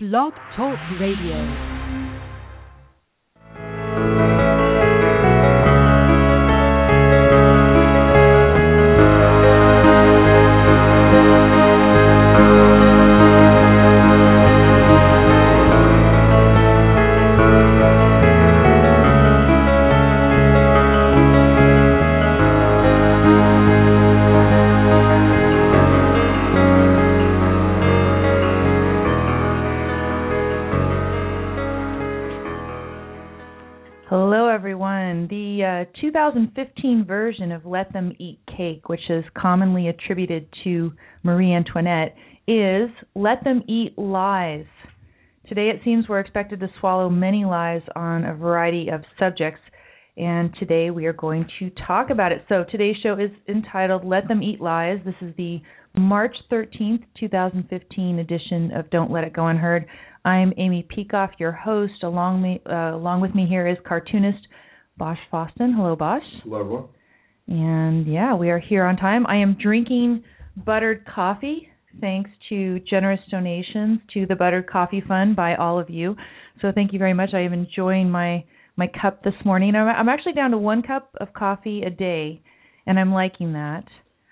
Blog Talk Radio. Which is commonly attributed to Marie Antoinette, is Let Them Eat Lies. Today, it seems we're expected to swallow many lies on a variety of subjects, and today we are going to talk about it. So, today's show is entitled Let Them Eat Lies. This is the March 13th, 2015 edition of Don't Let It Go Unheard. I'm Amy Peikoff, your host. Along me, uh, along with me here is cartoonist Bosch Fawstin. Hello, Bosch. Hello, everyone. And yeah, we are here on time. I am drinking buttered coffee thanks to generous donations to the Buttered Coffee Fund by all of you. So thank you very much. I am enjoying my my cup this morning. I'm, I'm actually down to one cup of coffee a day, and I'm liking that.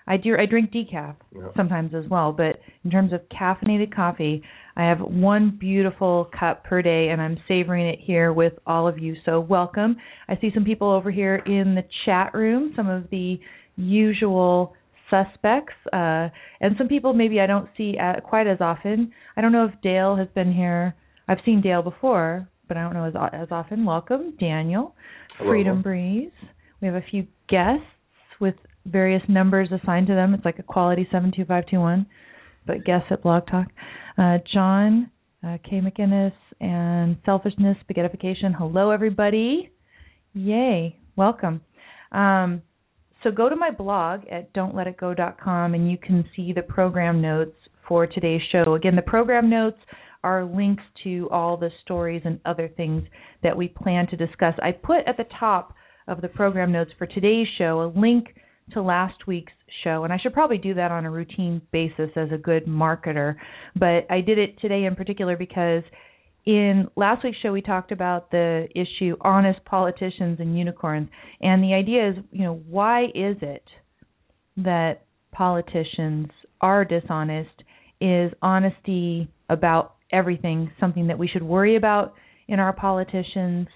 I do I drink decaf Yeah. sometimes as well, but in terms of caffeinated coffee, I have one beautiful cup per day and I'm savoring it here with all of you. So welcome. I see some people over here in the chat room, some of the usual suspects, uh, and some people maybe I don't see uh quite as often. I don't know if Dale has been here. I've seen Dale before, but I don't know as as often. Welcome, Daniel, Hello. Freedom Breeze. We have a few guests with various numbers assigned to them. It's like a quality seven two five two one, but guests at Blog Talk. Uh, John uh, K. McInnes and Selfishness Spaghettification. Hello, everybody. Yay. Welcome. Um, so go to my blog at don'tletitgo.com and you can see the program notes for today's show. Again, the program notes are links to all the stories and other things that we plan to discuss. I put at the top of the program notes for today's show a link to last week's show, and I should probably do that on a routine basis as a good marketer. But I did it today in particular because in last week's show we talked about the issue honest politicians and unicorns, and the idea is, you know, why is it that politicians are dishonest? Is honesty about everything something that we should worry about in our politicians?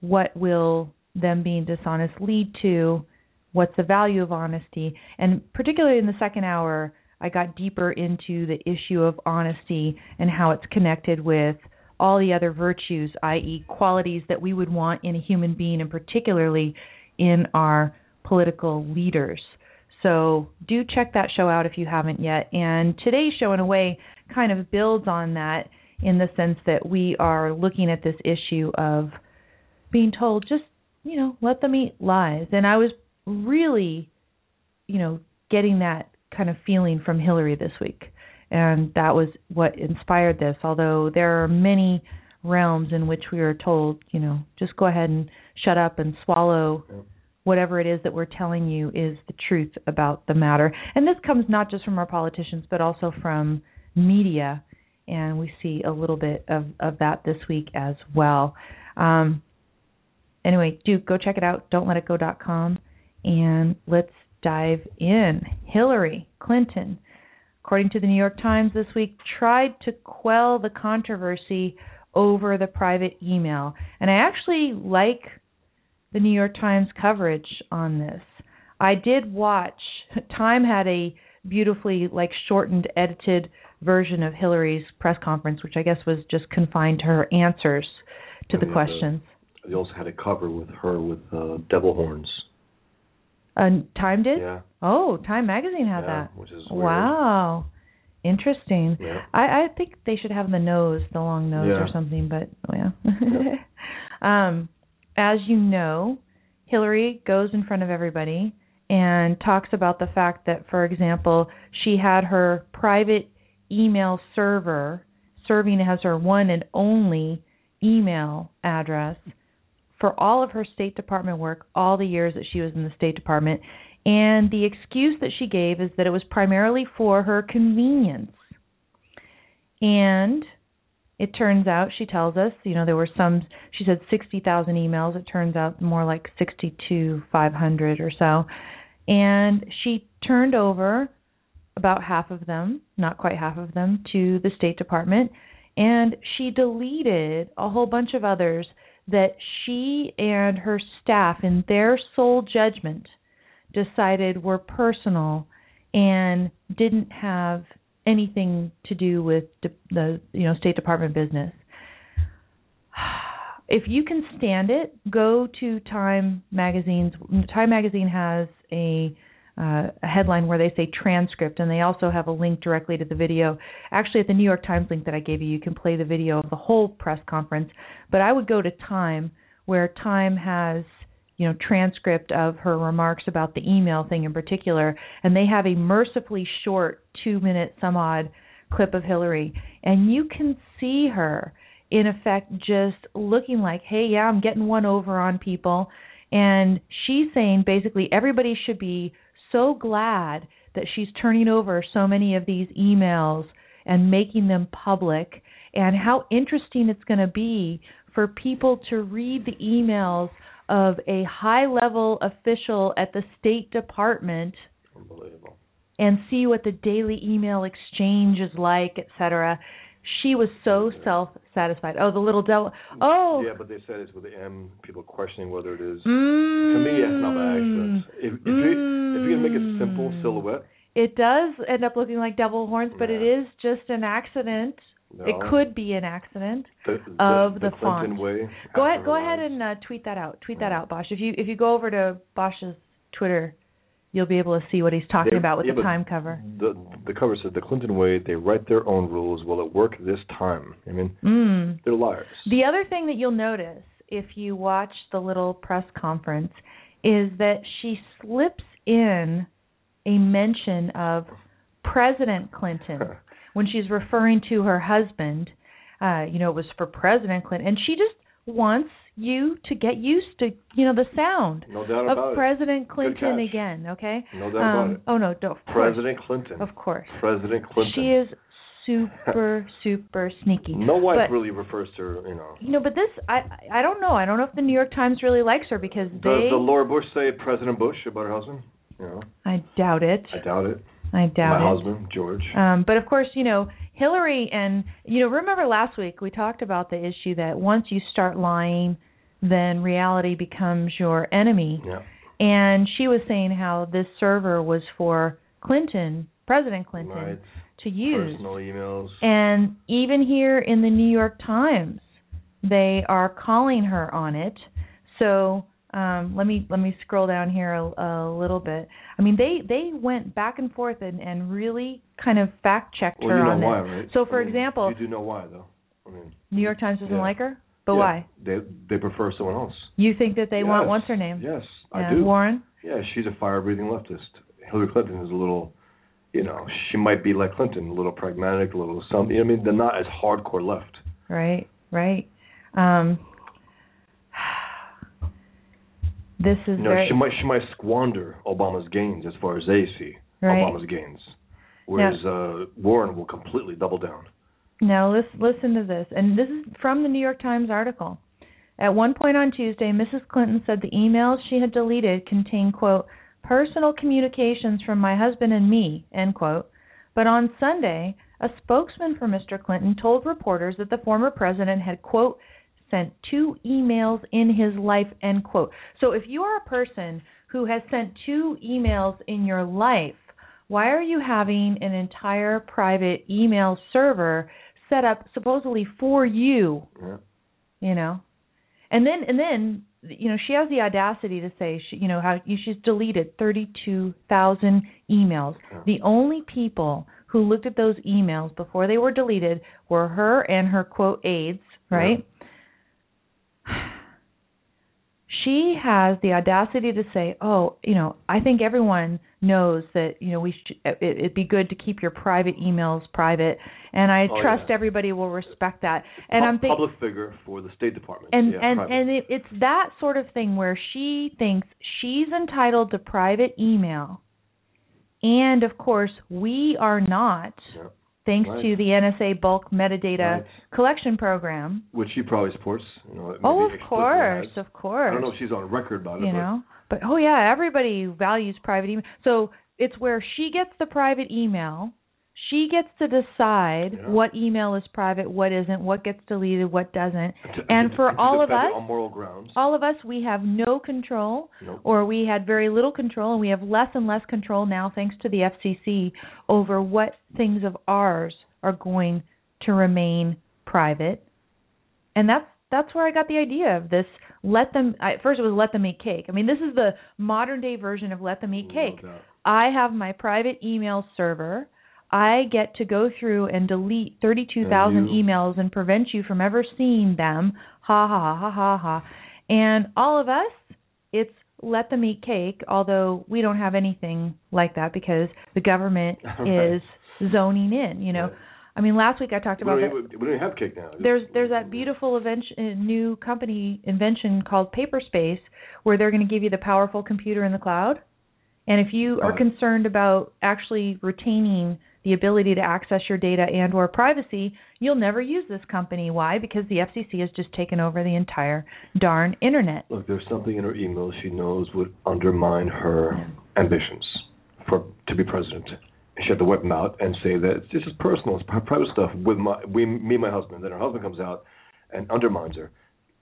What will them being dishonest lead to? What's the value of honesty? And particularly in the second hour, I got deeper into the issue of honesty and how it's connected with all the other virtues, i.e., qualities that we would want in a human being, and particularly in our political leaders. So do check that show out if you haven't yet. And today's show, in a way, kind of builds on that in the sense that we are looking at this issue of being told just, you know, let them eat lies. And I was really, you know, getting that kind of feeling from Hillary this week. And that was what inspired this, although there are many realms in which we are told, you know, just go ahead and shut up and swallow whatever it is that we're telling you is the truth about the matter. And this comes not just from our politicians, but also from media. And we see a little bit of, of that this week as well. Um, anyway, do go check it out. Don't let it go.com. And let's dive in. Hillary Clinton, according to the New York Times this week, tried to quell the controversy over the private email. And I actually like the New York Times coverage on this. I did watch Time had a beautifully like shortened edited version of Hillary's press conference which I guess was just confined to her answers to And the have a- questions. They also had a cover with her with uh, devil horns. Uh, Time did? Yeah. Oh, Time magazine had yeah, that. Which is weird. Wow. Interesting. Yeah. I, I think they should have the nose, the long nose or something, but oh, yeah. um, as you know, Hillary goes in front of everybody and talks about the fact that, for example, she had her private email server serving as her one and only email address for all of her State Department work, all the years that she was in the State Department. And the excuse that she gave is that it was primarily for her convenience. And it turns out she tells us, you know, there were some. She said sixty thousand emails. It turns out more like sixty two five hundred or so, and she turned over about half of them, not quite half of them, to the State Department, and she deleted a whole bunch of others that she and her staff, in their sole judgment, decided were personal and didn't have anything to do with de- the you know State Department business. If you can stand it, go to Time magazine's. Time magazine has a uh, a headline where they say transcript, and they also have a link directly to the video. Actually, at the New York Times link that I gave you, you can play the video of the whole press conference. But I would go to Time, where Time has you know transcript of her remarks about the email thing in particular and they have a mercifully short 2 minute some odd clip of Hillary and you can see her in effect just looking like hey yeah I'm getting one over on people and she's saying basically everybody should be so glad that she's turning over so many of these emails and making them public and how interesting it's going to be for people to read the emails of a high level official at the State Department Unbelievable. and see what the daily email exchange is like, etc. She was so self satisfied. Oh, the little devil. Oh. Yeah, but they said it's with the M. People questioning whether it is. Mm, To me, it's not by accident. If, if you if you can make it a simple Mm. silhouette, It does end up looking like devil horns, but it Yeah. is just an accident. no, It could be an accident. the, of the, the font. way. Go ahead, go ahead and uh, tweet that out. Tweet that out, Bosch. If you if you go over to Bosch's Twitter, you'll be able to see what he's talking They- about with yeah, the time cover. The the cover said the Clinton way. They write their own rules. Will it work this time? I mean, Mm. they're liars. The other thing that you'll notice if you watch the little press conference is that she slips in a mention of President Clinton when she's referring to her husband. Uh, you know, it was for President Clinton, and she just wants you to get used to, you know, the sound no doubt about of it. President Clinton again. Okay. No doubt about Um, it. oh no, no, of course, President Clinton. of course. President Clinton. She is super, super sneaky. No wife But- really refers to her, you know. You know, but this I I don't know. I don't know if the New York Times really likes her because Does they. the Laura Bush say President Bush about her husband? You know, I doubt it. I doubt it. I doubt My it. My husband, George. Um, but of course, you know, Hillary and you know, remember last week we talked about the issue that once you start lying, then reality becomes your enemy. yeah. And she was saying how this server was for Clinton, President Clinton, Right. to use. Personal emails. And even here in the New York Times, they are calling her on it. So um, let me let me scroll down here a, a little bit. I mean, they they went back and forth and, and really kind of fact checked well, her you know on why, this. right? So, for I mean, example, you do know why, though. I mean, New York Times doesn't Yeah. like her, but yeah, why? They they prefer someone else. You think that they want Yes. what's her name? Yes, Yeah, I do. Warren. Yeah, she's a fire-breathing leftist. Hillary Clinton is a little, you know, she might be like Clinton, a little pragmatic, a little something. I mean, they're not as hardcore left. Right, right. Um, this is You know, very she might she might squander Obama's gains as far as they see right. Obama's gains, whereas uh, Warren will completely double down. Now listen, listen to this, and this is from the New York Times article. At one point on Tuesday, Mrs. Clinton said the emails she had deleted contained quote personal communications from my husband and me end quote. But on Sunday, a spokesman for Mr. Clinton told reporters that the former president had quote sent two emails in his life end quote. So if you are a person who has sent two emails in your life, why are you having an entire private email server set up supposedly for you, Yeah. you know? And then and then you know, she has the audacity to say she, you know, how she's deleted 32,000 emails. Yeah. The only people who looked at those emails before they were deleted were her and her quote aides, right? She has the audacity to say, "Oh, you know, I think everyone knows that you know we should, it, it'd be good to keep your private emails private, and I Oh, trust yeah. everybody will respect that." And Pu- I'm thinking, public figure for the State Department. and yeah, and private. and it, it's that sort of thing where she thinks she's entitled to private email and of course we are not. Thanks Right. to the NSA bulk metadata Right. collection program. Which she probably supports. You know, Oh, of course, has. of course. I don't know if she's on record about it. you but know but oh yeah everybody values private email so it's where she gets the private email she gets to decide Yeah. what email is private what isn't what gets deleted what doesn't and for all of us moral grounds. all of us we have no control Nope. or we had very little control and we have less and less control now thanks to the FCC over what things of ours are going to remain private and that's that's where I got the idea of this let them I, first it was let them eat cake I mean this is the modern day version of let them eat cake. I have my private email server I get to go through and delete 32,000 emails and prevent you from ever seeing them ha ha ha ha ha and all of us it's let them eat cake although we don't have anything like that because the government Right. is zoning in you know Right. I mean last week I talked We about don't, that we don't have cake now. there's there's that beautiful invention, uh, new company invention called Paperspace where they're going to give you the powerful computer in the cloud. And if you are concerned about actually retaining the ability to access your data and or privacy, you'll never use this company. Why? Because the FCC has just taken over the entire darn internet. Look, there's something in her email she knows would undermine her ambitions for to be president. She had to whip them out and say that this is personal, it's private stuff with my we me and my husband. Then her husband comes out and undermines her.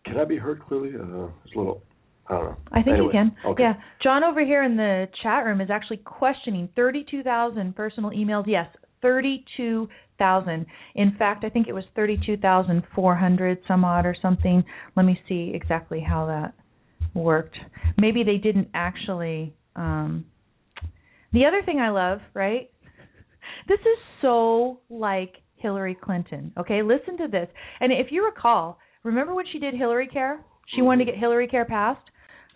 Can I be heard clearly? Uh, it's a little. I don't know. I think Anyway, you can. Okay. Yeah. John over here in the chat room is actually questioning 32,000 personal emails. Yes, 32,000. In fact, I think it was 32,400 some odd or something. Let me see exactly how that worked. Maybe they didn't actually um The other thing I love, right? This is so like Hillary Clinton. Okay, listen to this. And if you recall, remember when she did Hillary Care? She wanted to get Hillary Care passed.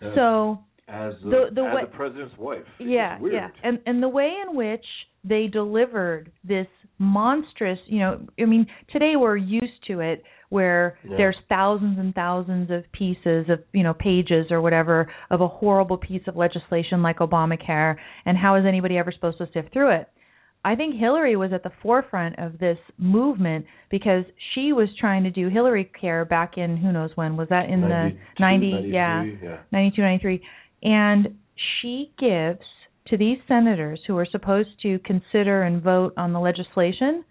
As- So as the, the- the as way- the president's wife. Yeah, yeah, and and the way in which they delivered this monstrous, you know, I mean, today we're used to it where Yeah. there's thousands and thousands of pieces of, you know, pages or whatever of a horrible piece of legislation like Obamacare, and how is anybody ever supposed to sift through it? I think Hillary was at the forefront of this movement because she was trying to do Hillary Care back in who knows when was that in 92, the 90 yeah yeah. 92, 93. And she gives to these senators who are supposed to consider and vote on the legislation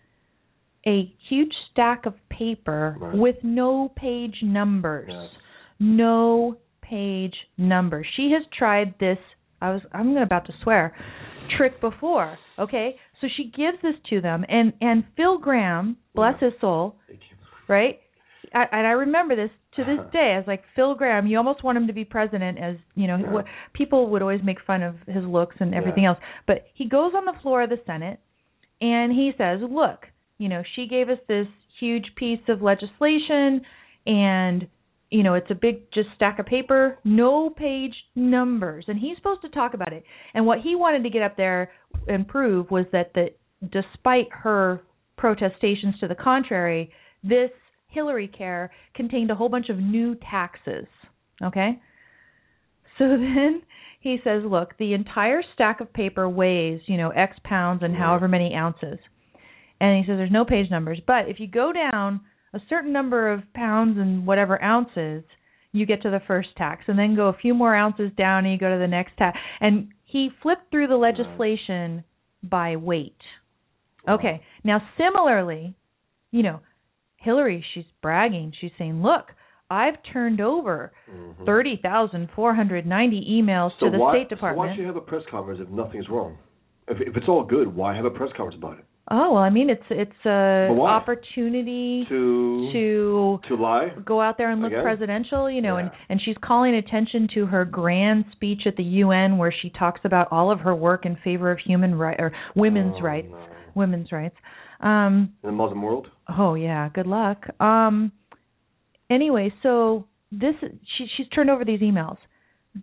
a huge stack of paper Right. with no page numbers. Yes. No page numbers. She has tried this I was I'm about to swear trick before, okay? So she gives this to them and and Phil Gramm, bless his soul, right? I, and I remember this to this uh-huh. day. I was like, Phil Gramm, you almost want him to be president, as you know. What people would always make fun of his looks and everything Yeah. else, but he goes on the floor of the Senate and he says, "Look, you know, she gave us this huge piece of legislation, and you know, it's a big just stack of paper, no page numbers." And he's supposed to talk about it. And what he wanted to get up there and prove was that the despite her protestations to the contrary, this Hillary Care contained a whole bunch of new taxes. Okay? So then he says, look, the entire stack of paper weighs, you know, X pounds and however many ounces. And he says there's no page numbers. But if you go down a certain number of pounds and whatever ounces, you get to the first tax. And then go a few more ounces down and you go to the next tax. And he flipped through the legislation by weight. Okay. Now, similarly, you know, Hillary, she's bragging. She's saying, "Look, I've turned over Mhm. thirty thousand four hundred ninety emails So to the why, State So Department." why should you have a press conference if nothing's wrong? If, if it's all good, why have a press conference about it? Oh well, I mean, it's it's a opportunity To to to lie? go out there and look presidential, you know, and and she's calling attention to her grand speech at the UN where she talks about all of her work in favor of human right or women's Oh, rights, no. women's rights. Um In the Muslim world? Oh yeah, good luck. Um anyway, so this she she's turned over these emails.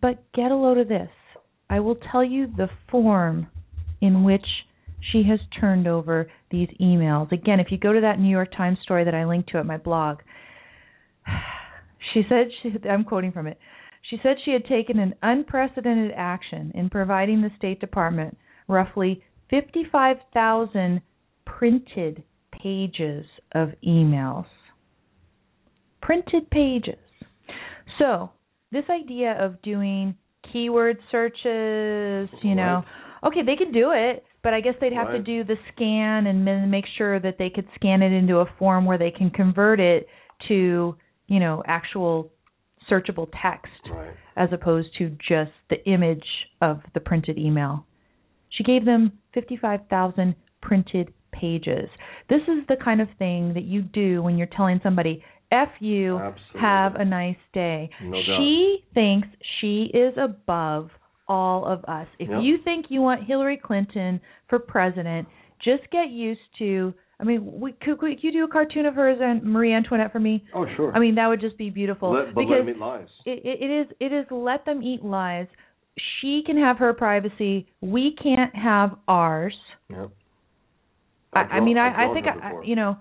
But get a load of this. I will tell you the form in which she has turned over these emails. Again, if you go to that New York Times story that I linked to at my blog, she said she, I'm quoting from it. She said she had taken an unprecedented action in providing the State Department roughly 55,000 printed pages of emails. Printed pages. So, this idea of doing keyword searches, you know, okay, they can do it, but I guess they'd have to do the scan and then make sure that they could scan it into a form where they can convert it to, you know, actual searchable text Right. as opposed to just the image of the printed email. She gave them 55,000 printed pages. This is the kind of thing that you do when you're telling somebody, F you, Absolutely. have a nice day. No doubt. she thinks she is above all of us. If Yep. you think you want Hillary Clinton for president, just get used to. I mean, we, could, could you do a cartoon of her as Marie Antoinette for me? Oh, sure. I mean, that would just be beautiful. let, but because let them eat lies. it, it, it is it is let them eat lies. She can have her privacy. We can't have ours. Yep. I, I mean, I, I think I, you know,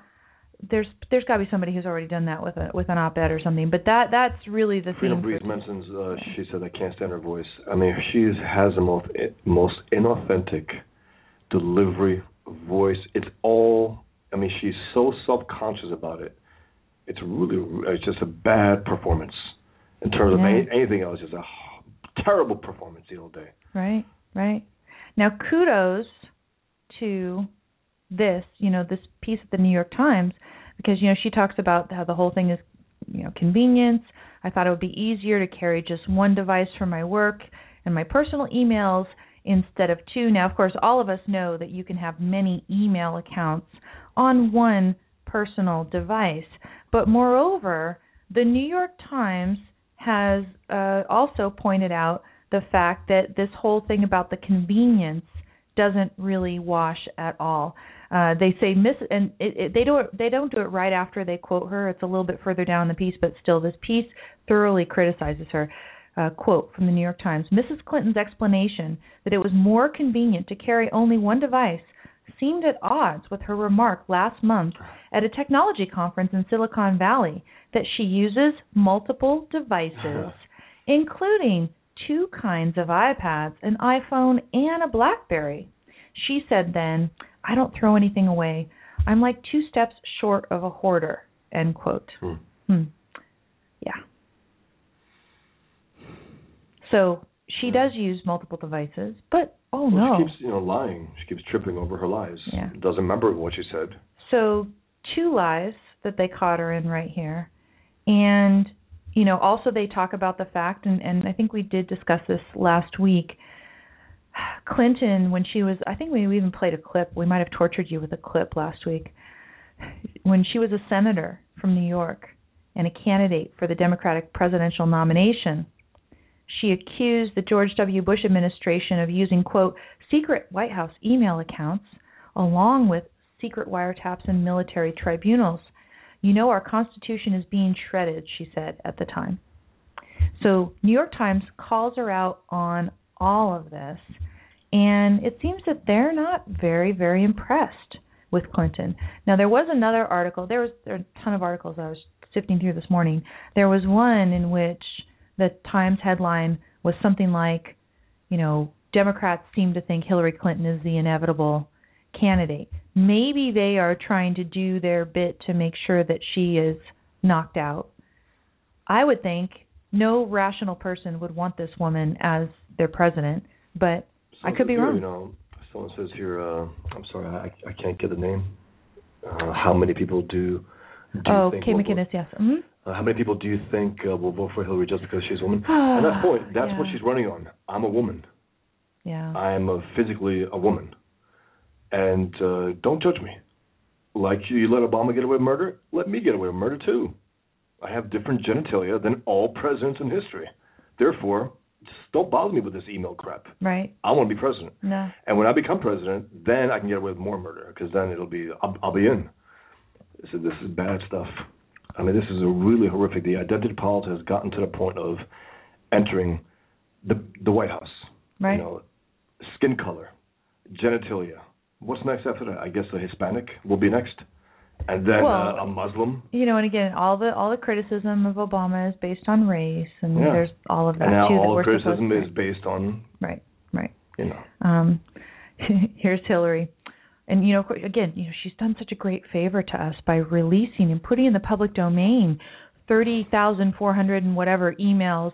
there's there's got to be somebody who's already done that with a with an op-ed or something. But that that's really the Freedom theme. Breeze mentions uh, she said I can't stand her voice. I mean, she has the most most inauthentic delivery voice. It's all. I mean, she's so self-conscious about it. It's really it's just a bad performance in terms of any, anything else. Just a terrible performance the whole day. Right, right. Now, kudos to this, you know, this piece at the New York Times, because you know she talks about how the whole thing is, you know, convenience. I thought it would be easier to carry just one device for my work and my personal emails instead of two. Now, of course, all of us know that you can have many email accounts on one personal device, but moreover, the New York Times has uh, also pointed out the fact that this whole thing about the convenience doesn't really wash at all. Uh, they say miss and it, it, they don't they don't do it right after they quote her. It's a little bit further down the piece, but still, this piece thoroughly criticizes her. Uh, quote from the New York Times: Mrs. Clinton's explanation that it was more convenient to carry only one device seemed at odds with her remark last month at a technology conference in Silicon Valley that she uses multiple devices, including two kinds of iPads, an iPhone, and a Blackberry. She said then, I don't throw anything away. I'm like two steps short of a hoarder. End quote. Hmm. Hmm. Yeah. So she does use multiple devices, but oh Well, no. She keeps you know lying. She keeps tripping over her lies. Yeah. Doesn't remember what she said. So two lies that they caught her in right here. And you know, also they talk about the fact and, and I think we did discuss this last week. Clinton when she was I think we even played a clip. We might have tortured you with a clip last week. When she was a senator from New York and a candidate for the Democratic presidential nomination, she accused the George W. Bush administration of using quote secret White House email accounts along with secret wiretaps and military tribunals. You know our constitution is being shredded, she said at the time. So, New York Times calls her out on all of this, and it seems that they're not very very impressed with Clinton. Now, there was another article. There was there a ton of articles I was sifting through this morning. There was one in which the Times headline was something like, you know, Democrats seem to think Hillary Clinton is the inevitable candidate. Maybe they are trying to do their bit to make sure that she is knocked out. I would think no rational person would want this woman as their president, but I could be wrong. You know, someone says here. Uh, I'm sorry, I, I can't get the name. Uh, how many people do? do oh, will McInnes, yes. hmm Uh, how many people do you think uh, will vote for Hillary just because she's a woman? At that point. That's what she's running on. I'm a woman. Yeah. I'm a physically a woman. And uh, don't judge me. Like you let Obama get away with murder, let me get away with murder too. I have different genitalia than all presidents in history. Therefore, don't bother me with this email crap. Right. I want to be president. No. And when I become president, then I can get away with more murder because then it'll be I'll, I'll be in. This is this is bad stuff. I mean, this is a really horrific. The identity politics has gotten to the point of entering the the White House. Right. You know, skin color, genitalia. What's next after that? I guess the Hispanic will be next, and then Well, uh, a Muslim. you know, and again, all the all the criticism of Obama is based on race, and Yeah. there's all of that And now too. that all we're criticism is based on right, right. you know. Um, here's Hillary. and you know, again, you know, she's done such a great favor to us by releasing and putting in the public domain thirty thousand four hundred and whatever emails,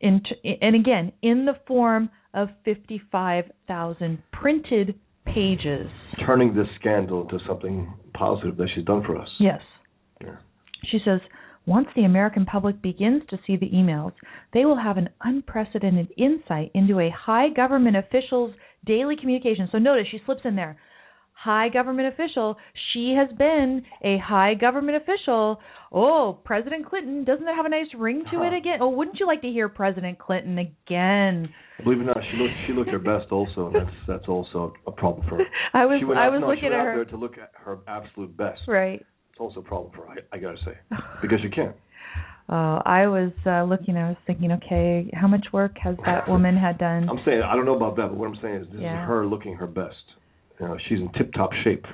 in, and again in the form of fifty five thousand printed pages. Turning this scandal into something positive that she's done for us. Yes. Yeah. She says, once the American public begins to see the emails, they will have an unprecedented insight into a high government official's daily communication. So notice she slips in there. High government official. She has been a high government official. Oh, President Clinton, doesn't that have a nice ring to it again? Oh, wouldn't you like to hear President Clinton again? Believe it or not, she looked she looked her best also, and that's that's also a problem for her. I was I was no, looking at her. to look at her absolute best. Right. It's also a problem for her. I, I gotta say because you can't. Oh, I was uh, looking. I was thinking, okay, how much work has that woman had done? I'm saying I don't know about that, but what I'm saying is this Yeah. is her looking her best. You know, she's in tip-top shape,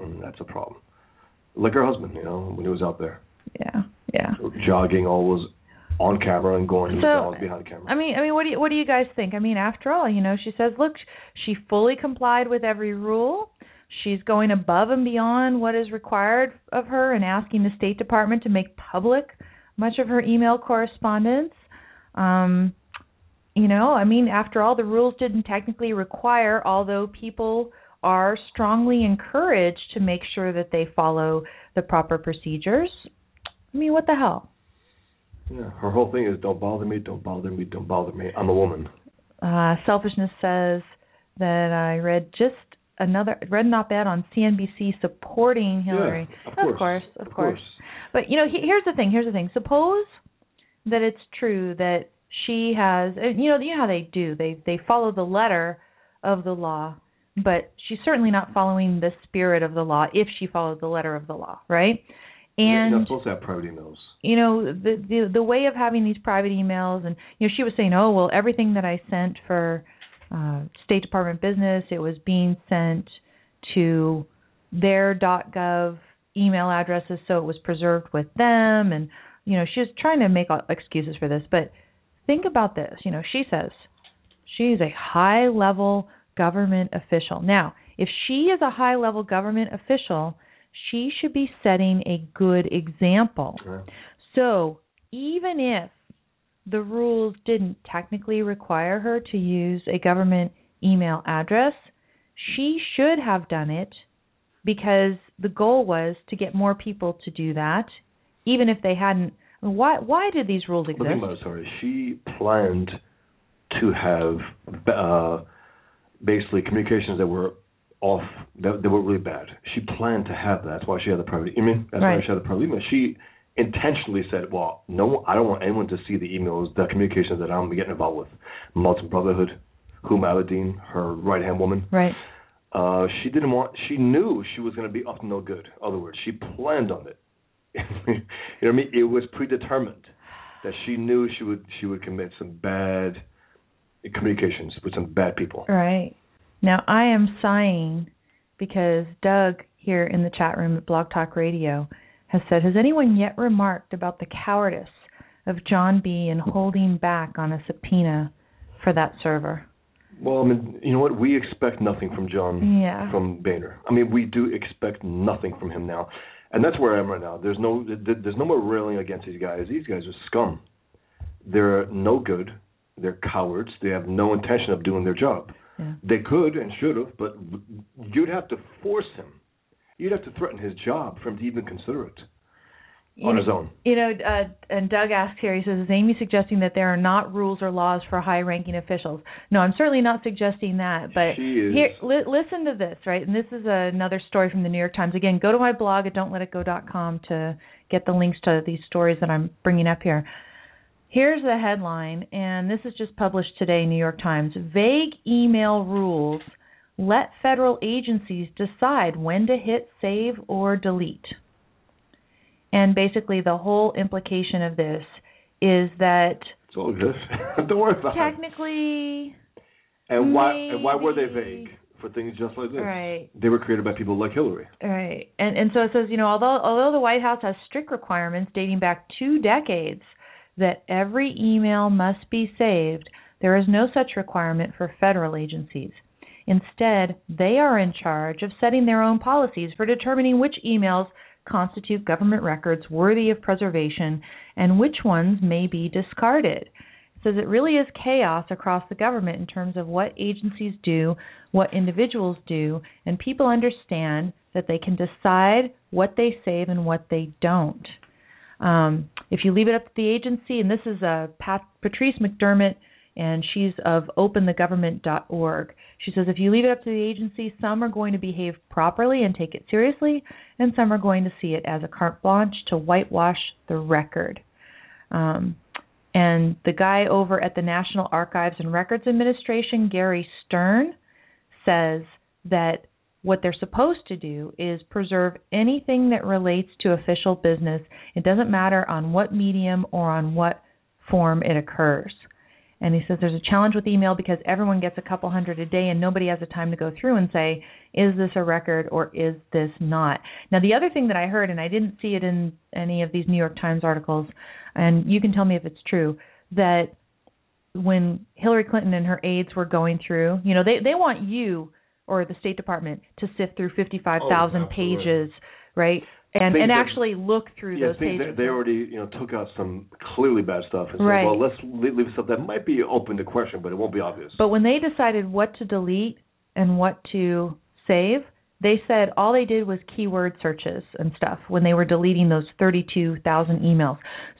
and that's a problem. Like her husband, you know, when he was out there Yeah, yeah. jogging, always on camera and going So, behind the camera. I mean, I mean, what do you what do you guys think? I mean, after all, you know, she says, look, she fully complied with every rule. She's going above and beyond what is required of her and asking the State Department to make public much of her email correspondence. Um, you know, I mean, after all, the rules didn't technically require, although people are strongly encouraged to make sure that they follow the proper procedures. I mean, what the hell? yeah, her whole thing is don't bother me, don't bother me, don't bother me. I'm a woman. Uh, selfishness says that I read just another read an op-ed on CNBC supporting Hillary. Yeah, of course, of course, of of course. course. But you know, he, here's the thing. Here's the thing. Suppose that it's true that she has. You know, you know how they do. They they follow the letter of the law, but she's certainly not following the spirit of the law. If she followed the letter of the law, right? You're And not supposed to have private emails. you know the the the way of having these private emails and you know she was saying oh well everything that i sent for uh state department business it was being sent to their dot gov email addresses so it was preserved with them and you know she was trying to make all- excuses for this but think about this. You know she says she's a high level government official. Now if she is a high level government official she should be setting a good example. So even if the rules didn't technically require her to use a government email address, she should have done it because the goal was to get more people to do that, even if they hadn't. Why? Why did these rules exist? sorry. She planned to have uh, basically communications that were off, that, that were really bad. She planned to have that. That's why she had the private email. That's why she had the private email. She intentionally said, "Well, no, I don't want anyone to see the emails, the communications that I'm getting involved with." Muslim Brotherhood, Huma Abedin, her right hand woman. Right. Uh, she didn't want. She knew she was going to be up to no good. In other words, she planned on it. you know what I mean? It was predetermined that she knew she would she would commit some bad communications with some bad people. Right. Now I am sighing because Doug here in the chat room at Blog Talk Radio has said, Has anyone yet remarked about the cowardice of John B. in holding back on a subpoena for that server? Well, I mean, you know what? We expect nothing from John Yeah. from Boehner. I mean, we do expect nothing from him now, and that's where I am right now. There's no there- there's no more railing against these guys. These guys are scum. They're no good. They're cowards. They have no intention of doing their job. Yeah. They could and should have, but you'd have to force him. You'd have to threaten his job for him to even consider it on his own. You know, uh, and Doug asks here, he says, Is Amy suggesting that there are not rules or laws for high ranking officials? No, I'm certainly not suggesting that. But here, li- listen to this, right? And this is another story from the New York Times. Again, go to my blog at don'tletitgo.com to get the links to these stories that I'm bringing up here. Here's the headline, and this is just published today, New York Times. Vague email rules let federal agencies decide when to hit save or delete. And basically, the whole implication of this is that It's all good. Don't worry about it. technically, And why and why were they vague for things just like this? right, They were created by people like Hillary. right, and and so it says, you know, although although the White House has strict requirements dating back two decades that every email must be saved, there is no such requirement for federal agencies. Instead, they are in charge of setting their own policies for determining which emails constitute government records worthy of preservation and which ones may be discarded. It says it really is chaos across the government in terms of what agencies do, what individuals do, and people understand that they can decide what they save and what they don't. Um, if you leave it up to the agency, and this is uh, Pat, Patrice McDermott, and she's of openthegovernment.org. She says if you leave it up to the agency, some are going to behave properly and take it seriously, and some are going to see it as a carte blanche to whitewash the record. Um, and the guy over at the National Archives and Records Administration, Gary Stern, says that what they're supposed to do is preserve anything that relates to official business. It doesn't matter on what medium or on what form it occurs. And he says there's a challenge with email because everyone gets a couple hundred a day and nobody has the time to go through and say, is this a record or is this not? Now, the other thing that I heard, and I didn't see it in any of these New York Times articles, and you can tell me if it's true, that when Hillary Clinton and her aides were going through, you know, they they want you or the State Department to sift through 55,000 Oh, pages, right? And and that- actually look through Yeah, those things pages. that they already you know took out some clearly bad stuff and Right. said, well, let's leave, stuff that might be open to question, but it won't be obvious. But when they decided what to delete and what to save, they said all they did was keyword searches and stuff when they were deleting those 32,000 emails.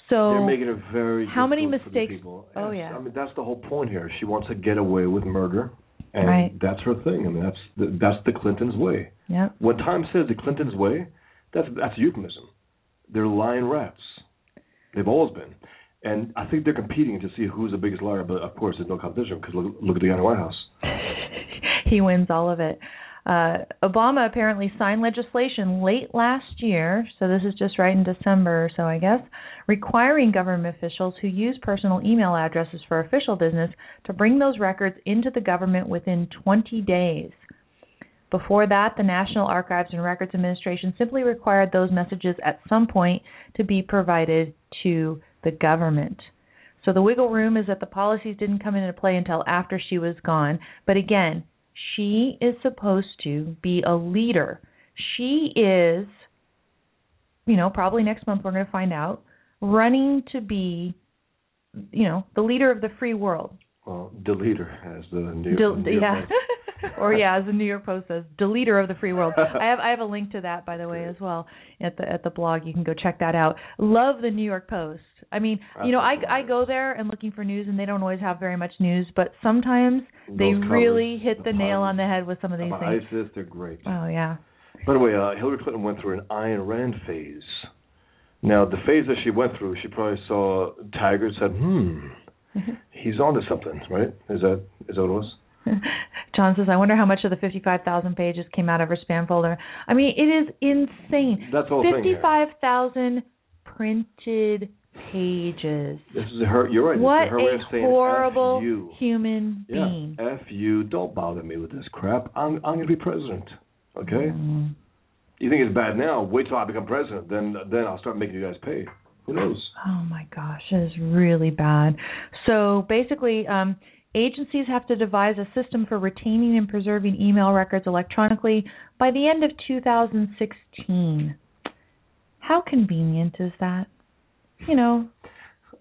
So They're making it very. how many difficult for the mistakes- people. oh, yeah. I mean that's the whole point here. She wants to get away with murder, and Right. that's her thing. I mean that's the, that's the Clintons' way. yeah. When Time says the Clintons' way, that's that's a euphemism. They're lying rats. They've always been, and I think they're competing to see who's the biggest liar. But of course, there's no competition because look, look at the guy in the White House. he wins all of it. Uh, Obama apparently signed legislation late last year, so this is just right in December or so, I guess, requiring government officials who use personal email addresses for official business to bring those records into the government within 20 days. Before that, the National Archives and Records Administration simply required those messages at some point to be provided to the government. So the wiggle room is that the policies didn't come into play until after she was gone. But again, she is supposed to be a leader. She is, you know, probably next month we're going to find out, running to be, you know, the leader of the free world. Well, deleter as the New Del- New York yeah. Or yeah, as the New York Post says, deleter of the free world. I have I have a link to that by the way as well at the at the blog. You can go check that out. Love the New York Post. I mean, you know, I I go there and looking for news and they don't always have very much news, but sometimes they Those really hit the the nail on the head with some of these things. ISIS, they're great. Oh yeah. By the way, uh, Hillary Clinton went through an Ayn Rand phase. Now, the phase that she went through, she probably saw Tiger said, "Hmm, he's onto something, right? Is that is that what it was?" John says, I wonder how much of the 55,000 pages came out of her spam folder. I mean, it is insane. That's the whole thing. here. 55,000 printed pages. This is her. You're right. What this is way a of saying horrible F you. human Yeah. being. F you. Don't bother me with this crap. I'm I'm gonna be president. Okay. Mm. You think it's bad now? Wait till I become president. Then then I'll start making you guys pay. Who knows? Oh my gosh, it is really bad. So basically, um, agencies have to devise a system for retaining and preserving email records electronically by the end of 2016. How convenient is that? You know,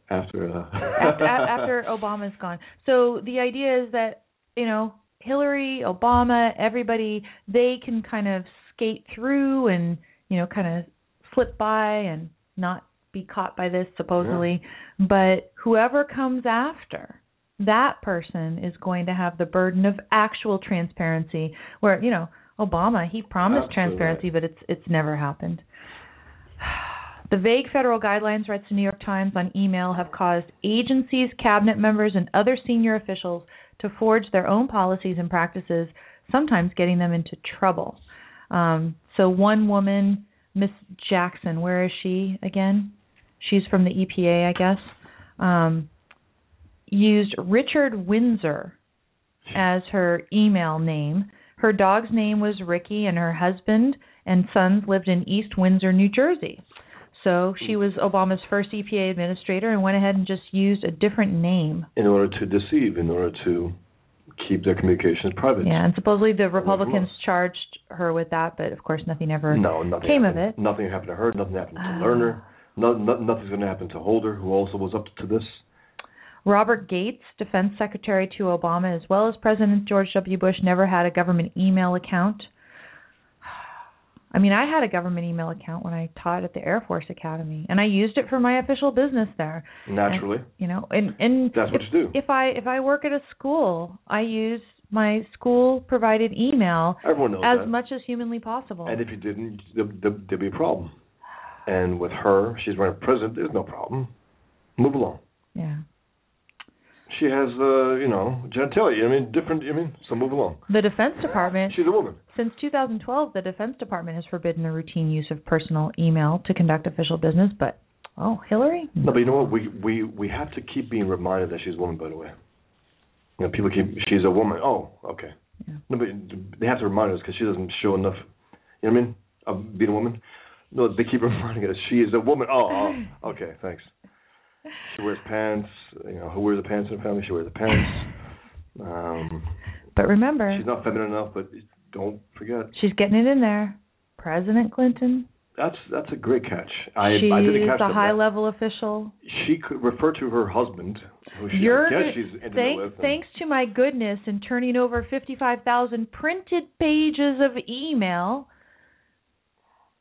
After uh, after, after Obama's gone. So the idea is that you know Hillary, Obama, everybody they can kind of skate through and you know kind of slip by and not be caught by this supposedly. But whoever comes after that person is going to have the burden of actual transparency where you know Obama he promised Absolutely. transparency but it's it's never happened. The vague federal guidelines, writes the New York Times, on email have caused agencies, cabinet members, and other senior officials to forge their own policies and practices, sometimes getting them into trouble. Um, so, one woman, Miss Jackson, where is she again? She's from the EPA, I guess. Um, used Richard Windsor as her email name. Her dog's name was Ricky, and her husband and sons lived in East Windsor, New Jersey. So she was Obama's first EPA administrator and went ahead and just used a different name. in order to deceive, in order to keep their communications private. Yeah, and supposedly the Republicans charged her with that, but of course nothing ever No, nothing came of it. Nothing happened to her. Nothing happened to Ah. Lerner. No, no, nothing's going to happen to Holder, who also was up to this. Robert Gates, defense secretary to Obama, as well as President George W. Bush, never had a government email account. I mean, I had a government email account when I taught at the Air Force Academy, and I used it for my official business there. Naturally, You know, and and that's what if, you do. if I if I work at a school, I use my school provided email Everyone knows as that. much as humanly possible. And if you didn't, there, there, there'd be a problem. And with her, she's running for president. There's no problem. Move along. yeah. She has, uh, you know, genitalia. I mean, different. I mean, so move along. The Defense Department She's a woman. Since 2012, the Defense Department has forbidden the routine use of personal email to conduct official business, but oh, Hillary? No, but you know what? We we we have to keep being reminded that she's a woman. By the way, you know, people keep she's a woman. Oh, okay. Yeah. No, but they have to remind us because she doesn't show enough. You know what I mean? Of being a woman. No, they keep reminding us she is a woman. Oh, oh okay, thanks. She wears pants. You know, who wears the pants in the family? She wears the pants. Um, But remember, she's not feminine enough, but don't forget she's getting it in there. President Clinton. that's that's a great catch. I she's I didn't catch a that. high level official. She could refer to her husband, who she You're guess she's intimate thank, with. and- thanks to my goodness in turning over 55,000 printed pages of email.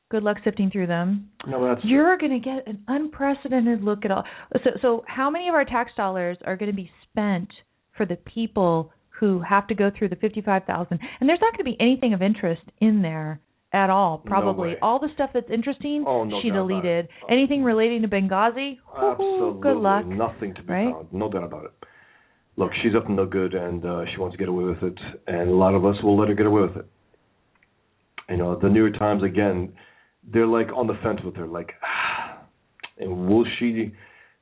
Good luck sifting through them. No, that's You're going to get an unprecedented look at all. So, so how many of our tax dollars are going to be spent for the people who have to go through the 55,000? And there's not going to be anything of interest in there at all. Probably way. all the stuff that's interesting, Oh, no she deleted. Anything relating to Benghazi, absolutely good luck. nothing to be right? found. No doubt about it. Look, she's up to no good, and uh, she wants to get away with it, and a lot of us will let her get away with it. You know, the New York Times again, they're like on the fence with her, like, and will she,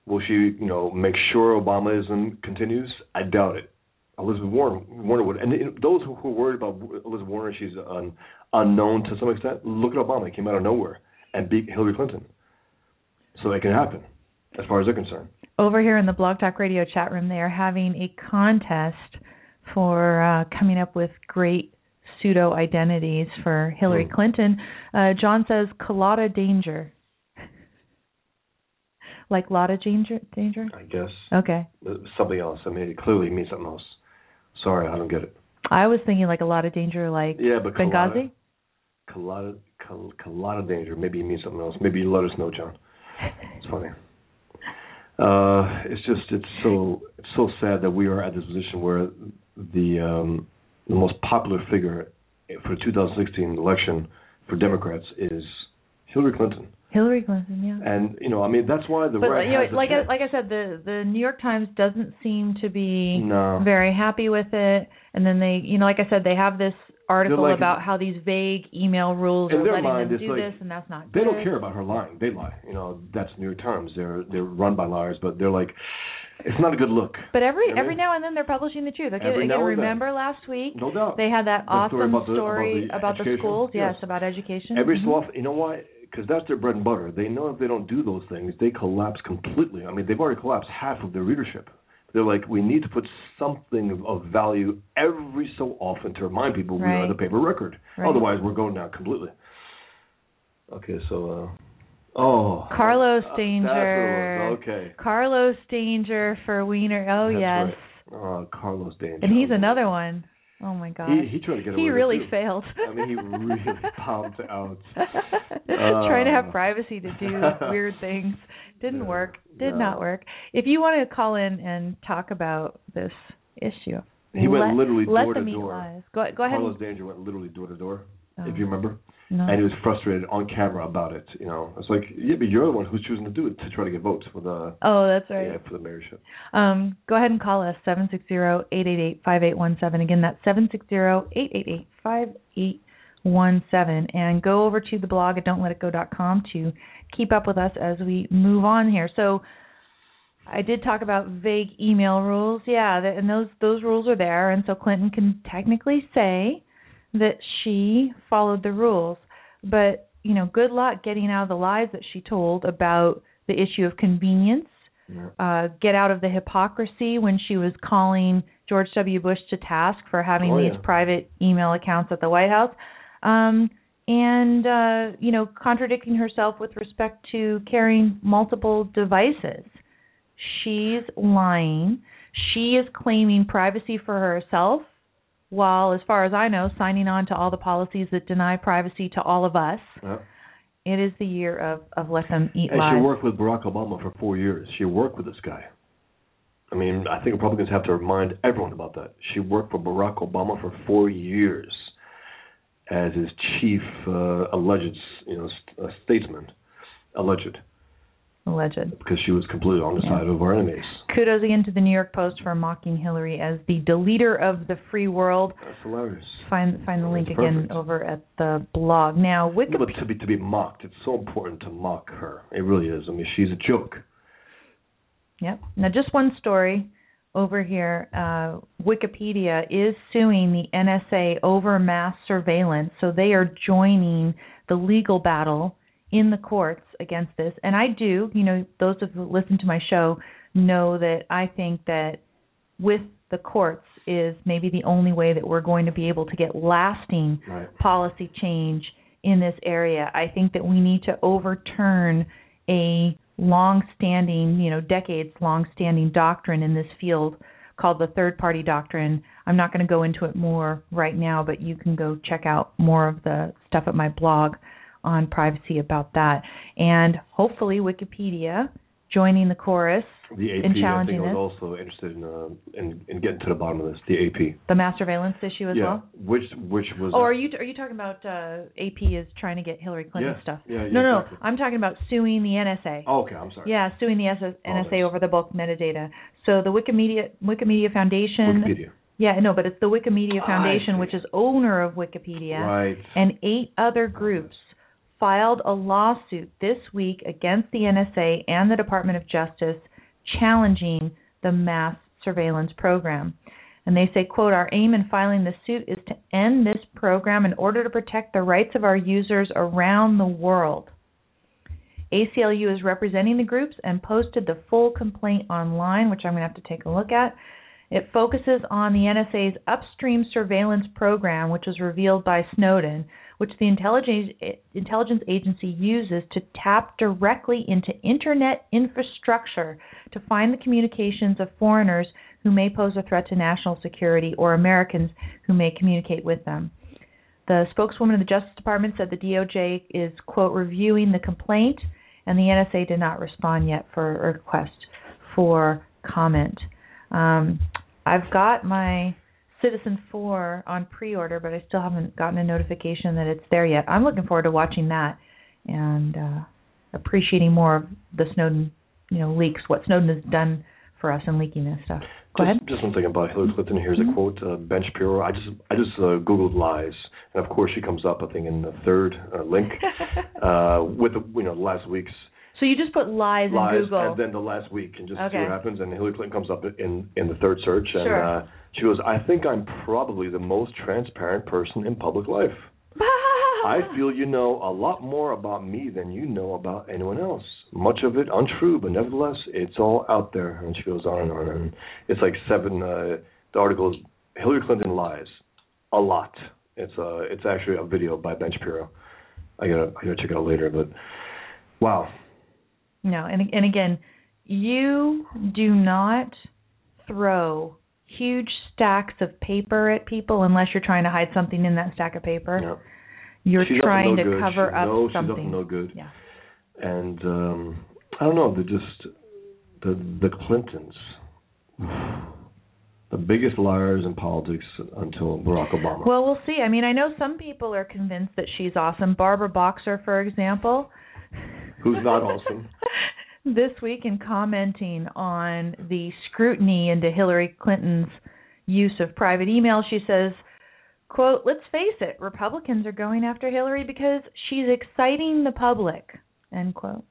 will she, you know, make sure Obamaism continues? I doubt it. Elizabeth Warren, Warner would, and those who who are worried about Elizabeth Warren, she's un, unknown to some extent. Look at Obama; he came out of nowhere and beat Hillary Clinton. So it can happen, as far as they're concerned. Over here in the Blog Talk Radio chat room, they are having a contest for uh, coming up with great pseudo identities for Hillary Hmm. Clinton. Uh, John says Colada Danger. like Lotta Danger? Danger? I guess Okay. Uh, something else. I mean, it clearly means something else. Sorry, I don't get it. I was thinking like a lot of danger, like Yeah, but Benghazi. Colada, col- colada danger. Maybe it means something else. Maybe you let us know, John. It's funny. Uh, it's just it's so it's so sad that we are at this position where the um, the most popular figure for the 2016 election for Democrats is Hillary Clinton. Hillary Clinton, yeah. And you know, I mean, that's why the But right you know, like I, like I said, the the New York Times doesn't seem to be no. very happy with it. And then they, you know, like I said, they have this article like- about how these vague email rules are letting mind, them do like- this, and that's not. They don't care about her lying. They lie. You know, that's New York Times. They're they're run by liars, but they're like, it's not a good look. But every every now and then they're publishing the truth. Okay, Every again, and then. remember last week No doubt. they had that The story awesome about the- about story the about the schools. Yes, Yes. about education. Every Mhm. so often, you know why? Because that's their bread and butter. They know if they don't do those things, they collapse completely. I mean, they've already collapsed half of their readership. They're like, we need to put something of, of value every so often to remind people we are the paper record. Right. Otherwise, we're going down completely. Okay, so, uh, oh, Carlos uh, that's what it Danger. Okay, Carlos Danger for Weiner. Oh That's yes, right. uh, Carlos Danger. and he's another one. Oh my God. He he tried to get away He really too. failed. I mean, he really popped out. Trying to have Uh, privacy to do weird things didn't No, work. Did no. not work. If you want to call in and talk about this issue, He went let, literally door to door. Go go ahead. Carlos Danger went literally door to door, and, if you remember, oh, no. and he was frustrated on camera about it. You know, it's like, yeah, but you're the one who's choosing to do it to try to get votes for the oh, that's right. yeah for the mayorship. Um, go ahead and call us seven six zero eight eight eight five eight one seven. Again, that's seven six zero eight eight eight five eight one seven. And go over to the blog at don'tletitgo.com to keep up with us as we move on here. So. I did talk about vague email rules, yeah, and those those rules are there, and so Clinton can technically say that she followed the rules. But you know, good luck getting out of the lies that she told about the issue of convenience Yeah. uh, get out of the hypocrisy when she was calling George W. Bush to task for having Oh, these yeah. private email accounts at the White House, um, and uh, you know contradicting herself with respect to carrying multiple devices. She's lying. She is claiming privacy for herself, while, as far as I know, signing on to all the policies that deny privacy to all of us. Yeah. It is the year of of let them eat And lies. she worked with Barack Obama for four years. She worked with this guy. I mean, I think Republicans have to remind everyone about that. She worked for Barack Obama for four years as his chief uh, alleged, you know, st- uh, statesman, alleged, Alleged. because she was completely on the Yeah. side of our enemies. Kudos again to the New York Post for mocking Hillary as the deleter of the free world. That's hilarious. Find find the link That's again perfect. over at the blog. Now, No, but to be to be mocked, it's so important to mock her. It really is. I mean, she's a joke. Yep. Now, just one story over here. Uh, Wikipedia is suing the NSA over mass surveillance, so they are joining the legal battle in the courts against this. And I do, you know, those of who listen to my show know that I think that with the courts is maybe the only way that we're going to be able to get lasting Right. policy change in this area. I think that we need to overturn a long-standing, you know, decades-long-standing doctrine in this field called the third-party doctrine. I'm not going to go into it more right now, but you can go check out more of the stuff at my blog on privacy about that. And hopefully Wikipedia joining the chorus, The AP, In I think, challenging was also interested in, uh, in in getting to the bottom of this. The AP. the mass surveillance issue as yeah. well. Which which was. Oh, are you are you talking about uh, AP is trying to get Hillary Clinton Yeah, stuff? yeah, yeah, no, no, exactly. I'm talking about suing the NSA. Oh, okay. I'm sorry. Yeah, suing the SS- NSA over the bulk metadata. So the Wikimedia Wikimedia Foundation. Wikipedia. Yeah, no, but it's the Wikimedia Foundation, which is owner of Wikipedia, Right. and eight other groups filed a lawsuit this week against the NSA and the Department of Justice challenging the mass surveillance program. And they say, quote, our aim in filing this suit is to end this program in order to protect the rights of our users around the world. ACLU is representing the groups and posted the full complaint online, which I'm going to have to take a look at. It focuses on the NSA's upstream surveillance program, which was revealed by Snowden, which the intelligence intelligence agency uses to tap directly into internet infrastructure to find the communications of foreigners who may pose a threat to national security or Americans who may communicate with them. The spokeswoman of the Justice Department said the DOJ is, quote, reviewing the complaint, and the NSA did not respond yet for a request for comment. Um, I've got my Citizen 4 on pre order, but I still haven't gotten a notification that it's there yet. I'm looking forward to watching that and uh, appreciating more of the Snowden you know, leaks, what Snowden has done for us in leaking this stuff. Go just, ahead. Just one thing about Hillary Clinton. Here's a quote: uh, Ben Shapiro. I just I just uh, googled lies, and of course she comes up. I think in the third uh, link uh, with the, you know last week's So you just put lies, lies, in Google. and then the last week, and just see what happens. And Hillary Clinton comes up in in the third search, and Sure. uh, she goes, "I think I'm probably the most transparent person in public life. I feel you know a lot more about me than you know about anyone else. Much of it untrue, but nevertheless, it's all out there." And she goes on and on, and it's like seven. Uh, the article is Hillary Clinton lies a lot. It's uh, it's actually a video by Ben Shapiro. I gotta I gotta check it out later, but wow. No, and and again, you do not throw huge stacks of paper at people unless you're trying to hide something in that stack of paper. Yeah. You're She's trying no to good. cover She up knows something. She's no good. Yeah. And um I don't know, they're just the the Clintons. The biggest liars in politics until Barack Obama. Well, we'll see. I mean, I know some people are convinced that she's awesome. Barbara Boxer, for example, Who's not awesome? this week in commenting on the scrutiny into Hillary Clinton's use of private email, she says, quote, let's face it, Republicans are going after Hillary because she's exciting the public, end quote.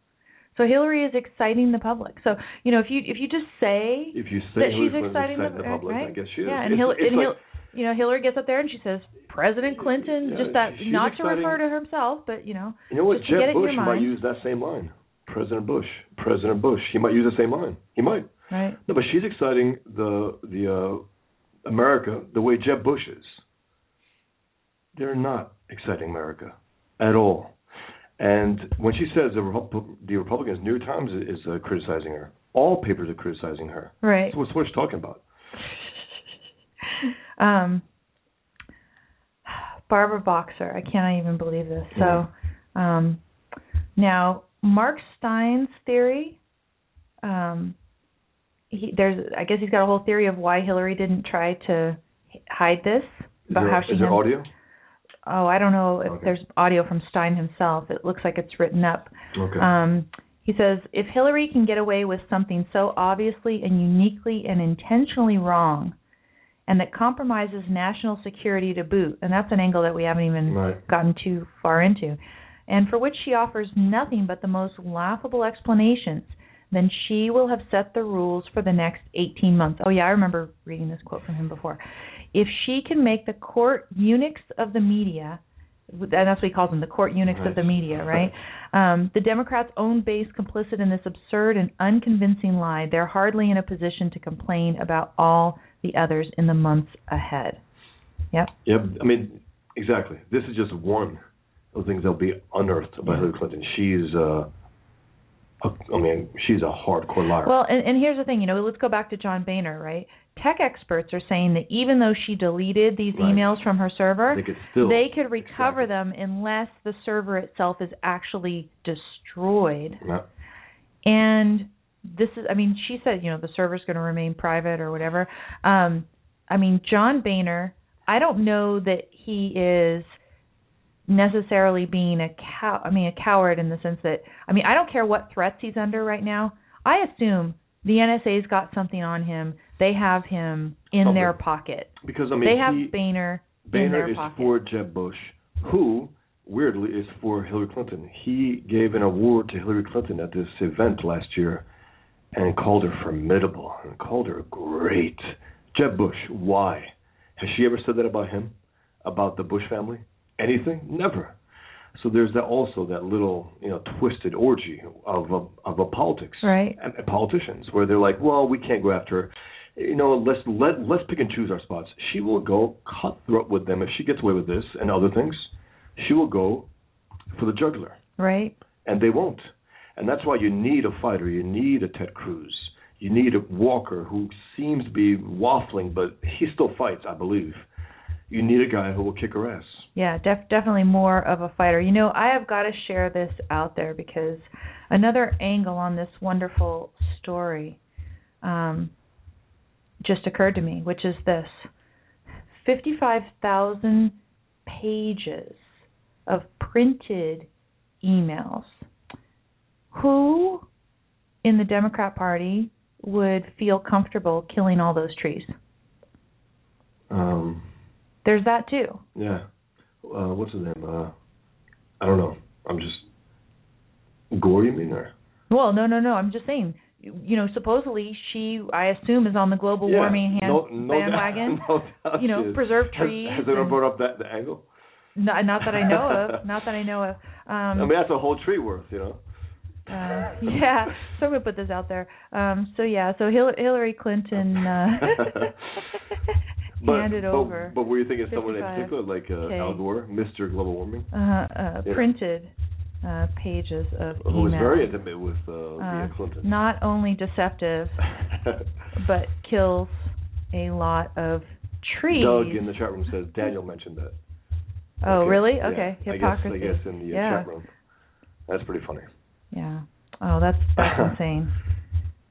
So Hillary is exciting the public. So, you know, if you if you just say If you say that she's exciting exciting the, the public, right? I guess she is. Yeah, and, It's- Hil- it's and like- Hil- you know, Hillary gets up there and she says President Clinton, Yeah, just that not to refer to herself, but you know, You know what? just to get Jeb Bush might use that same line. President Bush, President Bush. He might use the same line. He might. Right. No, but she's exciting the the uh, America the way Jeb Bush is. They're not exciting America at all. And when she says the, Repu- the Republicans, New York Times is, is uh, criticizing her. All papers are criticizing her. Right. So what's what she's talking about? Um, Barbara Boxer. I cannot even believe this. So, um, now Mark Steyn's theory. Um, he, there's, I guess he's got a whole theory of why Hillary didn't try to hide this Is about there, how she is there audio? Oh, I don't know if Okay. there's audio from Steyn himself. It looks like it's written up. Okay. Um, he says if Hillary can get away with something so obviously and uniquely and intentionally wrong, and that compromises national security to boot, and that's an angle that we haven't even right. gotten too far into, and for which she offers nothing but the most laughable explanations, then she will have set the rules for the next 18 months. Oh, yeah, I remember reading this quote from him before. If she can make the court eunuchs of the media, and that's what he calls them, the court eunuchs of the media, right? Um, the Democrats' own base complicit in this absurd and unconvincing lie, they're hardly in a position to complain about all the others in the months ahead. Yep. Yep. I mean, exactly. This is just one of the things that'll be unearthed about Hillary Clinton. She's, uh, a, I mean, she's a hardcore liar. Well, and, and here's the thing, you know, let's go back to John Boehner, right? Tech experts are saying that even though she deleted these Right. emails from her server, they could still. they could recover Exactly. them unless the server itself is actually destroyed. Yeah. And this is, I mean, she said, you know, the server's going to remain private or whatever. Um, I mean, John Boehner, I don't know that he is necessarily being a cow. I mean, a coward in the sense that, I mean, I don't care what threats he's under right now. I assume the NSA's got something on him. They have him in Okay. their pocket. Because I mean, they have he, Boehner, Boehner is pocket. for Jeb Bush, who weirdly is for Hillary Clinton. He gave an award to Hillary Clinton at this event last year, and called her formidable and called her great. Jeb Bush, why? Has she ever said that about him? About the Bush family? Anything? Never. So there's that also that little you know twisted orgy of of, of a politics Right. and, and politicians where they're like, well, we can't go after her. You know, let's let let's pick and choose our spots. She will go cutthroat with them if she gets away with this and other things. She will go for the juggler. right? and they won't. And that's why you need a fighter. You need a Ted Cruz. You need a Walker who seems to be waffling, but he still fights, I believe. You need a guy who will kick her ass. Yeah, def- definitely more of a fighter. You know, I have got to share this out there because another angle on this wonderful story um, just occurred to me, which is this 55,000 pages of printed emails. Who in the Democrat Party would feel comfortable killing all those trees? Um, There's that too. yeah. Uh, what's his name? Uh, I don't know. I'm just Gore, you mean, or Well, no, no, no. I'm just saying. You know, supposedly she, I assume, is on the global Yeah, warming hand no, no bandwagon. Doubt, no doubt You know, preserve trees Has, anyone and- brought up that the angle? not, not that I know of. Not that I know of. I Um, mean, that's a whole tree worth, you know. Uh, yeah, so I'm gonna put this out there. Um, so yeah, so Hil- Hillary Clinton uh, but, handed but, over But were you thinking of someone in particular, like uh, Okay. Al Gore, Mr. Global Warming, uh, uh, Yeah. printed uh, pages of who was very intimate with uh, Uh, Clinton? Not only deceptive, but kills a lot of trees. Doug in the chat room says Daniel mentioned that. Oh, Okay. really? Yeah. Okay. I guess, Hypocrisy. I guess in the yeah. chat room. That's pretty funny. Yeah. Oh, that's that's insane.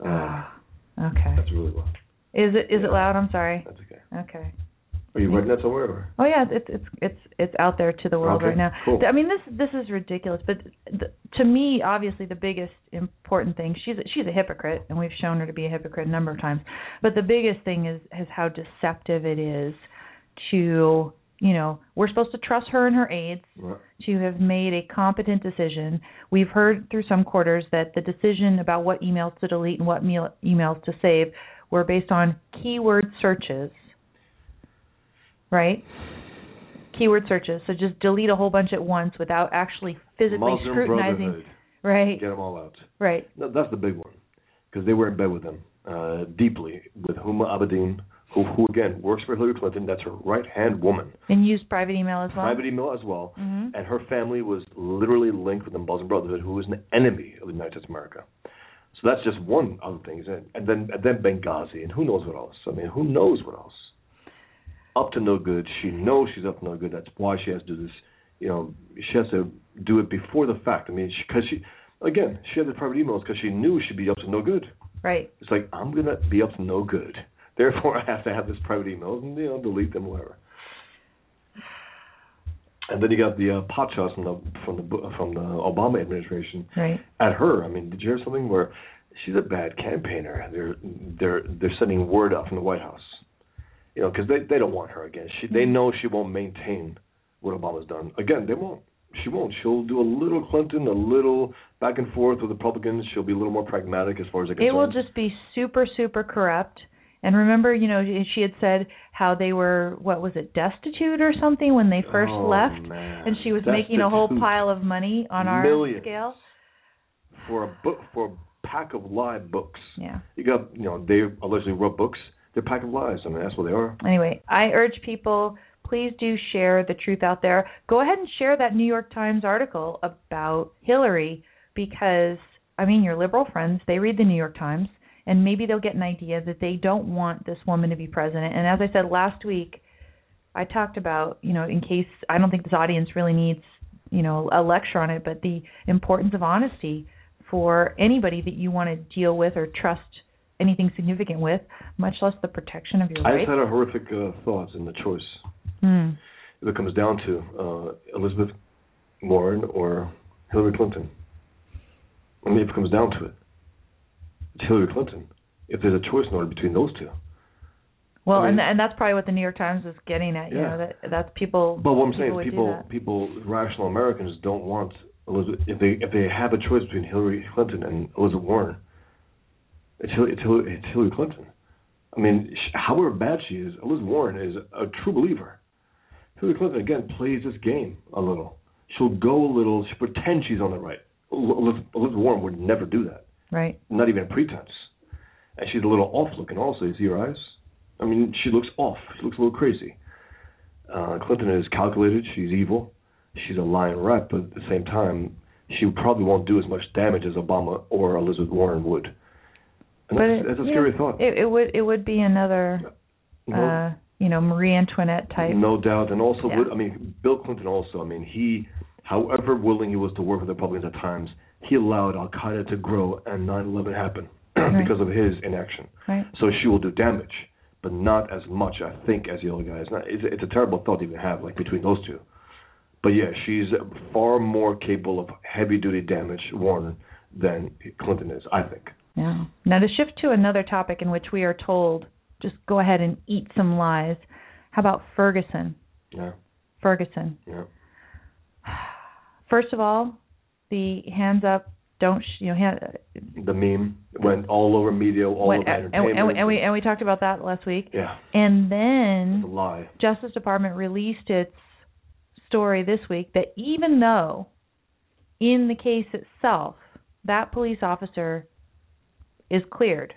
Uh, okay. that's really loud. Is it is yeah. it loud? I'm sorry. That's okay. Okay. Are you writing that somewhere? Or? Oh yeah, it's it's it's it's out there to the world Okay, right now. cool. I mean, this this is ridiculous. But the, to me, obviously, the biggest important thing she's a, she's a hypocrite, and we've shown her to be a hypocrite a number of times. But the biggest thing is is how deceptive it is to you know we're supposed to trust her and her aides Right. to have made a competent decision. We've heard through some quarters that the decision about what emails to delete and what meal, emails to save were based on keyword searches. Right? Keyword searches. So just delete a whole bunch at once without actually physically Muslim scrutinizing. Right. Get them all out. Right. No, that's the big one, because they were in bed with him uh, deeply with Huma Abedin, who, who again works for Hillary Clinton. That's her right hand woman. And used private email as well. Private email as well. hmm And her family was literally linked with the Muslim Brotherhood, who was an enemy of the United States of America. So that's just one of the things. And, then and then Benghazi, and who knows what else? I mean, who knows what else? Up to no good. She knows she's up to no good. That's why she has to do this. You know, she has to do it before the fact. I mean, because she, again, she had the private emails because she knew she'd be up to no good. Right. It's like I'm gonna be up to no good. Therefore, I have to have this private emails and you know delete them, whatever. And then you got the uh, pot shots from the from the from the Obama administration Right. at her. I mean, did you hear something where she's a bad campaigner? They're they're they're sending word out from the White House, you know, because they they don't want her again. She they know she won't maintain what Obama's done. Again, they won't. She won't. She'll do a little Clinton, a little back and forth with the Republicans. She'll be a little more pragmatic as far as they're It will just be super, super corrupt. And remember, you know, she had said how they were, what was it, destitute or something when they first Oh, left, man. and she was making a whole pile of money on our Millions. scale. for a book for a pack of live books. Yeah. You got you know they allegedly wrote books. They're pack of lies. I mean that's what they are. Anyway, I urge people, please do share the truth out there. Go ahead and share that New York Times article about Hillary because, I mean, your liberal friends, they read the New York Times and maybe they'll get an idea that they don't want this woman to be president. And as I said last week, I talked about, you know, in case I don't think this audience really needs, you know, a lecture on it, but the importance of honesty for anybody that you want to deal with or trust anything significant with, much less the protection of your I rights. just had a horrific uh, thoughts in the choice. Hmm. It comes down to uh, Elizabeth Warren or Hillary Clinton. I mean, if it comes down to it, Hillary Clinton. If there's a choice in order between those two. Well, I mean- and and that's probably what the New York Times is getting at. You Yeah. know, that that's people. But what I'm saying is people, people, rational Americans don't want Elizabeth. If they if they have a choice between Hillary Clinton and Elizabeth Warren, it's Hillary, it's Hillary, it's Hillary Clinton. I mean, sh- however bad she is, Elizabeth Warren is a true believer. Hillary Clinton again plays this game a little. She'll go a little. She pretend she's on the right. El- Elizabeth, Elizabeth Warren would never do that. Right. Not even a pretense. And she's a little off looking also. You see her eyes? I mean, she looks off. She looks a little crazy. Uh, Clinton is calculated. She's evil. She's a lying rat, but at the same time, she probably won't do as much damage as Obama or Elizabeth Warren would. And But that's, it- that's a yeah, scary thought. It, it would it would be another, no, uh, you know, Marie Antoinette type. no doubt. And also, Yeah. would, I mean, Bill Clinton also. I mean, he, however willing he was to work with the Republicans at times, he allowed Al Qaeda to grow and 9/11 happen Right. because of his inaction. Right. So she will do damage, but not as much, I think, as the other guys. Not, it's, it's a terrible thought to even have, like between those two. But yeah, she's far more capable of heavy-duty damage, Warren, than Clinton is, I think. Yeah. Now to shift to another topic in which we are told just go ahead and eat some lies. How about Ferguson? Yeah, Ferguson. yeah. First of all, the hands up, don't sh- you know? Hand, The meme went all over media, all went- over and, entertainment. and, we, and we and we talked about that last week. yeah, And then lie. Justice Department released its story this week that even though in the case itself that police officer is cleared,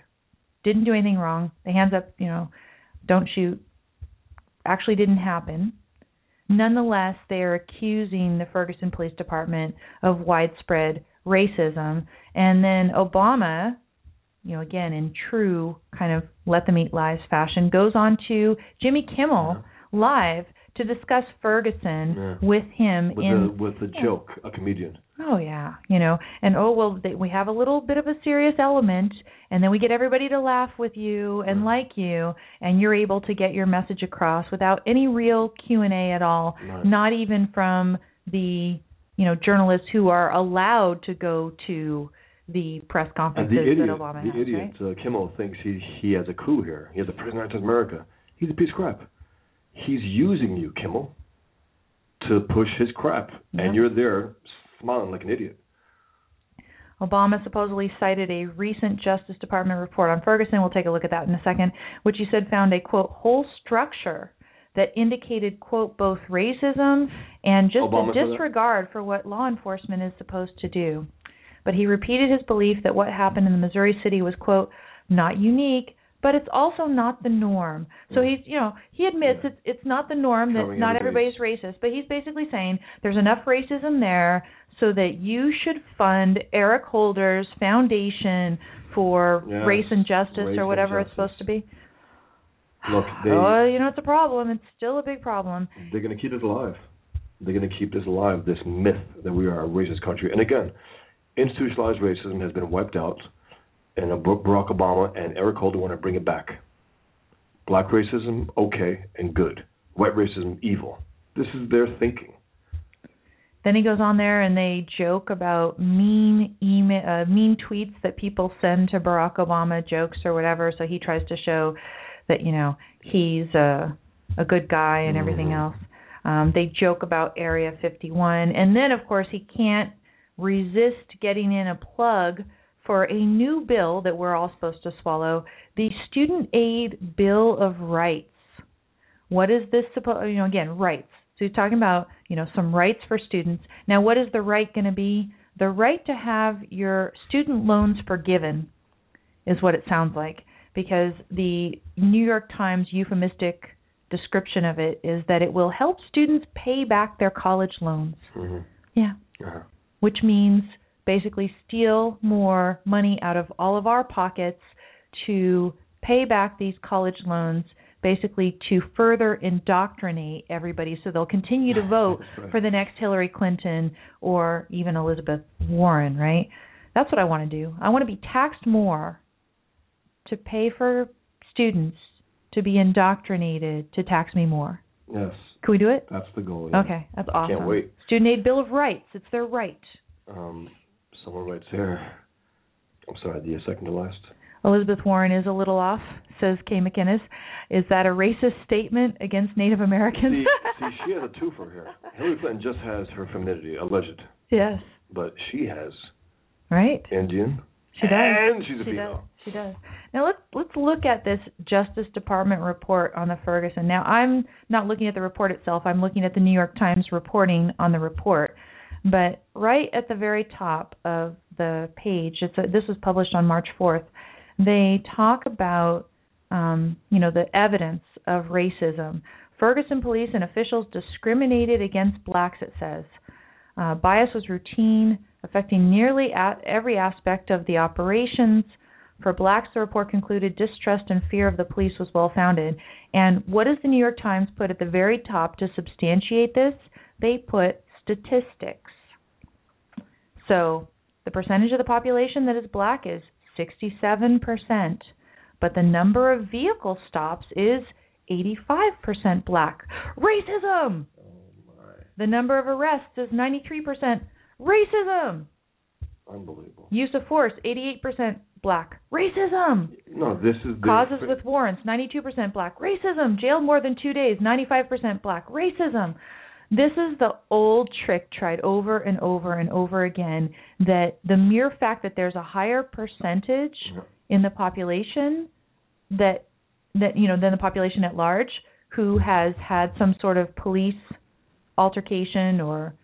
didn't do anything wrong, the hands up, you know, don't shoot, actually didn't happen. Nonetheless, they are accusing the Ferguson Police Department of widespread racism. And then Obama, you know, again in true kind of let them eat lies fashion, goes on to Jimmy Kimmel live to discuss Ferguson Yeah. with him With in the with the joke, a comedian. Oh yeah, you know, and oh well, they, we have a little bit of a serious element, and then we get everybody to laugh with you and like you, and you're able to get your message across without any real Q and A at all, Right. not even from the you know journalists who are allowed to go to the press conferences the idiot, that Obama the has, idiot right? uh, Kimmel thinks he he has a coup here. He has a prisoner of America. He's a piece of crap. He's using you, Kimmel, to push his crap, Yeah. and you're there smiling like an idiot. Obama supposedly cited a recent Justice Department report on Ferguson. We'll take a look at that in a second, which he said found a quote whole structure that indicated quote both racism and just Obama a disregard for what law enforcement is supposed to do. but he repeated his belief that what happened in the Missouri city was quote not unique, but it's also not the norm. So he's, you know, he admits Yeah. it's it's not the norm that not everybody's- everybody's racist, but he's basically saying there's enough racism there so that you should fund Eric Holder's foundation for Yes, race and justice race or whatever it's supposed to be. Look, they oh, you know it's a problem. It's still a big problem. they're going to keep this alive. They're going to keep this alive. This myth that we are a racist country. And again, institutionalized racism has been wiped out, and uh, Barack Obama and Eric Holder want to bring it back. Black racism, okay and good. White racism, evil. This is their thinking. Then he goes on there and they joke about mean email, uh, mean tweets that people send to Barack Obama, jokes or whatever. So he tries to show that you know he's a a good guy and everything Mhm. else. Um, they joke about Area 51, and then of course he can't resist getting in a plug for a new bill that we're all supposed to swallow, the Student Aid Bill of Rights. What is this supposed? You know, again, rights. So he's talking about you know some rights for students. Now, what is the right going to be? The right to have your student loans forgiven is what it sounds like because the New York Times euphemistic description of it is that it will help students pay back their college loans. Mm-hmm. Yeah. Uh-huh. Which means basically steal more money out of all of our pockets to pay back these college loans basically to further indoctrinate everybody so they'll continue to vote right. for the next Hillary Clinton or even Elizabeth Warren, right? That's what I want to do. I want to be taxed more to pay for students to be indoctrinated to tax me more. Yes, Can we do it? that's the goal. yeah. Okay, that's awesome. Can't wait. Student Aid Bill of Rights. It's their right. Um, someone writes here. I'm sorry, the second to last. Elizabeth Warren is a little off, says Kay McInnes. Is that a racist statement against Native Americans? See, see, she has a twofer here. Hillary Clinton just has her femininity, alleged, yes, but she has right? Indian, She does. and she's a she female. does. She does. Now let's let's look at this Justice Department report on the Ferguson. Now I'm not looking at the report itself. I'm looking at the New York Times reporting on the report. But right at the very top of the page, it's a, this was published on March 4th. They talk about um, you know the evidence of racism. Ferguson police and officials discriminated against blacks. It says uh, bias was routine, affecting nearly at every aspect of the operations. For blacks, the report concluded distrust and fear of the police was well founded. And what does the New York Times put at the very top to substantiate this? They put statistics. So the percentage of the population that is black is 67%, but the number of vehicle stops is 85% black. Racism! Oh, the number of arrests is 93% racism. Unbelievable. Use of force 88% black. Racism. No, this is the Causes with warrants 92% black. Racism. Jail more than 2 days 95% black. Racism. This is the old trick tried over and over and over again that the mere fact that there's a higher percentage in the population that that you know than the population at large who has had some sort of police altercation or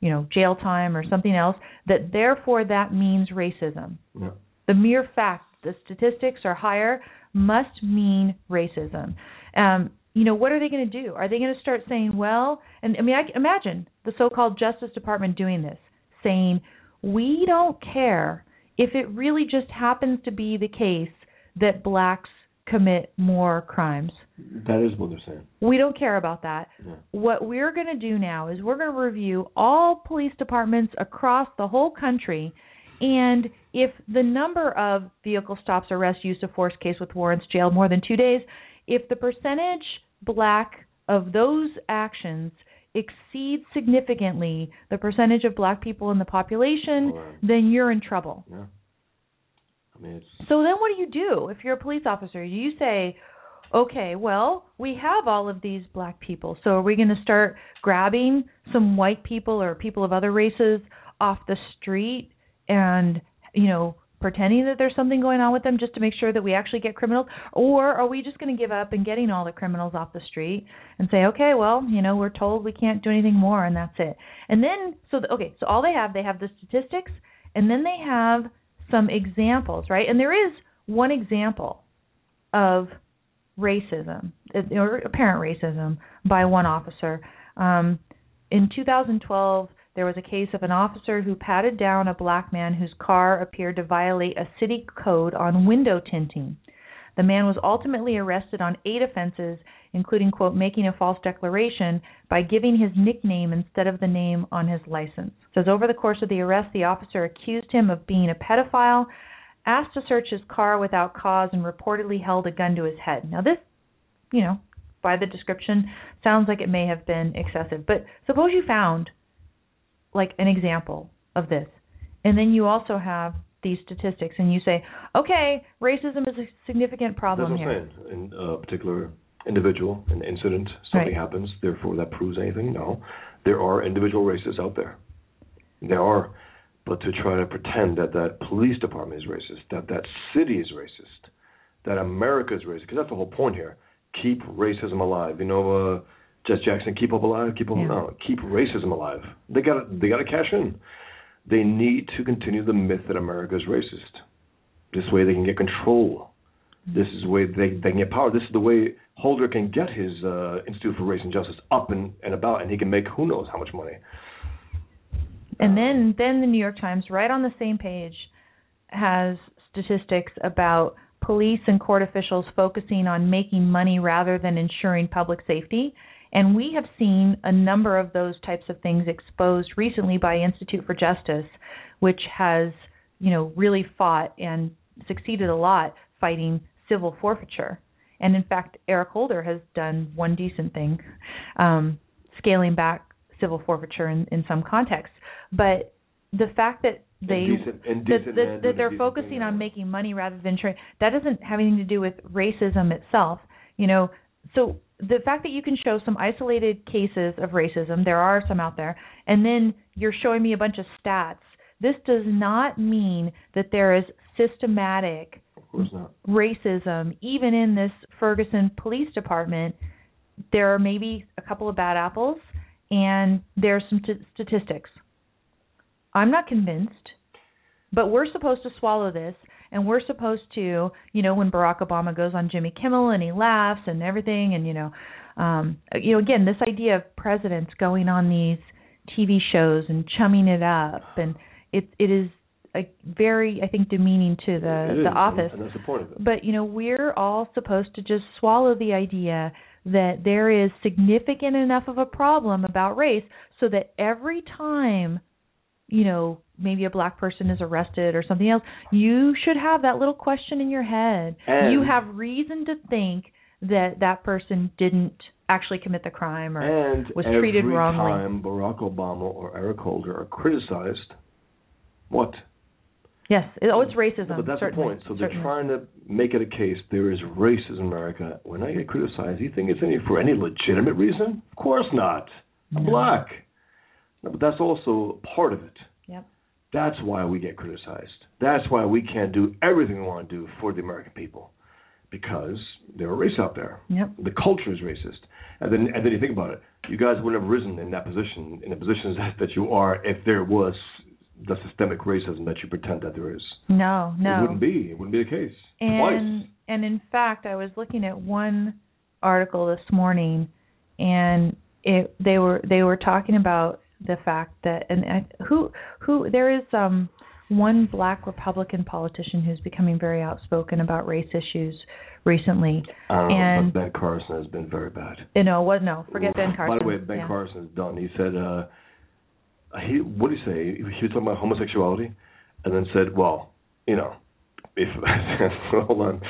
you know jail time or something else that therefore that means racism. Yeah. the mere fact the statistics are higher must mean racism. Um you know what are they going to do are they going to start saying well and i mean i imagine the so-called justice department doing this saying we don't care if it really just happens to be the case that blacks commit more crimes That is what they're saying. we don't care about that Yeah. what we're going to do now is we're going to review all police departments across the whole country and if the number of vehicle stops arrests use of force case with warrants jail more than 2 days if the percentage black of those actions exceeds significantly the percentage of black people in the population Right. then you're in trouble Yeah. I mean, so then what do you do if you're a police officer? You say, okay, well, we have all of these black people. So are we going to start grabbing some white people or people of other races off the street and, you know, pretending that there's something going on with them just to make sure that we actually get criminals? Or are we just going to give up and getting all the criminals off the street and say, okay, well, you know, we're told we can't do anything more and that's it. And then, so, the, okay, so all they have, they have the statistics And then they have some examples, right? And there is one example of racism or apparent racism by one officer. Um, in 2012, there was a case of an officer who patted down a black man whose car appeared to violate a city code on window tinting. The man was ultimately arrested on eight offenses, including, quote, making a false declaration by giving his nickname instead of the name on his license. It says over the course of the arrest, the officer accused him of being a pedophile, asked to search his car without cause, and reportedly held a gun to his head. Now, this, you know, by the description, sounds like it may have been excessive. But suppose you found like an example of this. And then you also have these statistics and you say, okay, racism is a significant problem here. In a particular individual, an incident, something Right. happens, therefore that proves anything? No. There are individual racists out there. There are. But to try to pretend that that police department is racist, that that city is racist, that America is racist, because that's the whole point here. Keep racism alive. You know, uh, Jesse Jackson, keep up alive, keep up Yeah. no, keep racism alive. They got they got to cash in. They need to continue the myth that America is racist. This way they can get control. This is the way they they can get power. This is the way Holder can get his uh, Institute for Race and Justice up and, and about, and he can make who knows how much money. And then then the New York Times right on the same page has statistics about police and court officials focusing on making money rather than ensuring public safety. And we have seen a number of those types of things exposed recently by Institute for Justice, which has, you know, really fought and succeeded a lot fighting civil forfeiture. And in fact, Eric Holder has done one decent thing, um, scaling back civil forfeiture in, in some contexts. But the fact that they Indecent- that, indecent that, man that doing they're focusing on making money rather than tra- that doesn't have anything to do with racism itself you know so the fact that you can show some isolated cases of racism there are some out there and then you're showing me a bunch of stats this does not mean that there is systematic Of course not. racism even in this Ferguson police department there are maybe a couple of bad apples and there's some t- statistics I'm not convinced but we're supposed to swallow this and we're supposed to you know when Barack Obama goes on Jimmy Kimmel and he laughs and everything and you know um you know again this idea of presidents going on these TV shows and chumming it up and it it is a very I think demeaning to the is, the office and that's the point of it. but you know, we're all supposed to just swallow the idea that there is significant enough of a problem about race so that every time, you know, maybe a black person is arrested or something else, you should have that little question in your head. And- you have reason to think that that person didn't actually commit the crime or and was treated wrongly. time Barack Obama or Eric Holder are criticized, what? Yes, it, oh, it's racism. No, but that's certainly, the point. So they're certainly. trying to make it a case there is racism in America. When I get criticized, you think it's any for any legitimate reason? Of course not. I'm No. black. But that's also part of it. Yep. That's why we get criticized. That's why we can't do everything we want to do for the American people, because there are race out there. Yep. The culture is racist, and then and then you think about it. You guys wouldn't have risen in that position, in the positions that, that you are, if there was the systemic racism that you pretend that there is. No, no. It wouldn't be. It wouldn't be the case. And Twice. and in fact, I was looking at one article this morning, and it they were they were talking about the fact that and I, who who there is um one black Republican politician who's becoming very outspoken about race issues recently. Know, and- but Ben Carson has been very bad. You know, what? No, forget Ben Carson. By the way, Ben yeah. Carson is done. He said, uh, he what did he say? He was talking about homosexuality, and then said, well, you know, if hold on,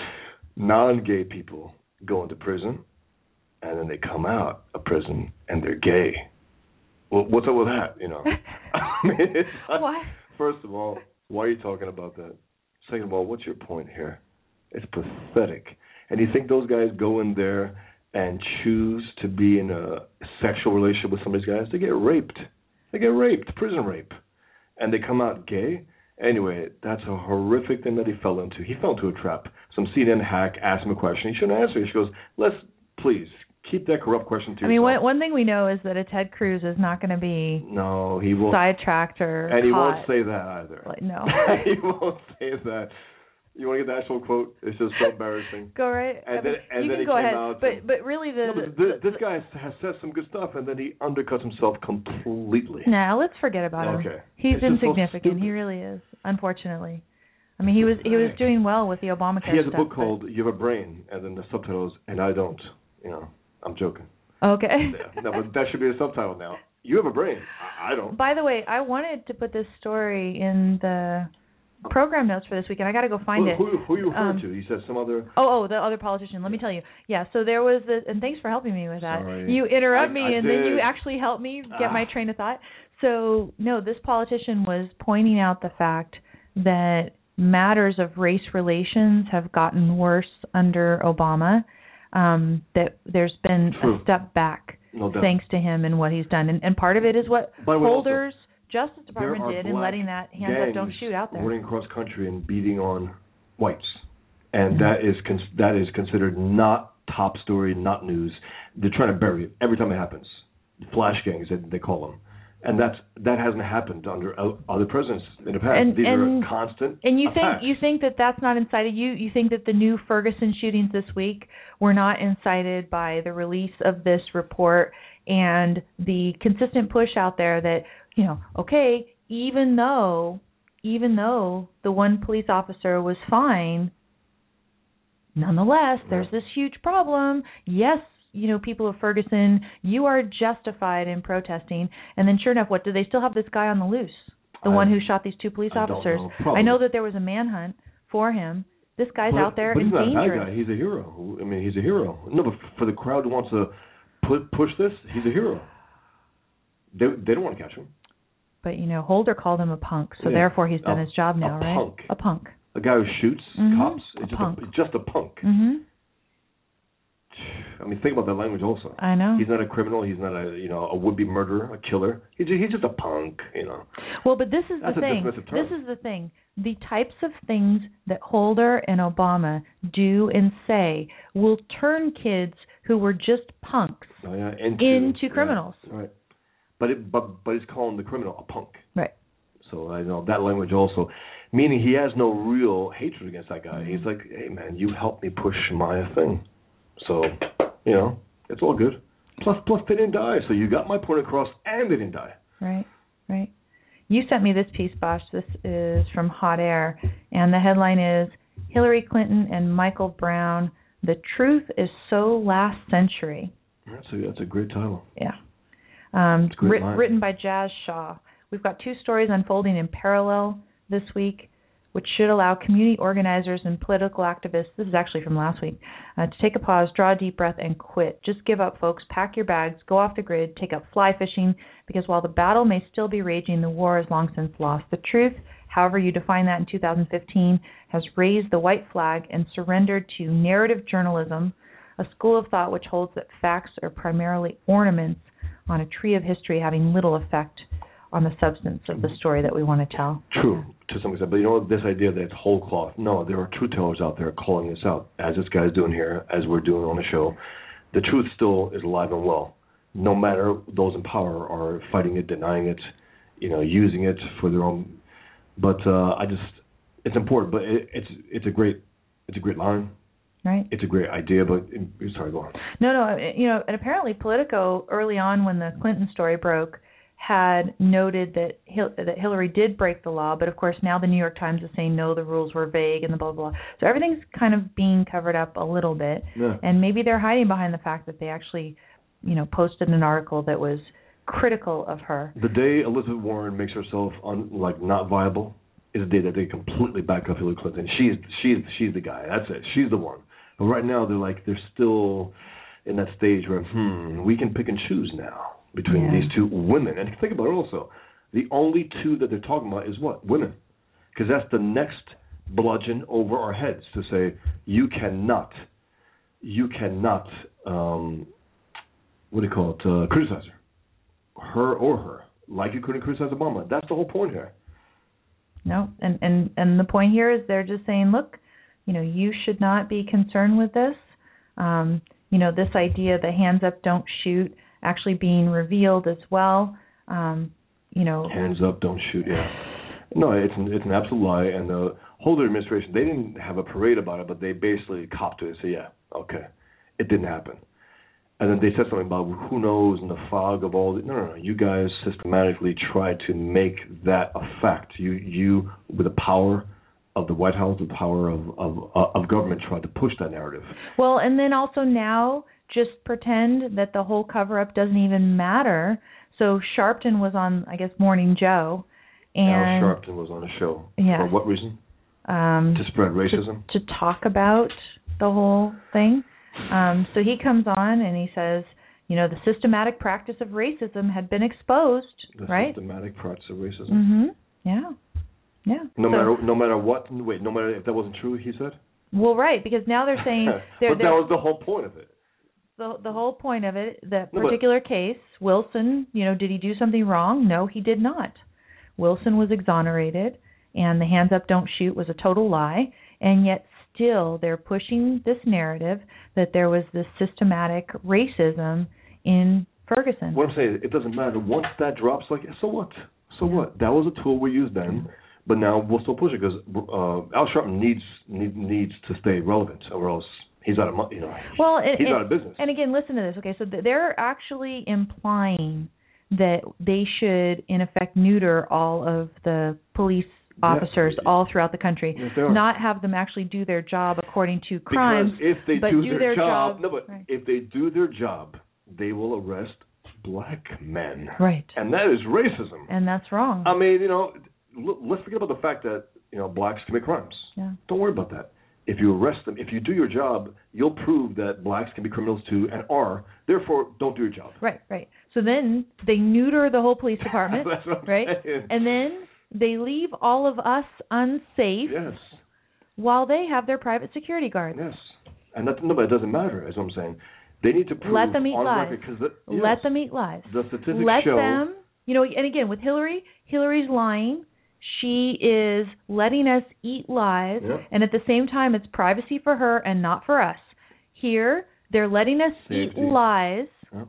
non-gay people go into prison, and then they come out of prison and they're gay. Well, what's up with that? You know, I mean, What? First of all, why are you talking about that? Second of all, what's your point here? It's pathetic. And you think those guys go in there and choose to be in a sexual relationship with some of these guys? They get raped. They get raped, prison rape. And they come out gay? Anyway, that's a horrific thing that he fell into. He fell into a trap. Some CNN hack asked him a question. He shouldn't answer. She goes, let's, please, keep that corrupt question to I mean, yourself. one one thing we know is that a Ted Cruz is not going to be no, he will, sidetracked or and he caught. won't say that either. Like, no. he won't say that. You want to get the actual quote? It's just so embarrassing. Go right. And I then- mean, and you then can go ahead, but and- but really the, No, but the, th- this guy has said some good stuff, and then he undercuts himself completely. Nah, let's forget about him. Okay. He's It's just so insignificant. he really is. Unfortunately, I mean, he was he was doing well with the Obamacare He has a book called "You Have a Brain," and then the subtitle is "And I Don't." You know, I'm joking. Okay. Yeah. No, but that should be a subtitle now. You have a brain. I, I don't. By the way, I wanted to put this story in the program notes for this week, and I got to go find who, it. Who, who are you referring Um, to? You said some other. Oh, oh, the other politician. Let me tell you. Yeah, so there was this, and thanks for helping me with that. Sorry. You interrupt I- me, I and then you actually help me get my Ah. train of thought. So, no, this politician was pointing out the fact that matters of race relations have gotten worse under Obama. Um, that there's been True. a step back No thanks to him and what he's done, and, and part of it is what way, also, Holder's Justice Department did in letting that hands up, don't shoot out there. Running across country and beating on whites, and Mhm. that is cons- that is considered not top story, not news. They're trying to bury it every time it happens. Flash gangs, they, they call them, and that's that hasn't happened under other presidents in the past. And- These and- are constant. And you attacks. think you think that that's not incited? You you think that the new Ferguson shootings this week were not incited by the release of this report and the consistent push out there that you know, okay, even though even though the one police officer was fine, nonetheless, there's this huge problem. Yes, you know, people of Ferguson, you are justified in protesting. And then, sure enough, what do they still have this guy on the loose? The I- one who shot these two police I officers. know. I know that there was a manhunt for him. This guy's but, out there but and he's not a bad guy. He's a hero. I mean, he's a hero. No, but for the crowd who wants to put, push this, he's a hero. They they don't want to catch him. But you know, Holder called him a punk, so Yeah. therefore he's done A- his job now, a right? punk. A punk. A guy who shoots Mhm. cops A just punk. a, just a punk. Mhm. I mean, think about that language also. I know. He's not a criminal. He's not a you know a would-be murderer, a killer. He's just, he's just a punk. You know. Well, but this is That's the thing. This is the thing. The types of things that Holder and Obama do and say will turn kids who were just punks Oh, yeah, into, into yeah, criminals. right. But it but but he's calling the criminal a punk. Right. So I know that language also, meaning he has no real hatred against that guy. He's like, hey man, you helped me push my thing. So, you know, it's all good. Plus, plus they didn't die, so you got my point across, and they didn't die. Right, right. You sent me this piece, Bosch. This is from Hot Air, and the headline is Hillary Clinton and Michael Brown. The truth is so last century. That's a that's a great title. Yeah. Um, writ- written by Jazz Shaw. We've got two stories unfolding in parallel this week, which should allow community organizers and political activists, this is actually from last week, uh, to take a pause, draw a deep breath, and quit. Just give up, folks. Pack your bags, go off the grid, take up fly fishing, because while the battle may still be raging, the war is long since lost. The truth, however you define that in 2015, has raised the white flag and surrendered to narrative journalism, a school of thought which holds that facts are primarily ornaments on a tree of history having little effect on the substance of the story that we want to tell. True to some extent, but you know this idea that it's whole cloth. No, there are truth tellers out there calling this out, as this guy's doing here, as we're doing on the show. The truth still is alive and well, no matter those in power are fighting it, denying it, you know, using it for their own. But uh, I just, it's important, but it, it's it's a great, it's a great line. Right? It's a great idea, but sorry, go on. No, no, you know, and apparently Politico early on when the Clinton story broke had noted that Hil- that Hillary did break the law, but of course now the New York Times is saying no, the rules were vague and the blah blah. blah. So everything's kind of being covered up a little bit, Yeah. and maybe they're hiding behind the fact that they actually, you know, posted an article that was critical of her. The day Elizabeth Warren makes herself un, like not viable is the day that they completely back up Hillary Clinton. She's she's she's the guy. That's it. She's the one. But right now they're like they're still in that stage where hmm we can pick and choose now between Yeah. these two women. And think about it also. The only two that they're talking about is what women, because that's the next bludgeon over our heads to say you cannot, you cannot, um, what do you call it, uh, criticize her her or her, like you couldn't criticize Obama. That's the whole point here. No, and and and the point here is they're just saying, look, you know, you should not be concerned with this. Um, you know, this idea the hands up, don't shoot actually being revealed as well. Um, you know, Hands up, don't shoot. Yeah. No, it's an, it's an absolute lie. And the Holder administration, they didn't have a parade about it, but they basically copped to it and said, yeah, okay, it didn't happen. And then they said something about who knows in the fog of all. The, no, no, no. You guys systematically tried to make that a fact. You, you, with the power of the White House, the power of of of government, tried to push that narrative. Well, and then also now just pretend that the whole cover up doesn't even matter. So Sharpton was on, I guess, Morning Joe, Al and Sharpton was on a show. Yeah. For what reason? um, To spread racism. to, to talk about the whole thing. Um, so he comes on and he says, you know, the systematic practice of racism had been exposed, The right? systematic practice of racism. Mhm. Yeah. Yeah. No So- matter no matter what. Wait, no matter if that wasn't true, he said. Well, right, because now they're saying they're, but they're, that was the whole point of it. The the whole point of it. That No, particular case, Wilson, you know, did he do something wrong? No, he did not. Wilson was exonerated, and the hands up, don't shoot was a total lie, and yet still they're pushing this narrative that there was this systematic racism in Ferguson. What I'm saying, it doesn't matter. Once that drops, like, so what? So what? That was a tool we used then, but now we'll still push it because uh, Al Sharpton needs need, needs to stay relevant, or else he's out of money. You know, Well, and, he's and, out of business. and again, listen to this. Okay, so they're actually implying that they should, in effect, neuter all of the police officers all throughout the country, Yes, not have them actually do their job according to crimes. Because if they but do, do their, their job, job- no, but right. if they do their job, they will arrest black men, Right, and that is racism. and that's wrong. I mean, you know, l- let's forget about the fact that you know blacks commit crimes. yeah. Don't worry about that. If you arrest them, if you do your job, you'll prove that blacks can be criminals too and are. Therefore, don't do your job. Right, right. So then they neuter the whole police department, That's what I'm right? saying. And then they leave all of us unsafe Yes, while they have their private security guards. yes, and that no, but it doesn't matter. Is what I'm saying. They need to prove Let them eat on lies. record because yes, Let them eat lies. The statistics let show. them you know and again with hillary hillary's lying she is letting us eat lies Yeah. and at the same time it's privacy for her and not for us here they're letting us Safety. eat lies Yeah.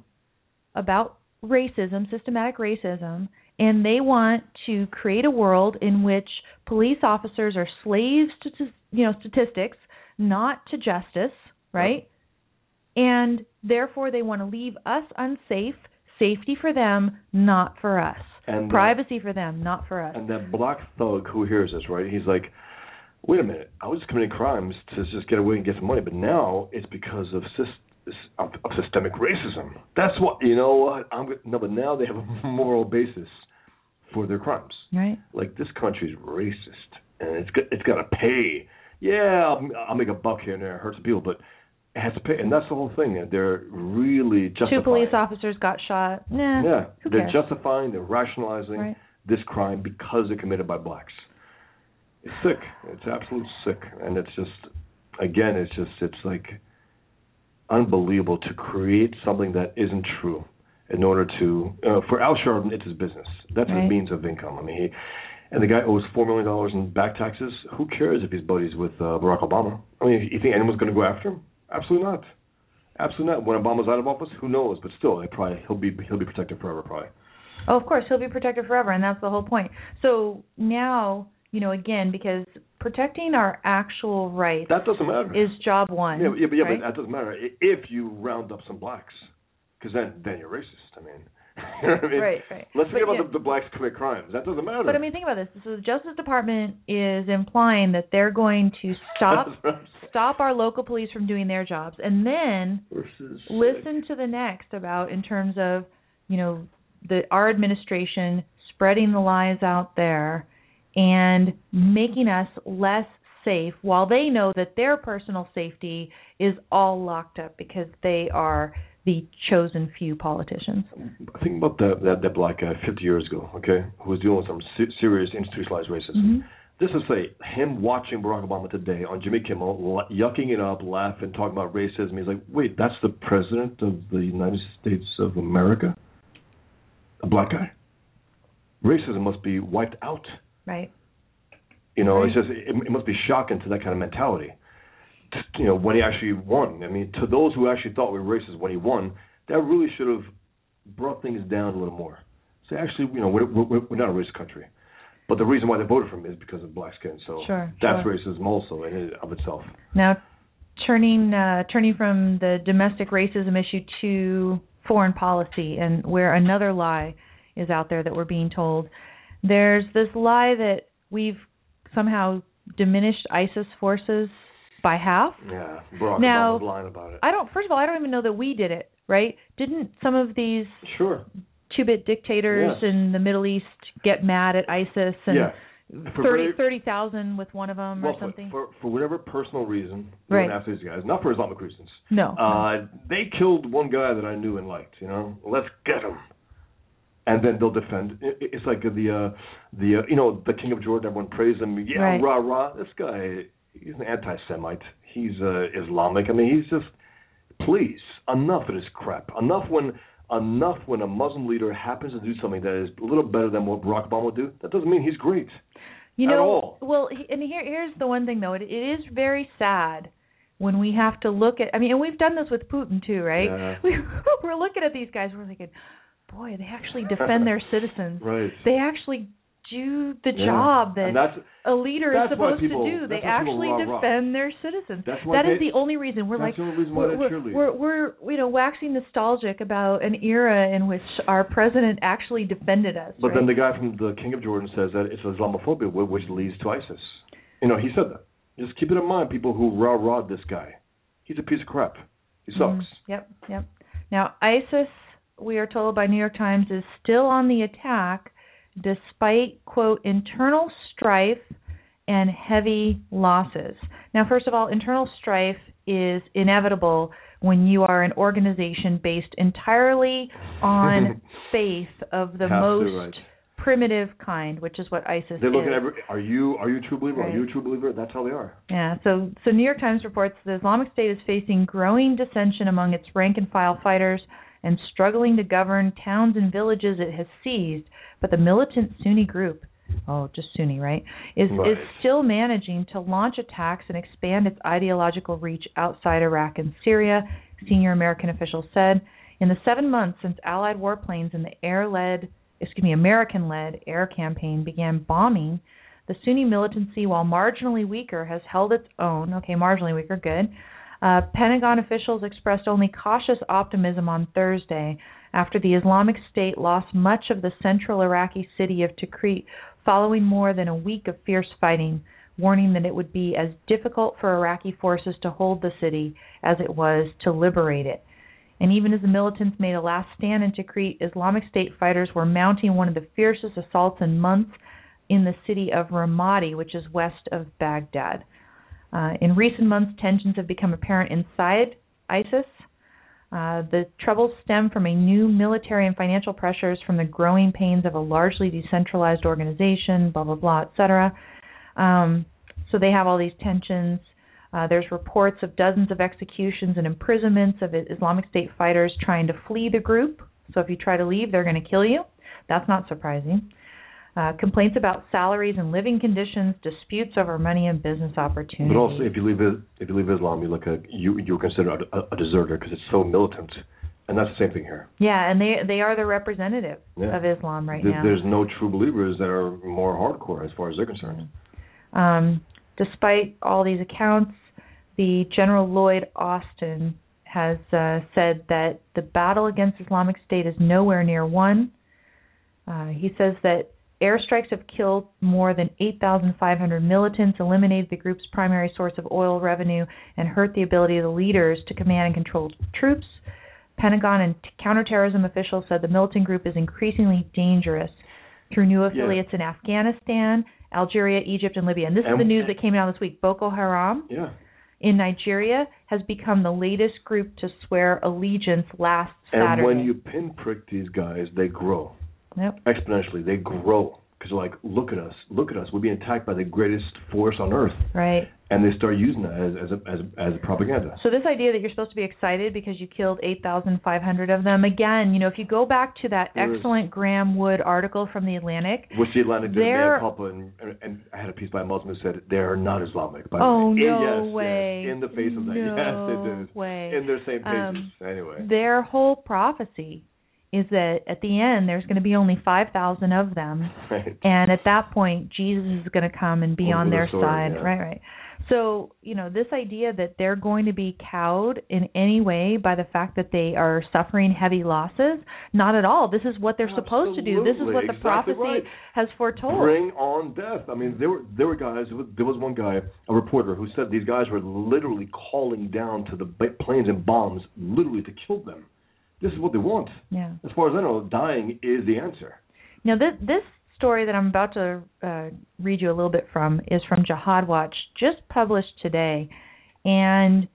about racism systematic racism and they want to create a world in which police officers are slaves to, to you know statistics not to justice right and therefore they want to leave us unsafe safety for them not for us And, privacy for them not for us And that black thug who hears this, right? He's like, wait a minute, I was just committing crimes to just get away and get some money, but now it's because of sys- of, of systemic racism. That's what you know. What I'm no, but now they have a moral basis for their crimes. right Like this country's racist, and it's got it's got to pay. Yeah, I'll, I'll make a buck here and there, hurts people, but it has to pay, and that's the whole thing. They're really justifying. two police officers got shot nah Yeah, they're cares? justifying, they're rationalizing Right. this crime because they're committed by blacks. It's sick. It's absolute sick, and it's just, again, it's just, it's like unbelievable to create something that isn't true in order to. Uh, for Al Sharpton, it's his business. That's his means of income. I mean, he, and the guy owes four million dollars in back taxes. Who cares if he's buddies with uh, Barack Obama? I mean, you think anyone's going to go after him? Absolutely not. Absolutely not. When Obama's out of office, who knows? But still, he probably he'll be he'll be protected forever, probably. Oh, of course, he'll be protected forever, and that's the whole point. So now, you know, again, because protecting our actual rights That doesn't matter. is job one. yeah, but- yeah, but, yeah, right? but that doesn't matter i- if you round up some blacks, because then then you're racist. I mean, you know what I mean? Right, right. Let's But about yeah. the, the blacks commit crimes. That doesn't matter. But I mean, think about this. So the Justice Department is implying that they're going to stop That's what I'm saying. stop our local police from doing their jobs, and then Versus listen to the next about in terms of you know the our administration spreading the lies out there and making us less safe while they know that their personal safety is all locked up because they are the chosen few politicians. Think about that, that that black guy 50 years ago, okay, who was dealing with some se- serious institutionalized racism. Mm-hmm. This is say him watching Barack Obama today on Jimmy Kimmel, la- yucking it up, laughing, talking about racism. He's like, wait, that's the president of the United States of America, a black guy. Racism must be wiped out. Right. You know, Right. it's just it, it must be shocking to that kind of mentality. You know, when he actually won. I mean, to those who actually thought we were racist when he won, that really should have brought things down a little more. So actually, you know, we're, we're, we're not a racist country. But the reason why they voted for him is because of black skin. So Sure, that's sure. racism also in and of itself. Now, turning uh, turning from the domestic racism issue to foreign policy, and where another lie is out there that we're being told. There's this lie that we've somehow diminished ISIS forces by half. Yeah, Barack Now- lying about it. I don't. First of all, I don't even know that we did it. Right? Didn't some of these Sure. two-bit dictators Yes. in the Middle East get mad at ISIS and yeah. For 30 with one of them well, or something? For, for whatever personal reason, Right. after these guys. Not for Islamic reasons. no. Uh, they killed one guy that I knew and liked. You know, let's get him. And then they'll defend. It- It's like the uh, the uh, you know the King of Jordan. Everyone praised him. Yeah, Right. rah rah. This guy, he's an anti-Semite. He's uh, Islamic. I mean, he's just. Please, enough of this crap. Enough when enough when a Muslim leader happens to do something that is a little better than what Barack Obama would do. That doesn't mean he's great. You at know, all. well, and here here's the one thing though. It, it is very sad when we have to look at. I mean, and we've done this with Putin too, right? Yeah. We we're looking at these guys. We're thinking, boy, they actually defend their citizens. Right. They actually do the Yeah. job that that's a leader is supposed people- to do. They that's why people actually defend their citizens. That's That is they- the only reason we're like reason we're, we're, we're we're you know waxing nostalgic about an era in which our president actually defended us. But right? then the guy from the King of Jordan says that it's Islamophobia, which leads to ISIS. You know, he said that. Just keep it in mind, people who rah rah this guy. He's a piece of crap. He sucks. Mhm. Yep, yep. Now, ISIS, we are told by New York Times, is still on the attack despite, quote, internal strife and heavy losses. Now, first of all, internal strife is inevitable when you are an organization based entirely on faith of the most right. primitive kind, which is what ISIS is. They look is. at every. Are you are you a true believer? Right. Are you a true believer? That's how they are. Yeah, so so New York Times reports the Islamic State is facing growing dissension among its rank and file fighters and struggling to govern towns and villages it has seized, but the militant Sunni group, oh, just Sunni, right, is Right. is still managing to launch attacks and expand its ideological reach outside Iraq and Syria, senior American officials said. In the 7 months since allied warplanes in the air-led, excuse me, American-led air campaign began bombing the Sunni militancy, while marginally weaker, has held its own. Okay, marginally weaker, good. Uh, Pentagon officials expressed only cautious optimism on Thursday after the Islamic State lost much of the central Iraqi city of Tikrit following more than a week of fierce fighting, warning that it would be as difficult for Iraqi forces to hold the city as it was to liberate it. And even as the militants made a last stand in Tikrit, Islamic State fighters were mounting one of the fiercest assaults in months in the city of Ramadi, which is west of Baghdad. Uh, in recent months, tensions have become apparent inside ISIS. Uh, the troubles stem from a new military and financial pressures from the growing pains of a largely decentralized organization, blah, blah, blah, et cetera. Um, so they have all these tensions. Uh, there's reports of dozens of executions and imprisonments of Islamic State fighters trying to flee the group. So if you try to leave, they're going to kill you. That's not surprising. Uh, complaints about salaries and living conditions, disputes over money and business opportunities. But also, if you leave if you leave Islam, you look at you you're considered a, a deserter because it's so militant, and that's the same thing here. yeah, and they they are the representative Yeah. of Islam right now. There's no true believers that are more hardcore as far as they're concerned. Um, despite all these accounts, the General Lloyd Austin has uh, said that the battle against Islamic State is nowhere near won. Uh, he says that airstrikes have killed more than 8,500 militants, eliminated the group's primary source of oil revenue, and hurt the ability of the leaders to command and control troops. Pentagon and t- counterterrorism officials said the militant group is increasingly dangerous through new affiliates in Afghanistan, Algeria, Egypt, and Libya. And this is the news that came out this week. Boko Haram Yeah. in Nigeria has become the latest group to swear allegiance last And Saturday. when you pinprick these guys, they grow Yep. exponentially. They grow because they're like, look at us, look at us, we're being attacked by the greatest force on earth, Right. and they start using that as as a, as as a propaganda. So this idea that you're supposed to be excited because you killed 8,500 of them, again, you know, if you go back to that There was- excellent Graeme Wood article from the Atlantic, Which the Atlantic did They're- a culpa, and, and, and I had a piece by a Muslim who said they are not Islamic. By oh the way. no yes, way, Yes, in the face of that, no yes, it is. way. In their same pages. Um, anyway. Their whole prophecy is that at the end there's going to be only 5,000 of them, Right. and at that point Jesus is going to come and be With on their sword, side. yeah. Right, right. So, you know, this idea that they're going to be cowed in any way by the fact that they are suffering heavy losses, not at all. This is what they're supposed to do. This is what the exactly prophecy right. has foretold. Bring on death. I mean, there were there were guys. There was one guy, a reporter, who said these guys were literally calling down to the planes and bombs, literally to kill them. This is what they want. yeah. As far as I know, dying is the answer. Now, this this story that I'm about to uh, read you a little bit from is from Jihad Watch, just published today, and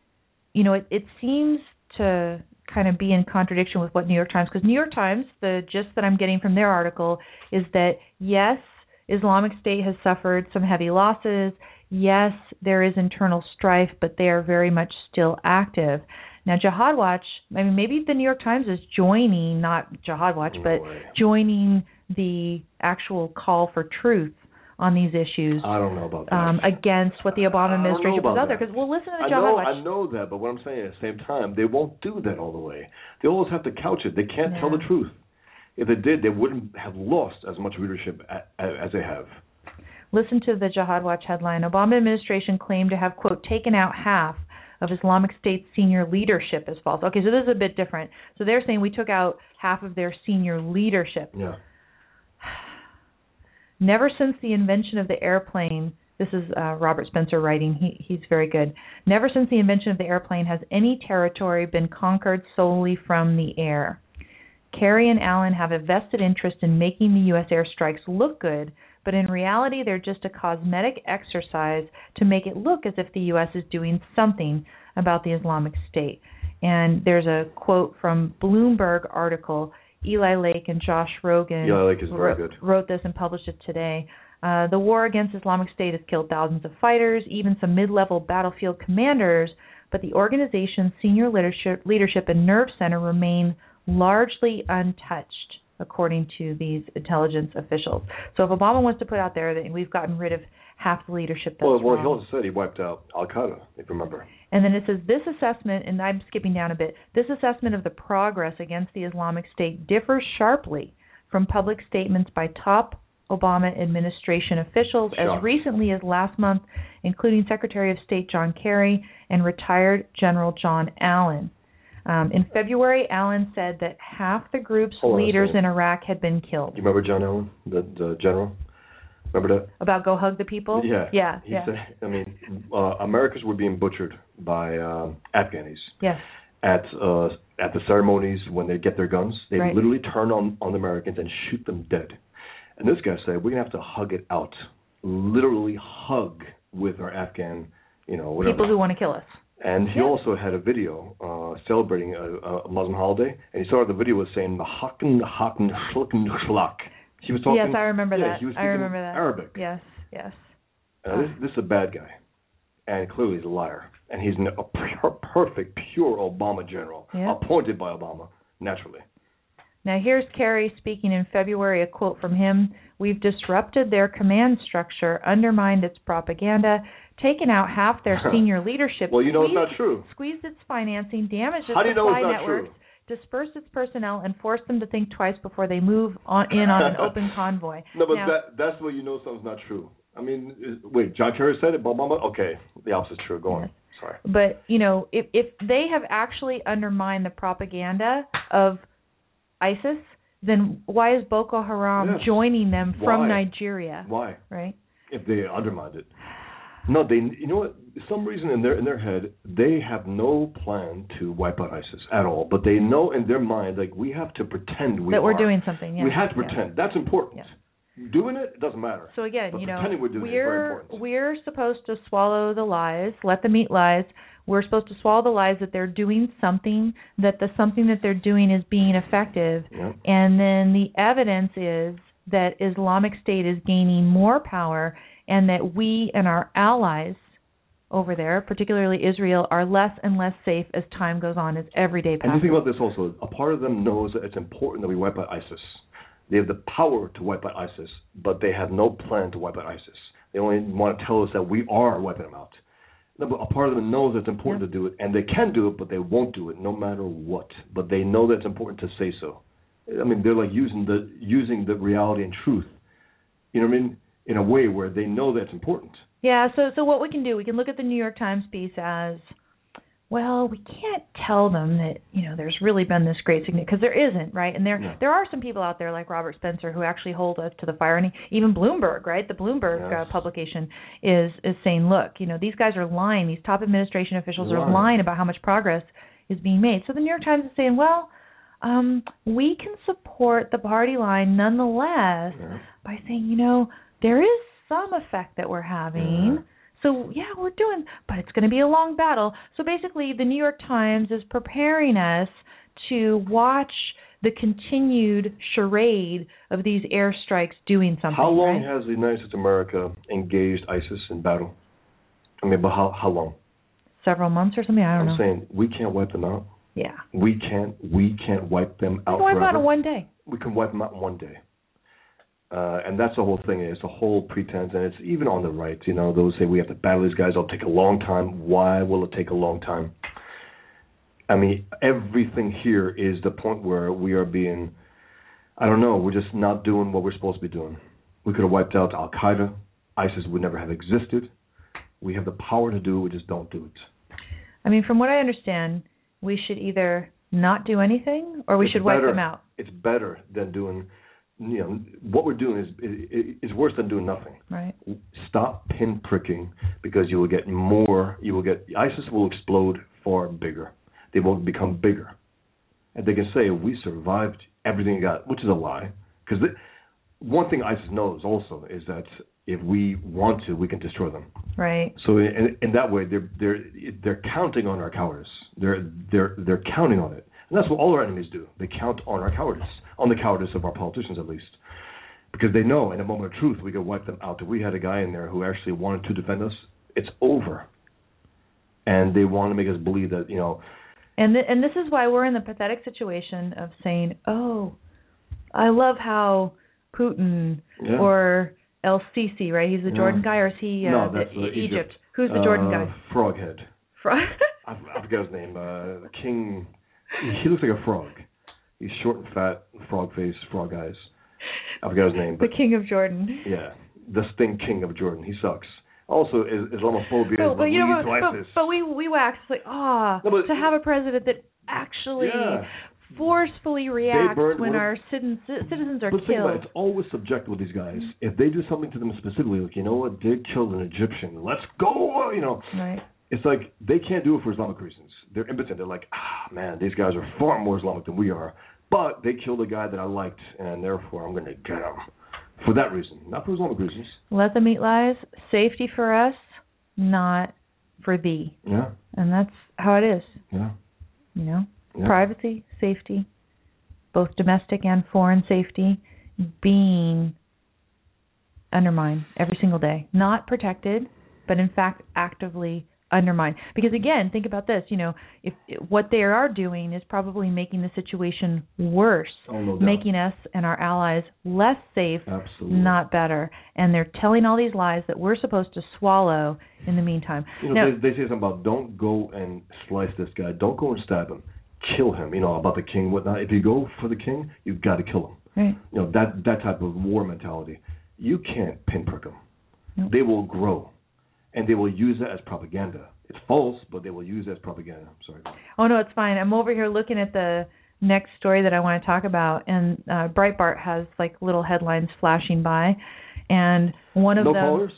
you know it, it seems to kind of be in contradiction with what New York Times, because New York Times, the gist that I'm getting from their article is that yes, Islamic State has suffered some heavy losses. Yes, there is internal strife, but they are very much still active. Now, Jihad Watch, I mean, maybe the New York Times is joining, not Jihad Watch, but joining the actual call for truth on these issues I don't know about that. um, against what the Obama administration about out there. Because well, listen to I Jihad know, Watch. I know that, but what I'm saying at the same time, they won't do that all the way. They always have to couch it. They can't tell the truth. If they did, they wouldn't have lost as much readership as they have. Listen to the Jihad Watch headline. Obama administration claimed to have quote taken out half of Islamic State senior leadership as false. Okay, so this is a bit different. So they're saying we took out half of their senior leadership. Yeah. Never since the invention of the airplane, this is uh, Robert Spencer writing, he, he's very good. Never since the invention of the airplane has any territory been conquered solely from the air. Kerry and Allen have a vested interest in making the U.S. airstrikes look good, but in reality, they're just a cosmetic exercise to make it look as if the U.S. is doing something about the Islamic State. And there's a quote from Bloomberg article. Eli Lake and Josh Rogin Eli Lake is very wrote, good. wrote this and published it today. Uh, the war against Islamic State has killed thousands of fighters, even some mid-level battlefield commanders, but the organization's senior leadership, leadership and nerve center remain largely untouched, according to these intelligence officials. So if Obama wants to put out there that we've gotten rid of half the leadership, that's Well, well, wrong. he also said he wiped out Al Qaeda, if you remember. And then it says this assessment, and I'm skipping down a bit, this assessment of the progress against the Islamic State differs sharply from public statements by top Obama administration officials as recently as last month, including Secretary of State John Kerry and retired General John Allen. Um, in February, Allen said that half the group's Hold leaders in Iraq had been killed. You remember John Allen, the, the general? Remember that? About go hug the people? Yeah. Yeah. He yeah. said, I mean, uh, Americans were being butchered by um, Afghanis yes. at uh, at the ceremonies when they get their guns. They Right. literally turn on on the Americans and shoot them dead. And this guy said, we're gonna have to hug it out, literally hug with our Afghan, you know, whatever. People who want to kill us. And he Yeah. also had a video uh, celebrating a, a Muslim holiday, and he started the video with saying "Haken Haken Shlucken Shlak." He was talking. yes, I remember yeah, that. He was I remember that. Arabic. Yes, yes. Uh, this, this is a bad guy, and clearly he's a liar, and he's a pure, perfect, pure Obama general, Yeah. appointed by Obama, naturally. Now, here's Kerry speaking in February, a quote from him We've disrupted their command structure, undermined its propaganda, taken out half their senior leadership, Well, you know it's squeezed, not true. squeezed its financing, damaged its How do you know supply it's networks, true? dispersed its personnel, and forced them to think twice before they move on, in on an open convoy. No, but Now- that that's where you know something's not true. I mean, is, wait, John Kerry said it, Obama? Okay, the opposite's true. Go on. Yes. Sorry. But you know, if if they have actually undermined the propaganda of ISIS, then why is Boko Haram Yes. joining them from Why? Nigeria? Why? Right? if they undermined it. No, they. You know what? Some reason in their in their head, they have no plan to wipe out ISIS at all. But they know in their mind, like we have to pretend we that we're are. doing something. Yeah. we have to yeah. pretend. That's important. Doing it, it doesn't matter. So again, But you know, we're doing it is very we're supposed to swallow the lies, let them eat lies. We're supposed to swallow the lies that they're doing something, that the something that they're doing is being effective, Yeah. and then the evidence is that Islamic State is gaining more power and that we and our allies over there, particularly Israel, are less and less safe as time goes on, as every day passes. And you think about this also. A part of them knows that it's important that we wipe out ISIS. They have the power to wipe out ISIS, but they have no plan to wipe out ISIS. They only want to tell us that we are wiping them out. No, but a part of them knows it's important to do it, and they can do it, but they won't do it no matter what. But they know that it's important to say so. I mean, they're like using the using the reality and truth. You know what I mean? In a way where they know that's important. Yeah, so so what we can do, we can look at the New York Times piece as well, we can't tell them that, you know, there's really been this great significance because there isn't, right? And there No. there are some people out there like Robert Spencer who actually hold us to the fire and he- even Bloomberg, right? The Bloomberg uh, publication is is saying, look, you know, these guys are lying. These top administration officials are Lying. lying about how much progress is being made. So the New York Times is saying, well, um, we can support the party line nonetheless Yeah. by saying, you know, there is some effect that we're having. So yeah, we're doing, but it's going to be a long battle. So basically, the New York Times is preparing us to watch the continued charade of these airstrikes doing something. How long right? has the United States of America engaged ISIS in battle? I mean, but how how long? Several months or something. I don't I'm know. saying we can't wipe them out. yeah, We can't we can't wipe them out. we can wipe them out in one day. we can wipe them out in one day. Uh, and that's the whole thing. It's a whole pretense, and it's even on the right. You know, those say we have to battle these guys. It'll take a long time. Why will it take a long time? I mean, everything here is the point where we are being, I don't know, we're just not doing what we're supposed to be doing. We could have wiped out Al Qaeda. ISIS would never have existed. We have the power to do it. We just don't do it. I mean, from what I understand, we should either not do anything or we It's should wipe them out. It's better than doing, you know, what we're doing is is, worse than doing nothing. Right. stop pinpricking because you will get more you will get ISIS will explode far bigger. They will become bigger. And they can say we survived everything you got, which is a lie. Because one thing ISIS knows also is that if we want to, we can destroy them. Right. So in, in that way, they're they're they're counting on our cowardice. They're they're they're counting on it, and that's what all our enemies do. They count on our cowardice, on the cowardice of our politicians at least, because they know in a moment of truth we could wipe them out. If we had a guy in there who actually wanted to defend us, it's over. And they want to make us believe that you know, And th- and this is why we're in the pathetic situation of saying, "Oh, I love how Putin Yeah. or El Sisi, right? He's the Yeah. Jordan guy, or is he uh, No, that's, the- uh, Egypt? Egypt. Who's the Jordan uh, guy? Froghead. Fro- I, I forget his name. Uh, King. He looks like a frog. He's short and fat, frog face, frog eyes. I forget his name, But, the King of Jordan. Yeah, the Sting King of Jordan. He sucks. Also, is, Islamophobia But, is but you know, but, but, but we we waxed like ah No, to have a president that actually Yeah. forcefully reacts when our citizens citizens are but killed. it, it's always subjective with these guys. If they do something to them specifically, like you know what, they killed an Egyptian, let's go, you know, Right. It's like they can't do it for Islamic reasons. They're impotent. They're like, ah, man, these guys are far more Islamic than we are. But they killed a guy that I liked, and therefore I'm going to get him for that reason, not for Islamic reasons. Let them eat lies. Safety for us, not for thee. Yeah, And that's how it is. yeah, You know, yeah. privacy, safety, both domestic and foreign safety, being undermined every single day. Not protected, but in fact actively undermined. Because again, think about this. You know, if what they are doing is probably making the situation worse, Oh, no making us and our allies less safe, Absolutely. not better. And they're telling all these lies that we're supposed to swallow in the meantime. You know, now, they, they say something about don't go and slice this guy. Don't go and stab him. Kill him. You know about the king, whatnot. If you go for the king, you've got to kill him. right. You know that that type of war mentality. You can't pinprick them. Nope. They will grow, and they will use it as propaganda. It's false, but they will use it as propaganda. I'm sorry. Oh no, it's fine. I'm over here looking at the next story that I want to talk about, and uh, Breitbart has like little headlines flashing by, and one of no them. callers.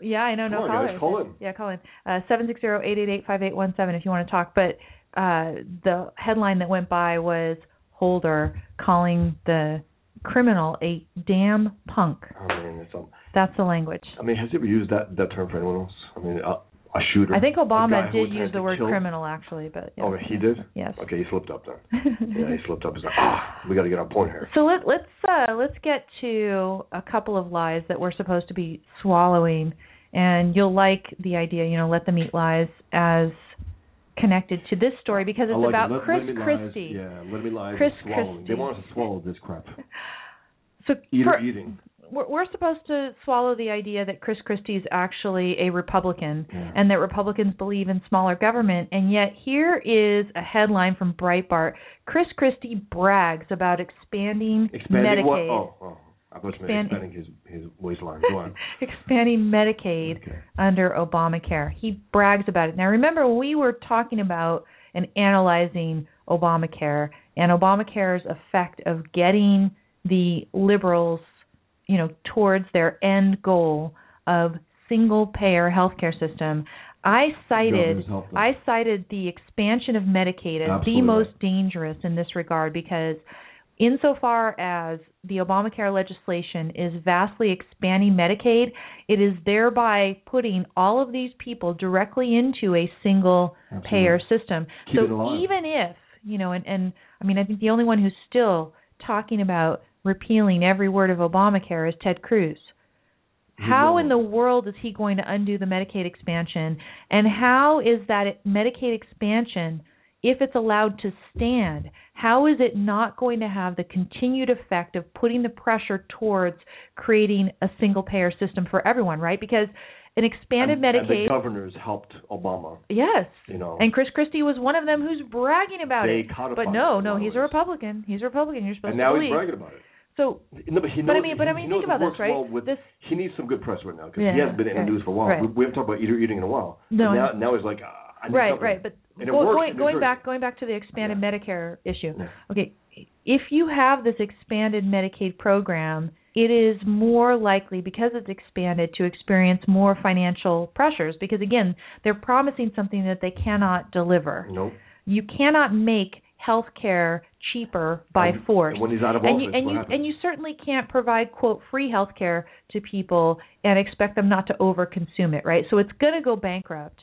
Yeah, I know. Come no on, guys, callers. call in. Yeah, call in. Uh, seven six zero eight eight eight five eight one seven if you want to talk. But uh, the headline that went by was Holder calling the criminal a damn punk. I mean, it's um, That's the language. I mean, has he ever used that that term for anyone else? I mean, uh, a shooter. I think Obama did use the word kill. criminal actually, but yeah. Oh, he did. Yes. Okay, he slipped up then. yeah, he slipped up. He's like, ah, we got to get our point here. So let, let's uh, let's get to a couple of lies that we're supposed to be swallowing, and you'll like the idea. You know, let them eat lies as connected to this story because it's like about Let- Chris let me lies. Christie. Yeah, let me lies. Chris swallowing. They want us to swallow this crap. So Eater for- eating. We're, we're supposed to swallow the idea that Chris Christie is actually a Republican Yeah. and that Republicans believe in smaller government. And yet, here is a headline from Breitbart Chris Christie brags about expanding, Expanding what? Medicaid. Oh, oh. I thought you meant Expand- expanding his his waistline. Go on. expanding Medicaid Okay. under Obamacare. He brags about it. Now, remember, we were talking about and analyzing Obamacare and Obamacare's effect of getting the liberals, you know, towards their end goal of single payer healthcare system, I cited Governors help them. I cited the expansion of Medicaid as Absolutely the most dangerous in this regard because insofar as the Obamacare legislation is vastly expanding Medicaid, it is thereby putting all of these people directly into a single payer system. Keep so even if, you know, and, and I mean I think the only one who's still talking about repealing every word of Obamacare is Ted Cruz. How in the world is he going to undo the Medicaid expansion? And how is that Medicaid expansion, if it's allowed to stand, how is it not going to have the continued effect of putting the pressure towards creating a single payer system for everyone, right? Because an expanded and, Medicaid. And the governors helped Obama. yes. You know. And Chris Christie was one of them who's bragging about They it. But no, no, he's a. Republican. He's a Republican. You're supposed and now to he's bragging about it. So No, but he knows. But I mean- but I mean, think about this, right? Well with, This- he needs some good press right now because Yeah, he hasn't been in the news for a while. right. We, we haven't talked about eater eating in a while. No, now, now he's like, ah, I need right, something. right. But go, works going going back going back to the expanded Yeah. Medicare issue. Yeah. Okay, if you have this expanded Medicaid program, it is more likely because it's expanded to experience more financial pressures because again, they're promising something that they cannot deliver. Nope. You cannot make health care cheaper by And- force. and when he's out of and you and you happens? and you certainly can't provide quote free health care to people and expect them not to overconsume it, right? So it's going to go bankrupt.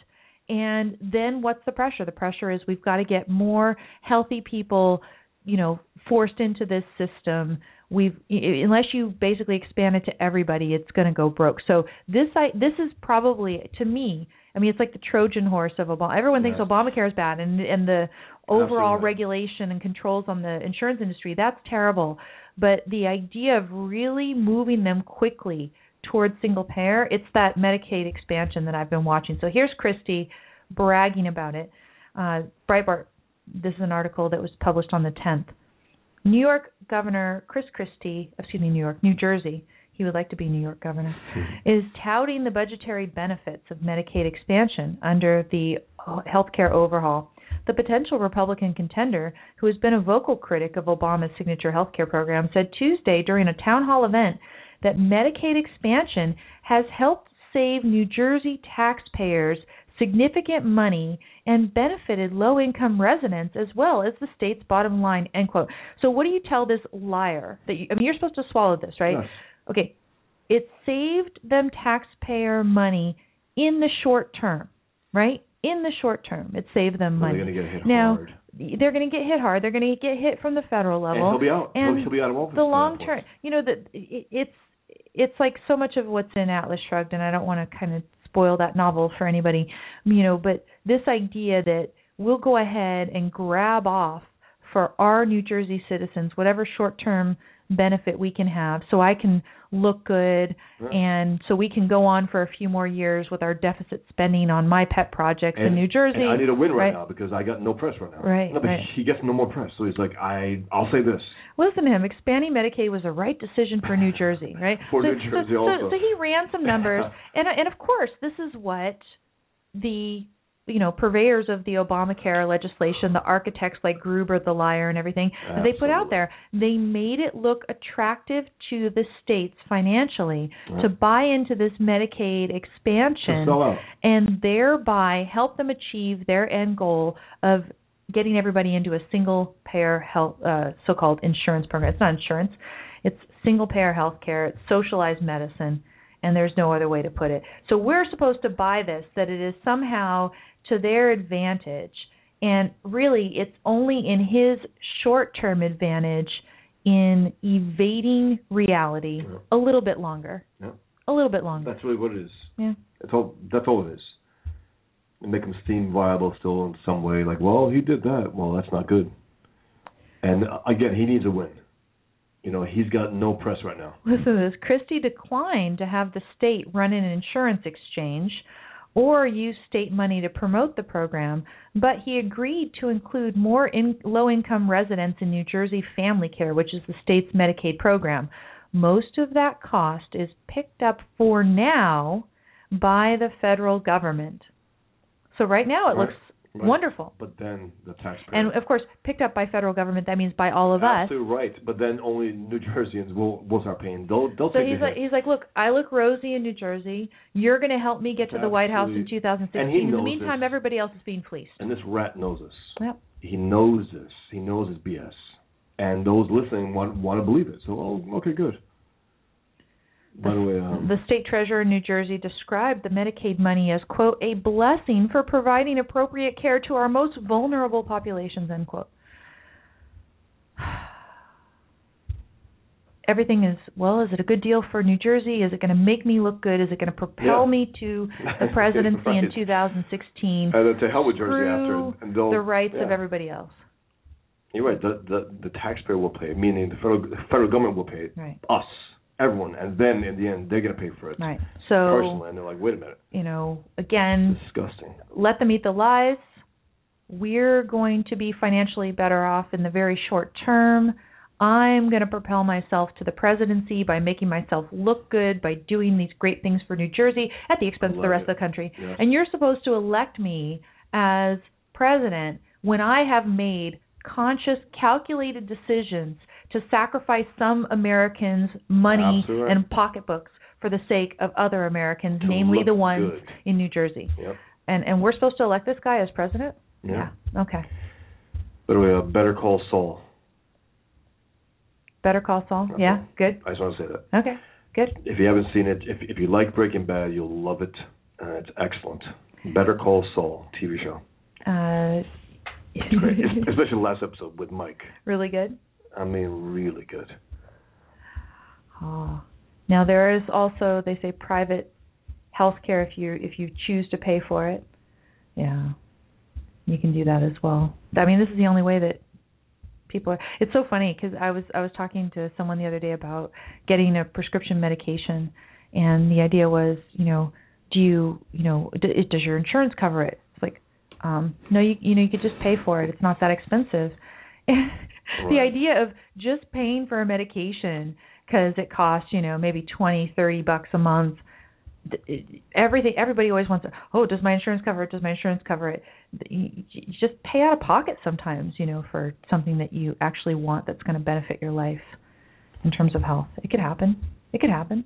And then what's the pressure? The pressure is we've got to get more healthy people, you know, forced into this system. We've unless you basically expand it to everybody, it's going to go broke. So this I this is probably to me, I mean, it's like the Trojan horse of Obama. Everyone thinks Yes. Obamacare is bad, and and the overall Absolutely. regulation and controls on the insurance industry that's terrible. But the idea of really moving them quickly towards single payer, it's that Medicaid expansion that I've been watching. So here's Christie bragging about it. Uh, Breitbart, this is an article that was published on the 10th. New York Governor Chris Christie, excuse me, New York, New Jersey, he would like to be New York governor, hmm. is touting the budgetary benefits of Medicaid expansion under the healthcare overhaul. The potential Republican contender, who has been a vocal critic of Obama's signature healthcare program, said Tuesday during a town hall event that Medicaid expansion has helped save New Jersey taxpayers significant money and benefited low income residents as well as the state's bottom line end quote so what do you tell this liar that you, i mean you're supposed to swallow this right Yes. Okay it saved them taxpayer money in the short term right in the short term it saved them money they're going to get hit now hard. they're going to get hit hard they're going to get hit from the federal level And he'll be out. and he'll be out of office. the long term you know that it's it's like so much of what's in atlas shrugged and i don't want to kind of spoil that novel for anybody you know but this idea that we'll go ahead and grab off for our new jersey citizens whatever short term benefit we can have so i can look good Yeah. and so we can go on for a few more years with our deficit spending on my pet projects And, in new jersey and I need a win right, right? now because I got no press right now. Right, No, but right. he gets no more press, so he's like, I, I'll say this. Listen to him. Expanding Medicaid was the right decision for New Jersey, right? For so, New Jersey so, so, also. so he ran some numbers, and and of course, this is what the you know purveyors of the Obamacare legislation, the architects like Gruber, the liar, and everything that they put out there. They made it look attractive to the states financially Yeah. to buy into this Medicaid expansion and thereby help them achieve their end goal of getting everybody into a single payer health uh, so-called insurance program. It's not insurance. It's single payer health care. It's socialized medicine. and there's no other way to put it. So we're supposed to buy this that it is somehow to their advantage, and really it's only in his short-term advantage in evading reality Yeah. a little bit longer. Yeah. A little bit longer. That's really what it is. yeah. That's all. That's all it is. And make him seem viable still in some way. Like, well, he did that. Well, that's not good. And uh, again, he needs a win. You know, he's got no press right now. Listen to this. Christie declined to have the state run an insurance exchange or use state money to promote the program, but he agreed to include more in, low income residents in New Jersey Family Care, which is the state's Medicaid program. Most of that cost is picked up for now by the federal government. So right now it looks right. wonderful. But then the taxpayer. And of course, picked up by federal government that means by all of us. Absolutely right. But then only New Jerseyans will will start paying. They'll they'll So take he's like, he's like, look, I look rosy in New Jersey. You're going to help me get to the White House in Absolutely. 2016. And he in the knows meantime, this. everybody else is being fleeced. And this rat knows this. Yep. He knows this. He knows his BS. And those listening want want to believe it. So, oh, okay, good. By the way, um, The state treasurer in New Jersey described the Medicaid money as quote a blessing for providing appropriate care to our most vulnerable populations end quote. Everything is well. Is it a good deal for New Jersey? Is it going to make me look good? Is it going to propel Yeah. me to the presidency in Right. and2016? then to hell with Jersey after, and the rights of everybody else. You're right. The the the taxpayer will pay, meaning the federal the federal government will pay. Right. Us, everyone, and then in the end they're gonna pay for it Right. So personally. And they're like, wait a minute, you know, again, disgusting. let them eat the lies. We're going to be financially better off in the very short term. I'm going to propel myself to the presidency by making myself look good by doing these great things for New Jersey at the expense of the rest it. of the country. Yes. And you're supposed to elect me as president when I have made conscious, calculated decisions to sacrifice some Americans' money Absolutely and pocketbooks for the sake of other Americans, To namely the ones good. in New Jersey. Yep. And and we're supposed to elect this guy as president? Yeah. Okay. By the way, uh, Better Call Saul. Better Call Saul. Okay. Yeah. Good. I just want to say that. Okay. Good. If you haven't seen it, if if you like Breaking Bad, you'll love it. Uh, it's excellent. Better Call Saul TV show. Uh, It's great, especially the last episode with Mike. really good. I mean, really good. Oh. Now there is also they say private health care if you if you choose to pay for it. Yeah. You can do that as well. I mean, this is the only way that people are it's so funny cuz I was I was talking to someone the other day about getting a prescription medication and the idea was, you know, do you, you know, d- does your insurance cover it? It's like um no you you know you could just pay for it. It's not that expensive. the idea of just paying for a medication because it costs you know maybe twenty thirty bucks a month everything everybody always wants to oh does my insurance cover it? Does my insurance cover it? You just pay out of pocket sometimes you know for something that you actually want that's going to benefit your life in terms of health. It could happen. It could happen.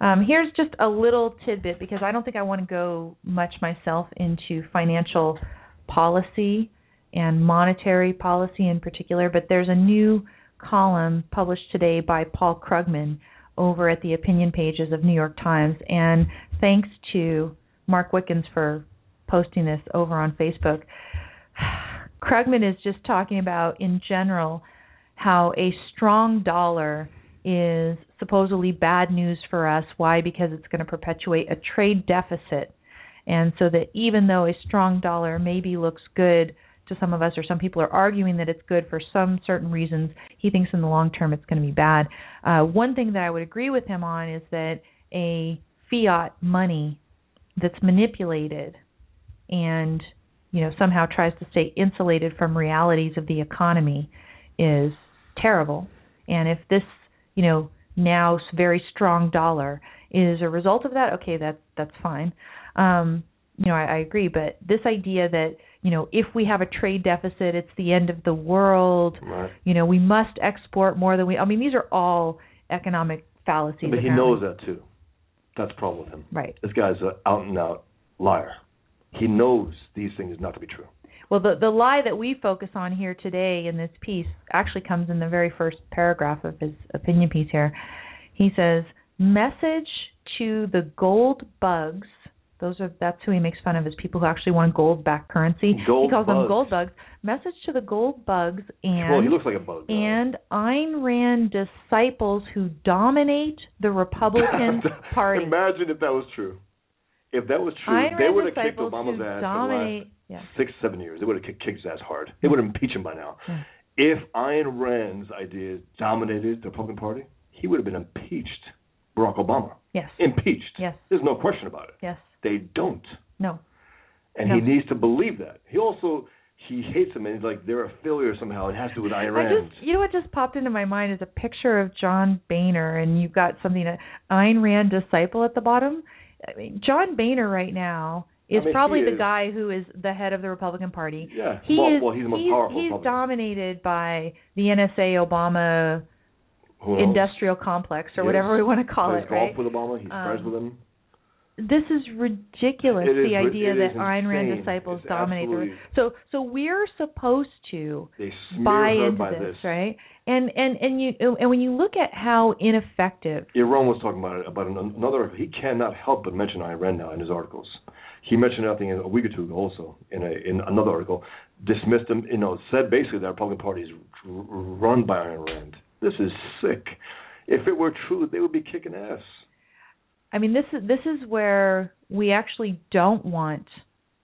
Um, here's just a little tidbit because I don't think I want to go much myself into financial policy and monetary policy in particular, but there's a new column published today by Paul Krugman over at the opinion pages of New York Times. And thanks to Mark Wickens for posting this over on Facebook. Krugman is just talking about, in general, how a strong dollar is supposedly bad news for us. Why? Because it's going to perpetuate a trade deficit. And so that even though a strong dollar maybe looks good to some of us, or some people are arguing that it's good for some certain reasons, he thinks in the long term it's going to be bad. Uh, one thing that I would agree with him on is that a fiat money that's manipulated and you know somehow tries to stay insulated from realities of the economy is terrible. And if this you know now very strong dollar is a result of that, okay, that that's fine. Um, you know, I, I agree, but this idea that you know if we have a trade deficit, it's the end of the world. Right. You know, we must export more than we. I mean, these are all economic fallacies. But he apparently. knows that too. That's the problem with him. Right. This guy's an out and out liar. He knows these things not to be true. Well, the the lie that we focus on here today in this piece actually comes in the very first paragraph of his opinion piece here. He says, "Message to the gold bugs. Those are that's who he makes fun of is people who actually want gold backed currency. Gold he calls them gold bugs. Message to the gold bugs and well, he looks like a bug. and Ayn Rand disciples who dominate the Republican Party. Imagine if that was true. If that was true, Ayn they Rand would have kicked Obama's ass dominate. for the Yeah. last six, seven years. They would have kicked, kicked his ass hard. They would have impeached him by now. Yeah. If Ayn Rand's ideas dominated the Republican Party, he would have been impeached. Barack Obama. Yes. Impeached. Yes. There's no question about it. Yes. They don't. No. And No. he needs to believe that. He also he hates them and he's like they're a failure somehow. It has to do with Ayn I just, you know what just popped into my mind is a picture of John Boehner, and you've got something, a Ayn Rand disciple at the bottom. I mean, John Boehner right now is I mean, probably he the is- guy who is the head of the Republican Party. yeah. He well, is, well, he's the most he's, powerful he's Republican. dominated by the NSA Obama industrial complex or Yes. whatever we want to call Plays it, golf right? with Obama. He's Um, friends with him. This is ridiculous It is the ri- idea that that Ayn Rand disciples It's dominate the so so we're supposed to buy into this, this. right? And and and you and when you look at how ineffective Iran was talking about it about another. He cannot help but mention Ayn Rand now in his articles. He mentioned I think a week or two ago also in a in another article, dismissed him. You know, said basically that the Republican Party is run by Ayn Rand. This is sick. If it were true, they would be kicking ass. I mean this is this is where we actually don't want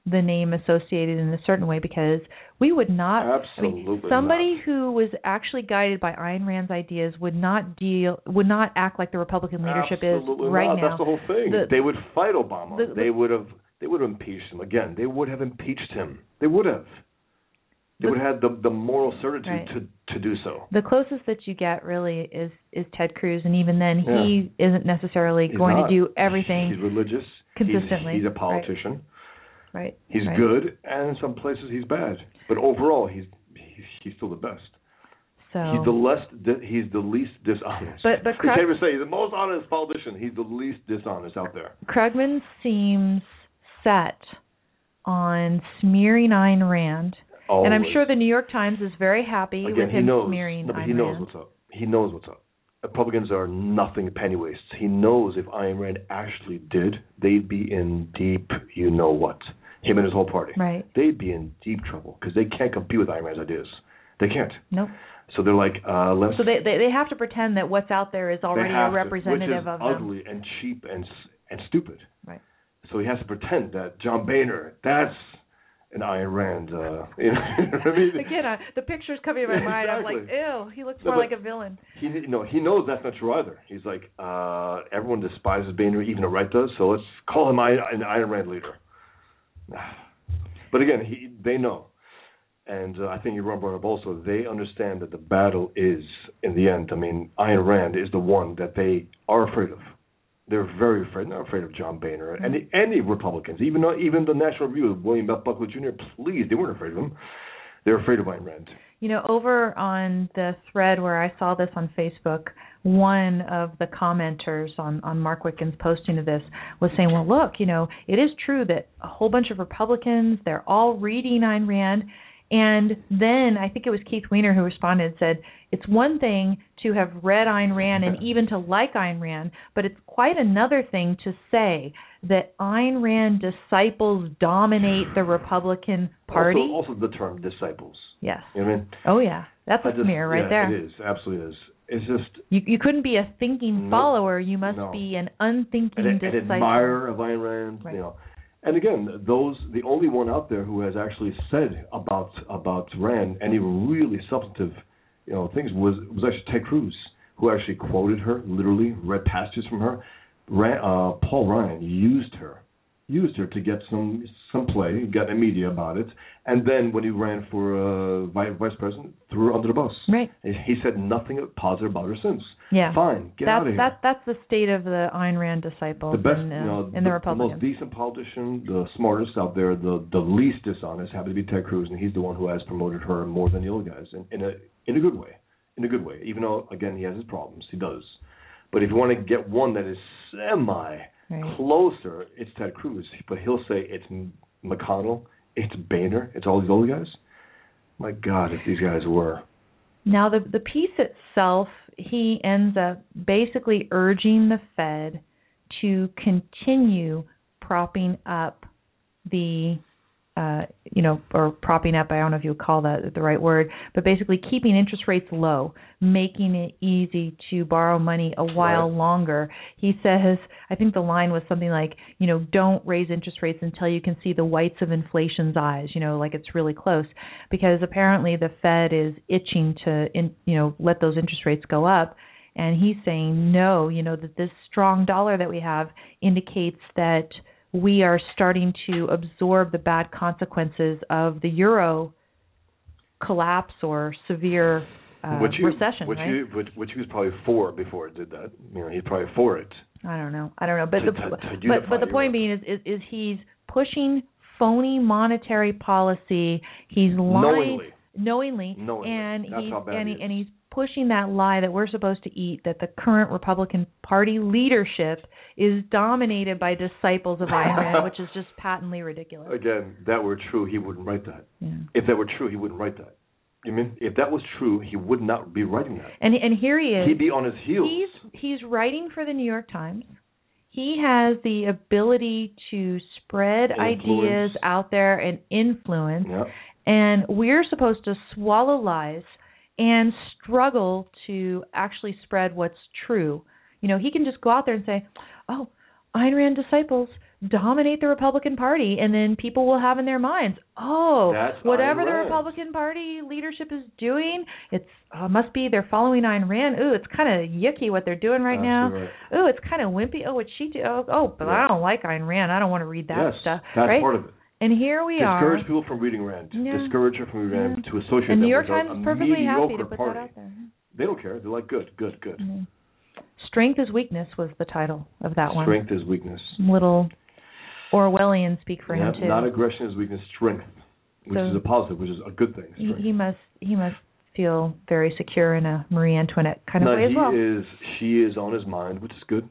the name associated in a certain way because we would not I mean, Absolutely somebody not. who was actually guided by Ayn Rand's ideas would not deal would not act like the Republican leadership Absolutely is right not. now. That's the whole thing. The- they would fight Obama. the- they would have. They would have impeached him again. They would have impeached him. They would have. They would have the the moral certitude Right. to to do so. the closest that you get really is is Ted Cruz, and even then, he isn't necessarily He's going not. to do everything He's religious. consistently, He's, he's a politician. right. He's right. good, and in some places he's bad. But overall, he's he's, he's still the best. So He's the less. He's the least dishonest. But- but you Krug- even say he's the most honest politician. He's the least dishonest out there. Krugman seems set on smearing Ayn Rand, and I'm sure the New York Times is very happy Again, with him knows. smearing no, but Ayn he knows Rand. what's up. He knows what's up. Republicans are nothing penny wastes. He knows if Ayn Rand actually did, they'd be in deep, you know what. Him and his whole party. Right. They'd be in deep trouble because they can't compete with Ayn Rand's ideas. They can't. Nope. So they're like, uh, let's. So they, they they have to pretend that what's out there is already a to, representative which is of them. ugly and cheap and s- and stupid. Right. So he has to pretend that John Boehner, that's an Ayn Rand. Uh, you know I mean? Again, uh, the picture's coming in my mind. I'm like, ew, he looks No, more like a villain. He you know he knows that's not true either. He's like uh, everyone despises Boehner, even the right does. So let's call him I- an Ayn Rand leader. But again, he they know, and uh, I think you brought up also. They understand that the battle is in the end. I mean, Ayn Rand is the one that they are afraid of. They're very afraid. They're not afraid of John Boehner and mm-hmm. any, any Republicans, even though, even the National Review, of William F. Buckley Jr. Please, they weren't afraid of him. They're afraid of Ayn Rand. You know, over on the thread where I saw this on Facebook, one of the commenters on on Mark Wicken's posting of this was saying, "Well, look, you know, it is true that a whole bunch of Republicans they're all reading Ayn Rand." And then I think it was Keith Weiner who responded and said, It's one thing to have read Ayn Rand and even to like Ayn Rand, but it's quite another thing to say that Ayn Rand disciples dominate the Republican Party. Also, also the term disciples. yes. You know I mean? Oh, yeah. That's I a smear right yeah, there. It is absolutely is. It's just You you couldn't be a thinking No. follower. You must No. be an unthinking an, an disciple. admirer of Ayn Rand. Right. You know, and again, those the only one out there who has actually said about about Rand any really substantive, you know, things was was actually Ted Cruz, who actually quoted her literally, read passages from her. Rand, uh, Paul Ryan used her, used her to get some some play, got the media about it, and then when he ran for uh, vice, vice president, threw her under the bus. Right. He said nothing positive about her since. Yeah. Fine, get that's out of here. that that's the state of the Ayn Rand disciples the best, in, uh, you know, in the, Republicans. most decent politician, the smartest out there, the the least dishonest happened to be Ted Cruz, and he's the one who has promoted her more than the other guys, in, in a in a good way, in a good way. Even though again he has his problems, he does. But if you want to get one that is semi Right. closer, it's Ted Cruz. But he'll say it's McConnell, it's Boehner, it's all these other guys. My God, if these guys were. Now the the piece itself, he ends up basically urging the Fed to continue propping up the uh, you know, or propping up, I don't know if you would call that the right word, but basically keeping interest rates low, making it easy to borrow money a while Right. longer. He says, I think the line was something like, you know, don't raise interest rates until you can see the whites of inflation's eyes, you know, like it's really close. Because apparently the Fed is itching to, in, you know, let those interest rates go up. And he's saying, no, you know, that this strong dollar that we have indicates that we are starting to absorb the bad consequences of the euro collapse or severe uh, which you, recession, which right? you, which, which he was probably for before it did that. You know, he's probably for it. I don't know. I don't know. But To- the to- to but but the point being is, is is he's pushing phony monetary policy. He's lying Knowingly. knowingly, Knowingly. and That's he's and, he he, and he's pushing that lie that we're supposed to eat that the current Republican Party leadership is dominated by disciples of Ayn Rand, which is just patently ridiculous. Again, that were true, he wouldn't write that. Yeah. If that were true, he wouldn't write that. You mean if that was true, he would not be writing that. And and here he is. He'd be on his heels. He's he's writing for the New York Times. He has the ability to spread Influence. ideas out there and influence. yeah. And we're supposed to swallow lies and struggle to actually spread what's true. You know, he can just go out there and say, "Oh, Ayn Rand disciples dominate the Republican Party," and then people will have in their minds, "Oh, That's whatever the Republican Party leadership is doing, it's uh, must be they're following Ayn Rand. Ooh, it's kind of yucky what they're doing right now. Ooh, it's kind of wimpy. Oh, what she do? Oh, oh but I don't like Ayn Rand. I don't want to read that yes, stuff. that's right? part of it. And here we are. Discourage people from reading Rand. Yeah. Discourage her from reading Rand Yeah. to associate and them New York Times is perfectly happy to put party. that out there. They don't care. They're like, good, good, good. Mhm. Strength is weakness was the title of that one. Strength is weakness. Little Orwellian speak for Yeah, him too. Not aggression is weakness. Strength, which So- is a positive, which is a good thing. he, Strength. he must he must feel very secure in a Marie Antoinette kind of way as he well. is. She is on his mind, which is good.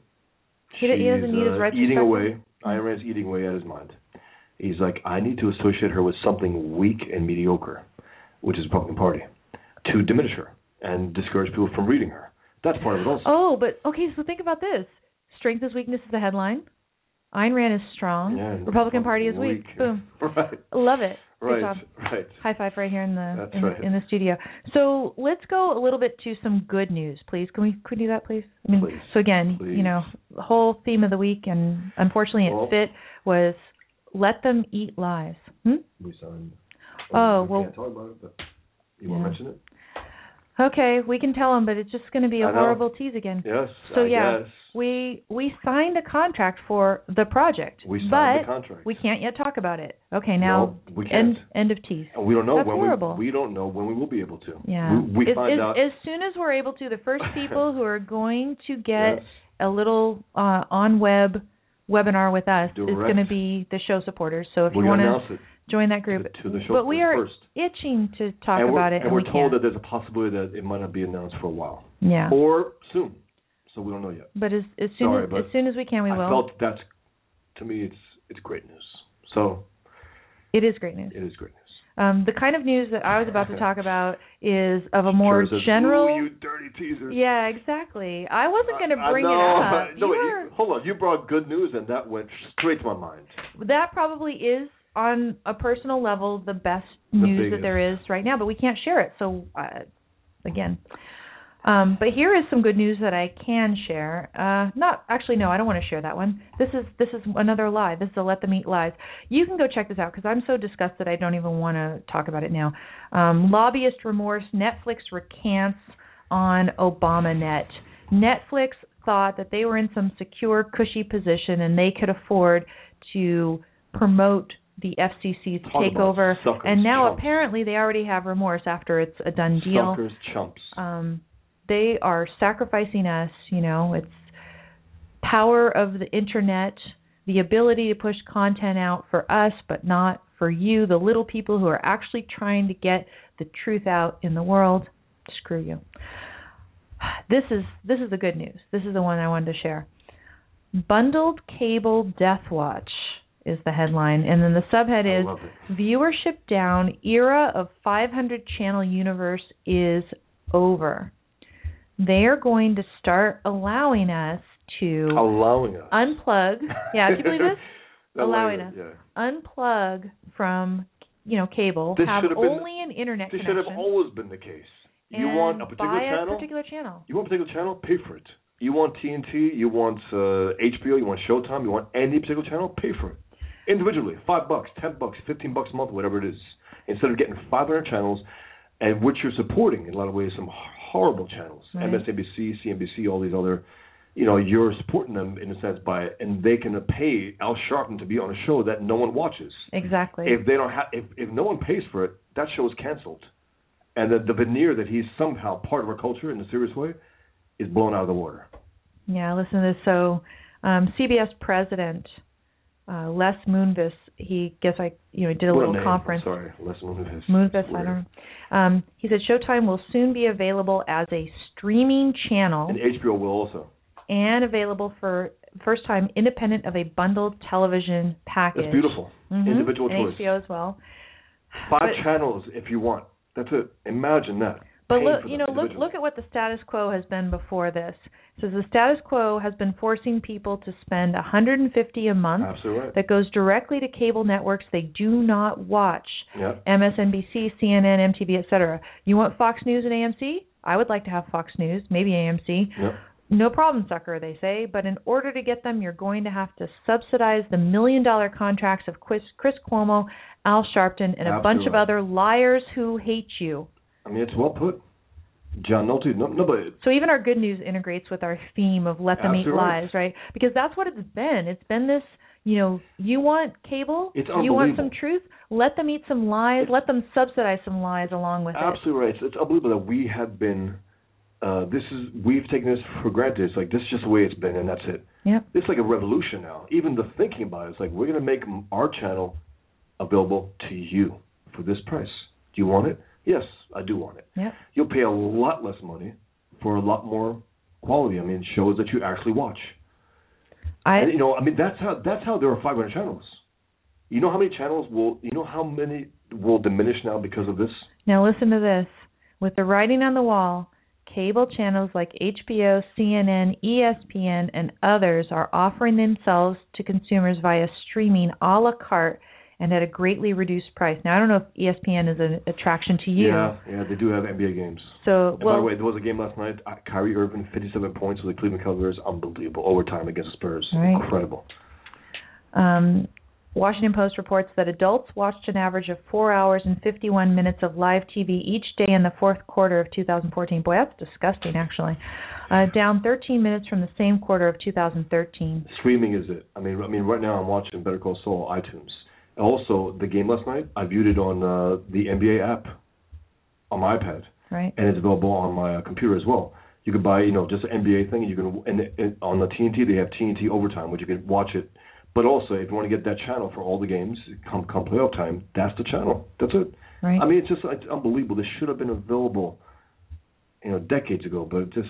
He- he doesn't She's, need his uh, rights eating respected? away. Ayn Rand's eating away at his mind. He's like, I need to associate her with something weak and mediocre, which is the Republican Party, to diminish her and discourage people from reading her. That's part of it also. Oh, but okay, so think about this. Strength is weakness is the headline. Ayn Rand is strong. Yeah, Republican Party is weak. Boom. right. Love it. Right. Right. High five right here in the in, right. in the studio. So let's go a little bit to some good news, please. Can we can we do that, please? I mean, Please. so again, Please. you know, the whole theme of the week, and unfortunately, Well- it fit was let them eat lies. Hmm? We signed. Oh, we well- can't talk about it, but you want Yeah. to mention it? Okay, we can tell them, but it's just going to be a horrible tease again. Yes. So I yeah, guess. we we signed a contract for the project, We signed the contract. we can't yet talk about it. Okay, now No, we can't. end end of tease. We don't know That's when horrible. we we don't know when we will be able to. Yeah. We, we as, find as, out as soon as we're able to, the first people who are going to get Yes. a little uh, on web webinar with us is going to be the show supporters. So if we're you want to join that group, to the show but we are first. itching to talk about it, and and we're we told that there's a possibility that it might not be announced for a while yeah. or soon. So we don't know yet. But as as soon Sorry, as as soon as we can, we I will. felt that's to me it's it's great news. So it is great news. it is great news. Um, the kind of news that I was about to talk about is of a more says, general. You dirty teaser. yeah, exactly. I wasn't going to I- I bring know. it up. No, You wait, hold on. You brought good news, and that went straight to my mind. that probably is on a personal level the best The news that there is right now, but we can't share it. So uh, again, um, but here is some good news that I can share. Uh, not actually, no, I don't want to share that one. This is this is another lie. This is a let them eat lies. You can go check this out because I'm so disgusted I don't even want to talk about it now. Um, lobbyist remorse. Netflix recants on ObamaNet. Netflix thought that they were in some secure, cushy position and they could afford to promote the FCC's Talk takeover. suckers, and now chumps. apparently they already have remorse after it's a done deal. Suckers, chumps. Um, they are sacrificing us. You know, it's power of the internet, the ability to push content out for us, but not for you, the little people who are actually trying to get the truth out in the world. Screw you. This is this is the good news. This is the one I wanted to share. Bundled cable death watch is the headline, and then the subhead is. Viewership down, era of 500 channel universe is over. They are going to start allowing us to allowing us unplug. Yeah, do you believe this? allowing us. Yeah. Unplug from you know cable. This have should have been- only an internet This should connection. have always been the case. You want a particular channel? a particular channel. You want a particular channel? Pay for it. You want TNT? You want uh, HBO? You want Showtime? You want any particular channel? Pay for it individually. Five bucks, ten bucks, fifteen bucks a month, whatever it is. Instead of getting 500 channels, and which you're supporting in a lot of ways some horrible channels, Right. MSNBC, CNBC, all these other. You know, you're supporting them in a sense by, and they can pay Al Sharpton to be on a show that no one watches. Exactly. If they don't have, if if no one pays for it, that show is canceled, and the the veneer that he's somehow part of our culture in a serious way is blown out of the water. Yeah, listen to this. So, um, CBS president uh, Les Moonves, he guess I you know did a What little name. conference. Sorry, Les Moonves. Moonves, I don't know. Um, he said Showtime will soon be available as a streaming channel And HBO will also. and available for first time independent of a bundled television package. That's beautiful. Mhm. Individual and choice. HBO as well. Five But- channels if you want. That's it. Imagine that. But look, you know, look look at what the status quo has been before this. Says the status quo has been forcing people to spend 150 a month. Absolutely. That goes directly to cable networks they do not watch. Yeah. MSNBC, CNN, MTV, etc. You want Fox News and AMC? I would like to have Fox News, maybe AMC. Yeah. No problem, sucker, they say. But in order to get them, you're going to have to subsidize the million dollar contracts of Chris, Chris Cuomo, Al Sharpton, and a bunch of other liars who hate you. I mean, it's well put. John Nolte, no, nobody. So even our good news integrates with our theme of let them eat Absolutely right. lies, right? Because that's what it's been. It's been this, you know, you want cable, It's you want some truth, let them eat some lies, It's- let them subsidize some lies along with it. Absolutely right. It's, it's unbelievable that we have been. Uh, this is we've taken this for granted. It's like this is just the way it's been, and that's it. Yep. It's like a revolution now. Even the thinking about it, it's like we're going to make our channel available to you for this price. Do you want it? Yes, I do want it. Yep. You'll pay a lot less money for a lot more quality. I mean, shows that you actually watch. I And, you know, I mean, that's how that's how there are 500 channels. You know how many channels will you know how many will diminish now because of this? now listen to this. With the writing on the wall, cable channels like HBO, CNN, ESPN, and others are offering themselves to consumers via streaming a la carte and at a greatly reduced price. Now I don't know if ESPN is an attraction to you. Yeah, yeah, they do have NBA games. So And by the way, there was a game last night. Uh, Kyrie Irving, 57 points for the Cleveland Cavaliers, unbelievable. Overtime against the Spurs, Right. incredible. Um, Washington Post reports that adults watched an average of 4 hours and 51 minutes of live TV each day in the fourth quarter of 2014. Boy, that's disgusting, actually. Uh, down 13 minutes from the same quarter of 2013. Streaming is it. I mean, I mean, right now I'm watching Better Call Saul iTunes. Also, the game last night, I viewed it on uh, the NBA app on my iPad. Right? and it's available on my uh, computer as well. You can buy, you know, just an NBA thing. and You can, and, and on the TNT they have TNT Overtime, which you can watch it. But also, if you want to get that channel for all the games, come come playoff time, that's the channel. That's it. Right? I mean, it's just it's unbelievable. This should have been available, you know, decades ago. But it just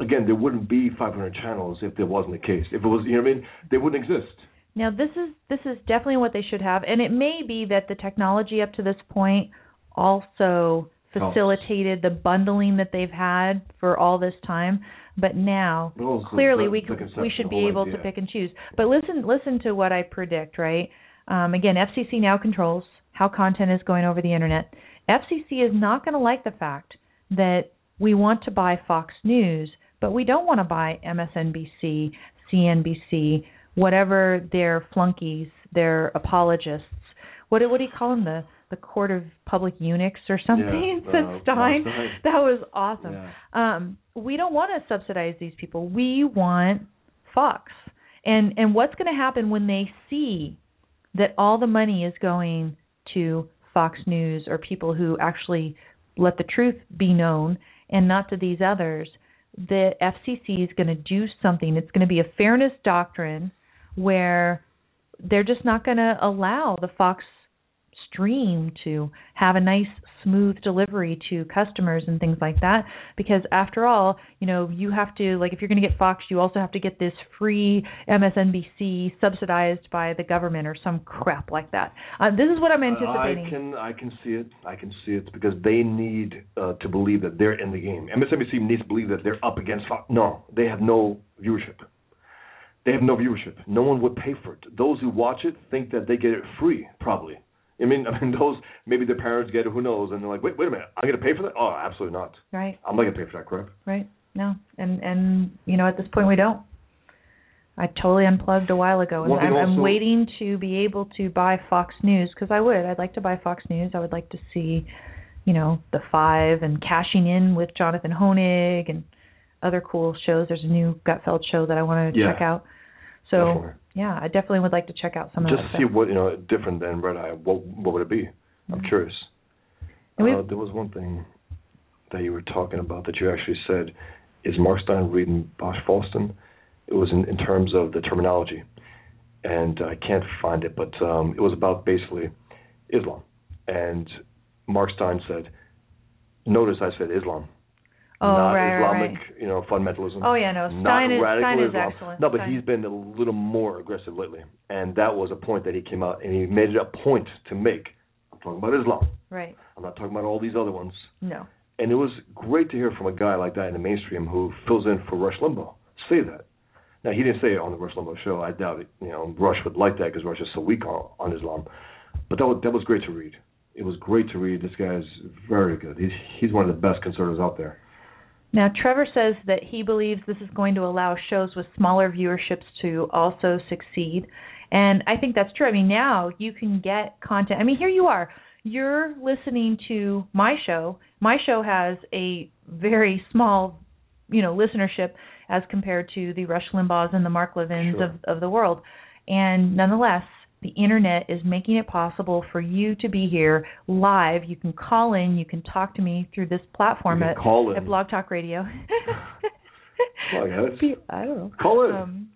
again, there wouldn't be 500 channels if there wasn't the case. If it was, you know what I mean, they wouldn't exist. Now this is this is definitely what they should have, and it may be that the technology up to this point also facilitated the bundling that they've had for all this time. But now, also clearly, the- we the we should be able idea. to pick and choose. But listen listen to what I predict. Right? Um, again, FCC now controls how content is going over the internet. FCC is not going to like the fact that we want to buy Fox News, but we don't want to buy MSNBC, CNBC, whatever their flunkies, their apologists. What do- what do you call them? The the court of public eunuchs or something? Yeah, Said uh, Steyn. Steyn. That was awesome. Yeah. Um, we don't want to subsidize these people. We want Fox. And and what's going to happen when they see that all the money is going to Fox News or people who actually let the truth be known and not to these others? The FCC is going to do something. It's going to be a fairness doctrine where they're just not going to allow the Fox stream to have a nice smooth delivery to customers and things like that because after all you know you have to like if you're going to get fox you also have to get this free msnbc subsidized by the government or some crap like that uh, this is what i'm anticipating I can I can see it. I can see it because they need uh, to believe that they're in the game. MSNBC needs to believe that they're up against Fox. No, they have no viewership. They have no viewership. No one would pay for it. Those who watch it think that they get it free, probably. I mean, I mean, those maybe their parents get it, who knows? And they're like, wait, wait a minute, I'm gonna pay for that? Oh, absolutely not. Right. I'm not gonna pay for that crap. Right. No. And and you know at this point we don't. I totally unplugged a while ago, and I'm, I'm waiting to be able to buy Fox News because I would. I'd like to buy Fox News. I would like to see, you know, the Five and cashing in with Jonathan Hoenig and other cool shows. There's a new Gutfeld show that I want to Yeah. check out. So Definitely. yeah, I definitely would like to check out some Just of that see stuff. what you know different than Red Eye. What what would it be? I'm Mhm. curious. Uh, there was one thing that you were talking about that you actually said is Mark Steyn reading Bosch Fawstin. It was in, in terms of the terminology, and I can't find it, but um, it was about basically Islam. And Mark Steyn said, "Notice I said Islam, Oh, not right, Islamic, right. you know, fundamentalism. Oh yeah, no. not Steyn is Steyn is Islam. excellent. No, but Steyn- he's been a little more aggressive lately, and that was a point that he came out and he made it a point to make. I'm talking about Islam. right. I'm not talking about all these other ones. No. And it was great to hear from a guy like that in the mainstream who fills in for Rush Limbaugh say that. Now he didn't say it on the Rush Limbaugh show. I doubt it. You know, Rush would like that because Rush is so weak on, on Islam. But that was that was great to read. It was great to read. This guy's very good. He's he's one of the best conservatives out there. Now, Trevor says that he believes this is going to allow shows with smaller viewerships to also succeed. And I think that's true. I mean, now you can get content. I mean, here you are. You're listening to my show. My show has a very small, you know, listenership as compared to the Rush Limbaughs and the Mark Levins Sure. of of the world. And nonetheless, the internet is making it possible for you to be here live. You can call in, you can talk to me through this platform at call in. at Blog Talk Radio. Well, I guess. I don't know. Call in. Um,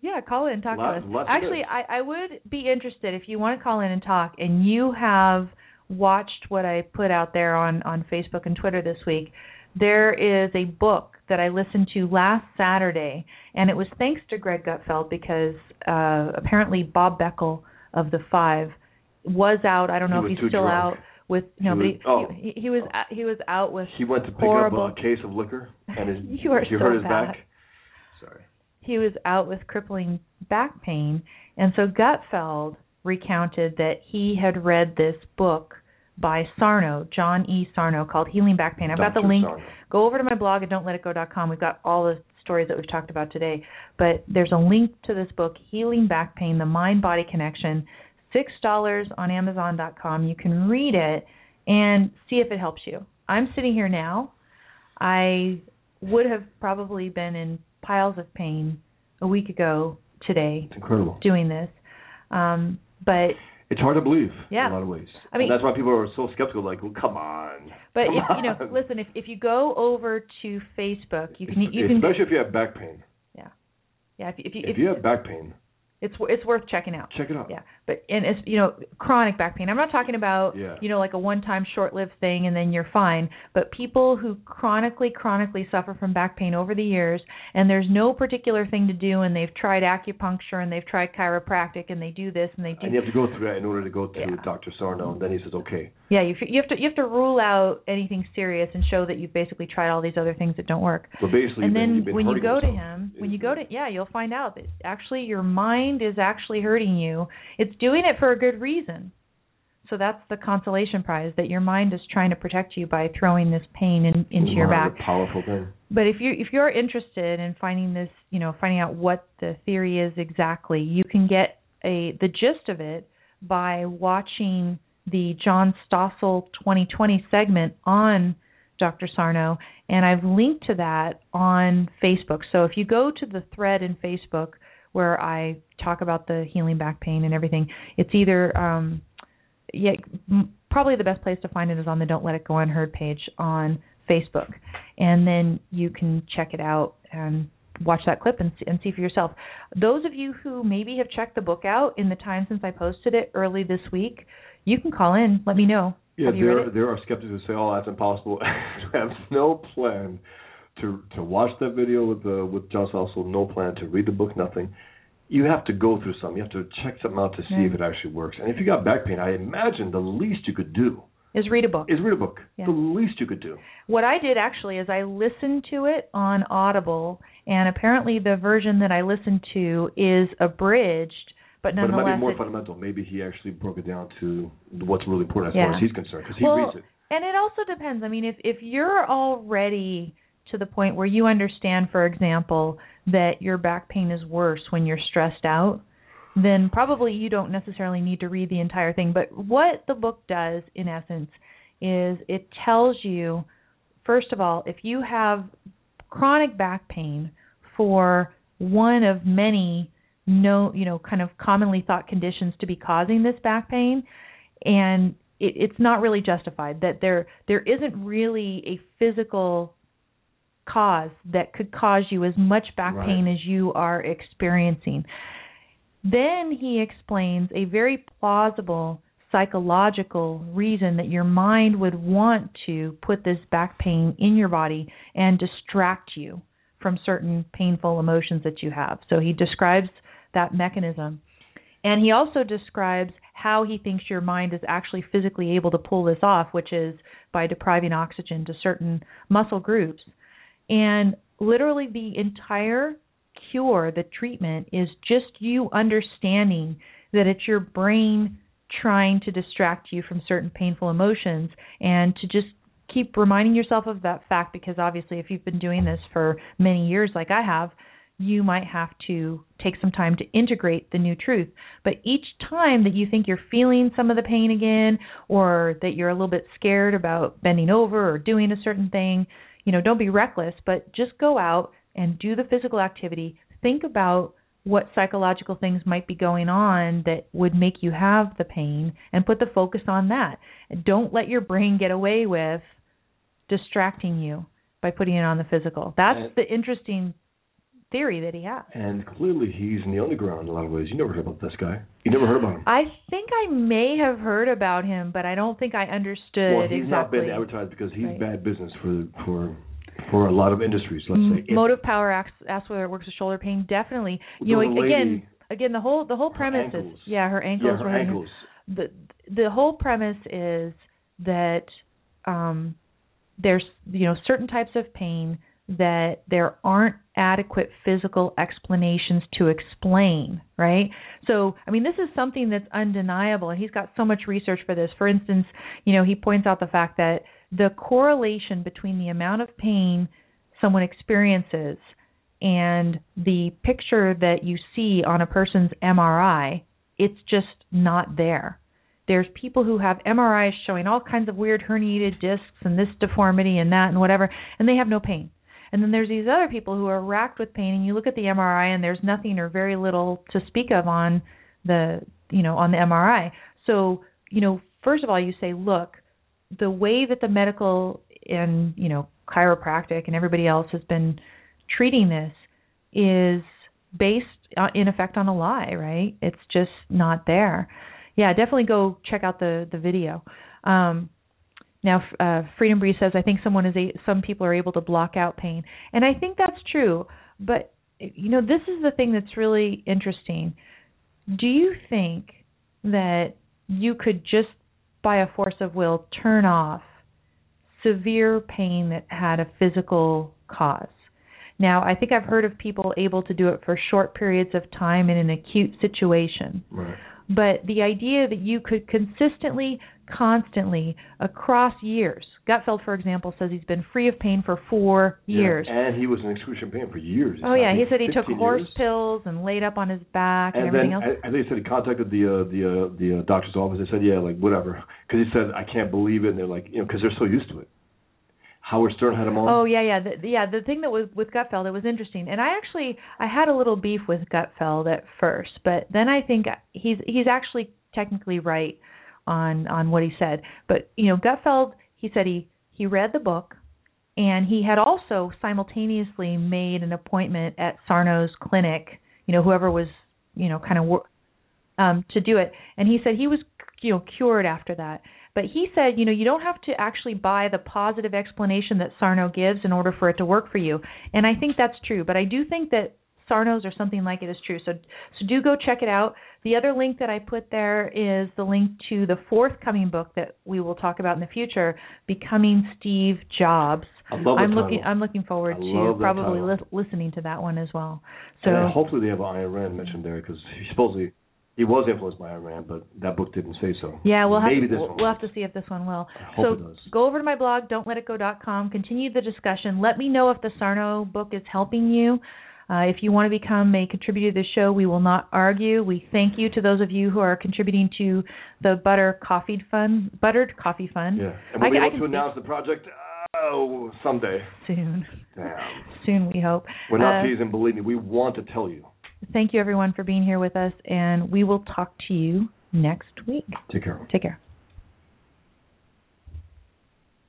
yeah, call in, talk Lots- to us. Actually. I, I would be interested if you want to call in and talk, and you have watched what I put out there on on Facebook and Twitter this week. There is a book that I listened to last Saturday, and it was thanks to Greg Gutfeld because uh, apparently Bob Beckel of the Five was out. I don't know was if he's still drunk. out with no, He but was- he, oh. he, he was he was out with He went to pick horrible. up a case of liquor and his You are you so hurt his bad. back. Sorry. he was out with crippling back pain and so Gutfeld recounted that he had read this book by Sarno, John E. Sarno called Healing Back Pain. I've got the link. Sarno. Go over to my blog at don'tletitgo.com. We've got all the stories that we've talked about today, but there's a link to this book Healing Back Pain: The Mind Body Connection. $6 on amazon.com. You can read it and see if it helps you. I'm sitting here now. I would have probably been in piles of pain a week ago today It's incredible. doing this. Um, but It's hard to believe Yeah. in a lot of ways. I mean- and that's why people are so skeptical. Like, well, come on. but come if, you know, listen, if if you go over to Facebook, you can you can especially if you have back pain. yeah if you, if you If you have back pain, it's it's worth checking out. check it out. Yeah, but and it's you know chronic back pain. I'm not talking about Yeah. you know like a one-time short-lived thing and then you're fine. But people who chronically, chronically suffer from back pain over the years, and there's no particular thing to do, and they've tried acupuncture and they've tried chiropractic and they do this and they do And you have to go through that in order to go to Yeah. Dr. Sarno. And then he says, okay. yeah you you have to you have to rule out anything serious and show that you've basically tried all these other things that don't work. But basically, and then been when you go to him when you go to yeah you'll find out that actually your mind is actually hurting you it's doing it for a good reason so that's the consolation prize that your mind is trying to protect you by throwing this pain in, into your back powerful thing. but if you if you're interested in finding this you know finding out what the theory is exactly you can get a the gist of it by watching the John Stossel 2020 segment on Dr. Sarno and I've linked to that on Facebook so if you go to the thread in Facebook where I talk about the healing back pain and everything it's either um yeah, probably the best place to find it is on the Don't Let It Go Unheard page on Facebook, and then you can check it out and watch that clip and see, and see for yourself. Those of you who maybe have checked the book out in the time since I posted it early this week, you can call in. Let me know. Yeah, there there are skeptics who say, "Oh, that's impossible." I have no plan to to watch that video with the with John Stossel. No plan to read the book. Nothing. You have to go through something. You have to check something out to see Yeah. if it actually works. And if you got back pain, I imagine the least you could do is read a book. Is read a book. Yeah. The least you could do. What I did actually is I listened to it on Audible, and apparently the version that I listened to is abridged, but But it nonetheless might be more it- fundamental. Maybe he actually broke it down to what's really important as Yeah. far as he's concerned, because he well, reads it. And it also depends. I mean, if if you're already to the point where you understand, for example, that your back pain is worse when you're stressed out, then probably you don't necessarily need to read the entire thing. But what the book does, in essence, is it tells you, first of all, if you have chronic back pain for one of many no you know kind of commonly thought conditions to be causing this back pain and it, it's not really justified that there there isn't really a physical cause that could cause you as much back Right. pain as you are experiencing. Then he explains a very plausible psychological reason that your mind would want to put this back pain in your body and distract you from certain painful emotions that you have. So he describes that mechanism. And he also describes how he thinks your mind is actually physically able to pull this off, which is by depriving oxygen to certain muscle groups. And literally, the entire cure, the treatment, is just you understanding that it's your brain trying to distract you from certain painful emotions and to just keep reminding yourself of that fact because obviously if you've been doing this for many years like I have you might have to take some time to integrate the new truth. But each time that you think you're feeling some of the pain again or that you're a little bit scared about bending over or doing a certain thing you know don't be reckless but just go out and do the physical activity think about what psychological things might be going on that would make you have the pain and put the focus on that. Don't let your brain get away with distracting you by putting it on the physical. That's the interesting theory that he has. And clearly, he's in the underground in a lot of ways. You never heard about this guy. You never heard about him. I think I may have heard about him, but I don't think I understood well, he's not exactly. been advertised because he's Right. bad business for for for a lot of industries. Let's say. If- Motive power asks, asks whether it works with shoulder pain. Definitely. You know, The again, again, the whole the whole premise is yeah, her ankles yeah, her were hurting her. ankles. the the whole premise is that um there's you know certain types of pain that there aren't adequate physical explanations to explain right so i mean this is something that's undeniable and he's got so much research for this for instance you know he points out the fact that the correlation between the amount of pain someone experiences and the picture that you see on a person's MRI, it's just not there. There's people who have MRIs showing all kinds of weird herniated discs and this deformity and that and whatever, and they have no pain. And then there's these other people who are racked with pain, and you look at the MRI and there's nothing or very little to speak of on the you know on the MRI. So you know, first of all, you say, look, the way that the medical and you know chiropractic and everybody else has been treating this is based uh, in effect on a lie, right? It's just not there. Yeah, definitely go check out the the video. Um, now, uh, Freedom Breeze says, I think someone is a, some people are able to block out pain, and I think that's true. But you know, this is the thing that's really interesting. Do you think that you could just by a force of will turn off severe pain that had a physical cause? Now, I think I've heard of people able to do it for short periods of time in an acute situation. Right. But the idea that you could consistently, constantly, across years, Gutfeld, for example, says he's been free of pain for four Yeah, years. And he was in excruciating pain for years. Oh yeah, he said he took horse years. pills and laid up on his back and, And everything then else. I, I think he said he contacted the uh, the uh, the uh, doctor's office. They said, yeah, like whatever, because he said I can't believe it, and they're like, you know, because they're so used to it. Howard Stern had him on. Oh yeah, yeah, the, yeah. The thing that was with Gutfeld, it was interesting, and I actually I had a little beef with Gutfeld at first, but then I think he's he's actually technically right on on what he said. But you know, Gutfeld, he said he he read the book, and he had also simultaneously made an appointment at Sarno's clinic. You know, whoever was you know kind of um to do it, and he said he was you know cured after that. But he said, you know, you don't have to actually buy the positive explanation that Sarno gives in order for it to work for you. And I think that's true. But I do think that Sarno's or something like it is true. So so do go check it out. The other link that I put there is the link to the forthcoming book that we will talk about in the future, Becoming Steve Jobs. I love I'm title. looking I'm looking forward I to probably li- listening to that one as well. So and hopefully they have Ayn Rand mentioned there because supposedly he was influenced by Ayn Rand, but that book didn't say so. Yeah, we'll have Maybe to, this we'll, one we'll have to see if this one will. So go over to my blog, don'tletitgo.com. Continue the discussion. Let me know if the Sarno book is helping you. Uh, if you want to become a contributor to the show, we will not argue. We thank you to those of you who are contributing to the Butter Coffee Fund, Buttered Coffee Fund. Yeah, and we'll I- be able to announce the project oh someday. Soon, Damn. soon we hope. We're not Uh, teasing. Believe me, we want to tell you. Thank you everyone for being here with us, and we will talk to you next week. Take care. Take care.